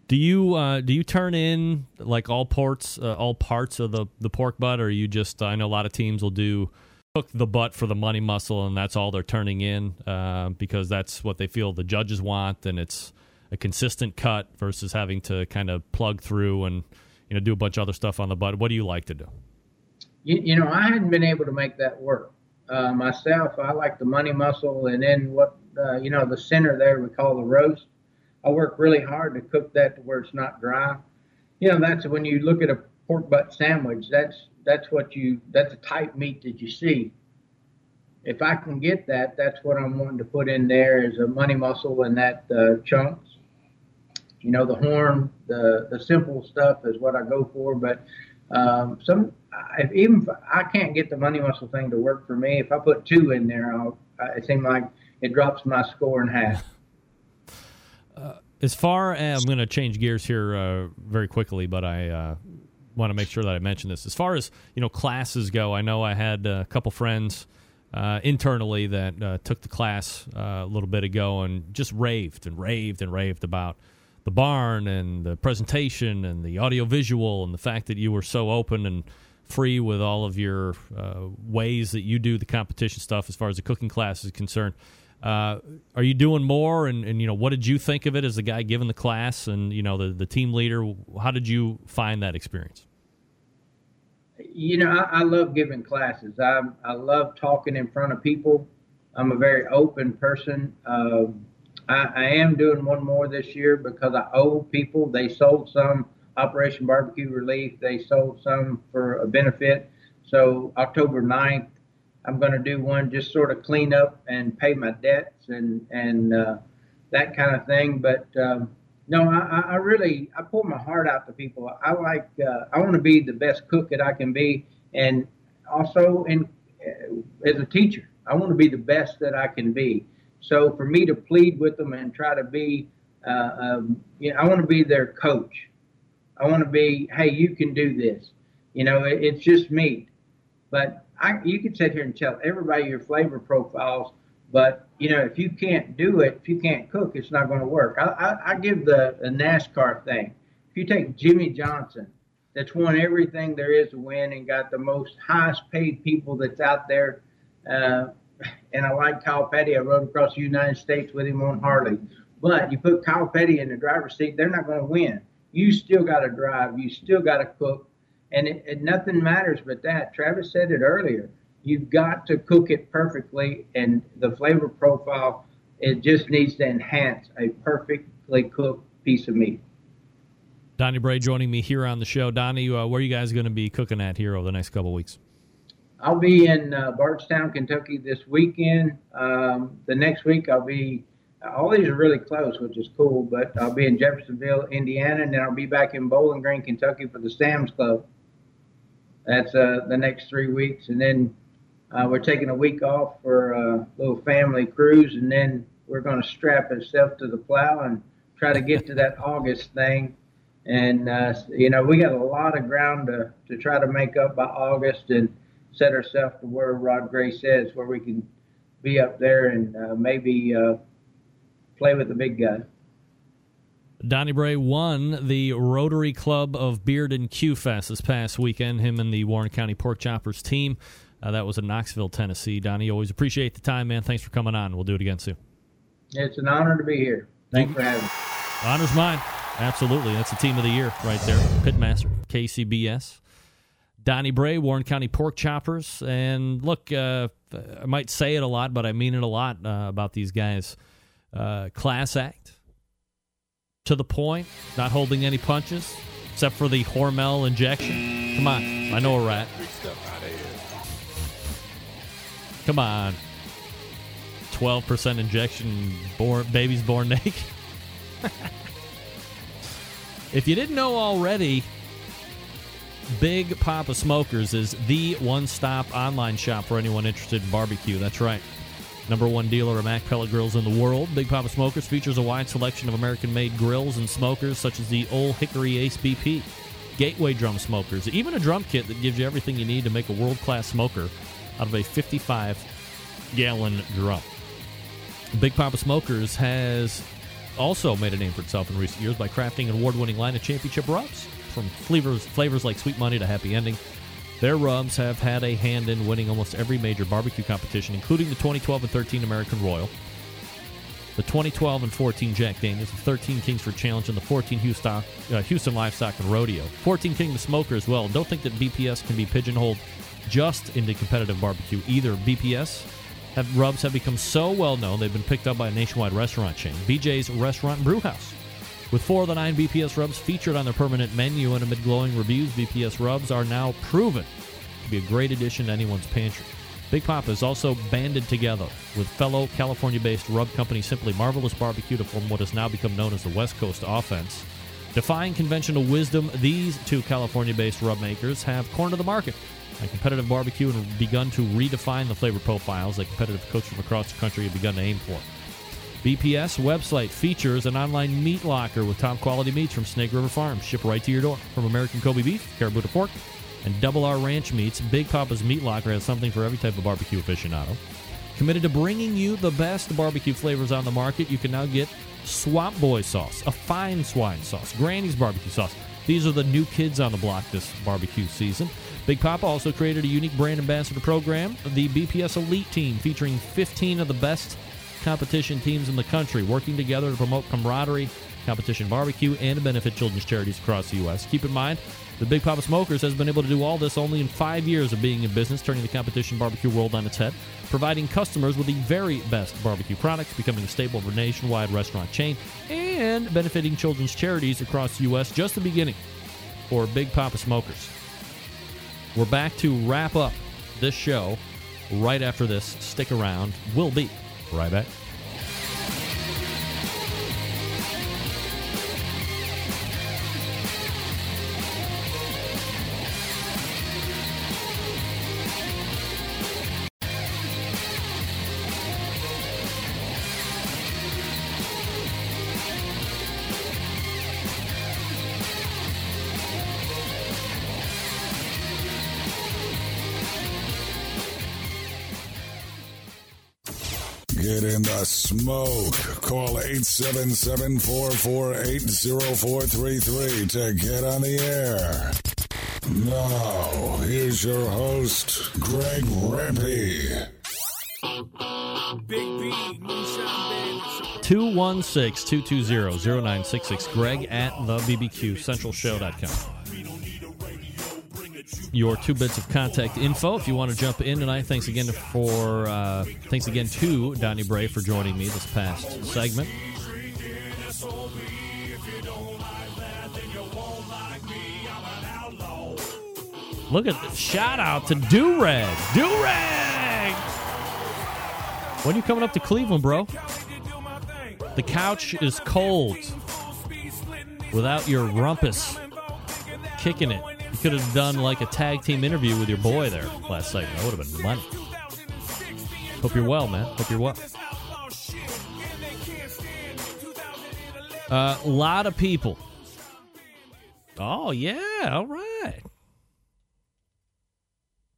Speaker 4: Do you uh, do you turn in like all parts uh, all parts of the the pork butt, or you just? I know a lot of teams will do cook the butt for the money muscle, and that's all they're turning in uh, because that's what they feel the judges want, and it's a consistent cut versus having to kind of plug through and you know do a bunch of other stuff on the butt. What do you like to do?
Speaker 19: You, you know, I hadn't been able to make that work uh, myself. I like the money muscle, and then what uh, you know, the center there we call the roast. I work really hard to cook that to where it's not dry. You know, that's when you look at a pork butt sandwich. That's that's what you that's a type meat that you see. If I can get that, that's what I'm wanting to put in there is a money muscle and that uh, chunks. You know, the horn, the the simple stuff is what I go for. But um, some, if, even if I can't get the money muscle thing to work for me, if I put two in there, I'll, it seems like it drops my score in half.
Speaker 4: As far as I'm going to change gears here uh, very quickly, but I uh, want to make sure that I mention this. As far as you know, classes go, I know I had a couple friends uh, internally that uh, took the class uh, a little bit ago and just raved and raved and raved about the barn and the presentation and the audiovisual and the fact that you were so open and free with all of your uh, ways that you do the competition stuff as far as the cooking class is concerned. Uh, are you doing more? And, and you know, what did you think of it as the guy giving the class and you know the the team leader? How did you find that experience?
Speaker 19: You know, I, I love giving classes. I I love talking in front of people. I'm a very open person. Um, I, I am doing one more this year because I owe people. They sold some Operation Barbecue Relief. They sold some for a benefit. So October 9th, I'm going to do one just sort of clean up and pay my debts and and uh, that kind of thing. But um, no, I, I- really I pour my heart out to people. I like uh, I want to be the best cook that I can be, and also in uh, as a teacher, I want to be the best that I can be. So for me to plead with them and try to be, uh, um, you know, I want to be their coach. I want to be, hey, you can do this. You know, it, it's just meat, but I, you can sit here and tell everybody your flavor profiles. But you know, if you can't do it, if you can't cook, it's not going to work. I, I, I give the, the NASCAR thing. If you take Jimmie Johnson, that's won everything there is to win and got the most highest paid people that's out there. Uh, and I like Kyle Petty. I rode across the United States with him on Harley. But you put Kyle Petty in the driver's seat, they're not going to win. You still got to drive. You still got to cook. And it, it, nothing matters but that. Travis said it earlier. You've got to cook it perfectly, and the flavor profile, it just needs to enhance a perfectly cooked piece of meat.
Speaker 4: Donnie Bray joining me here on the show. Donnie, uh, where are you guys going to be cooking at here over the next couple weeks?
Speaker 19: I'll be in uh, Bardstown, Kentucky this weekend. Um, the next week I'll be. All these are really close, which is cool. But I'll be in Jeffersonville, Indiana, and then I'll be back in Bowling Green, Kentucky for the Sam's Club. That's uh, the next three weeks, and then uh, we're taking a week off for a little family cruise, and then we're going to strap ourselves to the plow and try to get to that August thing. And uh, you know, we got a lot of ground to, to try to make up by August and set ourselves to where Rod Gray says, where we can be up there and uh, maybe uh, play with the big guy.
Speaker 4: Donnie Bray won the Rotary Club of Bearden Q Fest this past weekend. Him and the Warren County Pork Choppers team. Uh, that was in Knoxville, Tennessee. Donnie, always appreciate the time, man. Thanks for coming on. We'll do it again soon.
Speaker 19: It's an honor to be here. Thanks for having me.
Speaker 4: Honor's mine. Absolutely. That's the team of the year right there. Pitmaster, KCBS. Donnie Bray, Warren County Pork Choppers. And look, uh, I might say it a lot, but I mean it a lot uh, about these guys. Uh, class act, to the point, not holding any punches, except for the Hormel injection. Come on. I know a rat. Come on. 12% injection, born, babies born naked. if you didn't know already, Big Papa Smokers is the one stop online shop for anyone interested in barbecue. That's right. Number one dealer of MAK pellet grills in the world, Big Papa Smokers features a wide selection of American made grills and smokers such as the Old Hickory Ace BP, Gateway drum smokers, even a drum kit that gives you everything you need to make a world class smoker out of a 55 gallon drum. Big Papa Smokers has also made a name for itself in recent years by crafting an award winning line of championship rubs. From flavors, flavors like Sweet Money to Happy Ending, their rubs have had a hand in winning almost every major barbecue competition, including the 2012 and 13 American Royal, the 2012 and 14 Jack Daniels, the 13 Kingsford Challenge, and the 14 Houston, uh, Houston Livestock and Rodeo. 14 King the Smoker as well. Don't think that BPS can be pigeonholed just into competitive barbecue either. BPS have rubs have become so well known they've been picked up by a nationwide restaurant chain, BJ's Restaurant and Brew House. With four of the nine BPS rubs featured on their permanent menu and amid glowing reviews, BPS rubs are now proven to be a great addition to anyone's pantry. Big Papa is also banded together with fellow California based rub company Simply Marvelous Barbecue to form what has now become known as the West Coast Offense. Defying conventional wisdom, these two California based rub makers have cornered the market and competitive barbecue and begun to redefine the flavor profiles that competitive cooks from across the country have begun to aim for. BPS website features an online meat locker with top quality meats from Snake River Farms, shipped right to your door. From American Kobe beef, Kurobuta pork, and Double R Ranch meats, Big Papa's Meat Locker has something for every type of barbecue aficionado. Committed to bringing you the best barbecue flavors on the market, you can now get Swamp Boy sauce, a fine swine sauce, Granny's barbecue sauce. These are the new kids on the block this barbecue season. Big Papa also created a unique brand ambassador program, the BPS Elite Team, featuring 15 of the best competition teams in the country working together to promote camaraderie, competition barbecue, and benefit children's charities across the U.S. Keep in mind, the Big Papa Smokers has been able to do all this only in five years of being in business, turning the competition barbecue world on its head, providing customers with the very best barbecue products, becoming a staple of a nationwide restaurant chain, and benefiting children's charities across the U.S. Just the beginning for Big Papa Smokers. We're back to wrap up this show right after this. Stick around. We'll be right
Speaker 6: the smoke. Call 877-448-0433 to get on the air. Now, here's your host, Greg Rempe.
Speaker 4: 216 220 0966. Greg at the BBQCentralShow.com. Your two bits of contact info if you want to jump in tonight. Thanks again for uh, thanks again to Donnie Bray for joining me this past segment. Look at the shout out to Durag. Durag! When are you coming up to Cleveland, bro? The couch is cold without your rumpus kicking it. You could have done like a tag team interview with your boy there last segment. That would have been money. Hope you're well, man. Hope you're well. A uh, lot of people. Oh, yeah. All right.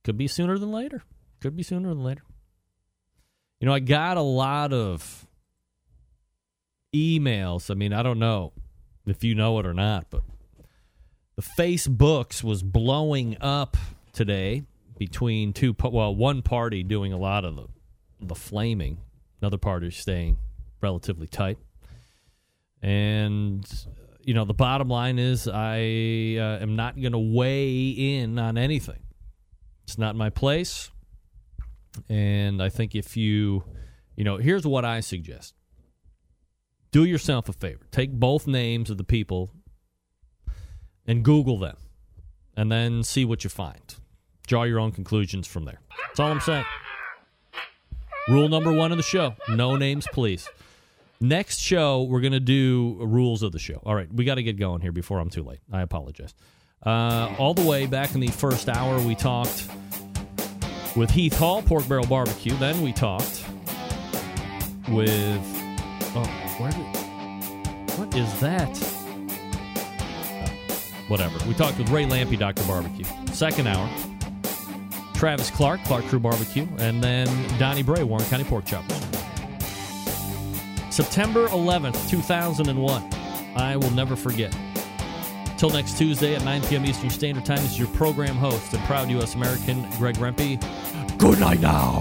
Speaker 4: Could be sooner than later. Could be sooner than later. You know, I got a lot of emails. I mean, I don't know if you know it or not, but the Facebooks was blowing up today between two, well, one party doing a lot of the, the flaming, another party staying relatively tight. And, you know, the bottom line is I uh, am not going to weigh in on anything. It's not my place. And I think if you, you know, here's what I suggest do yourself a favor. Take both names of the people and Google them and then see what you find. Draw your own conclusions from there. That's all I'm saying. Rule number one of the show no names, please. Next show, we're going to do rules of the show. All right, we got to get going here before I'm too late. I apologize. Uh, all the way back in the first hour, we talked with Heath Hall, Pork Barrel Barbecue. Then we talked with. Oh, where did. What is that? Whatever. We talked with Ray Lampe, Dr. Barbecue. Second hour, Travis Clark, Clark Crew Barbecue, and then Donnie Bray, Warren County Pork Chop. September 11th, 2001. I will never forget. Till next Tuesday at 9 p.m. Eastern Standard Time, this is your program host and proud U.S. American, Greg Rempe. Good night now.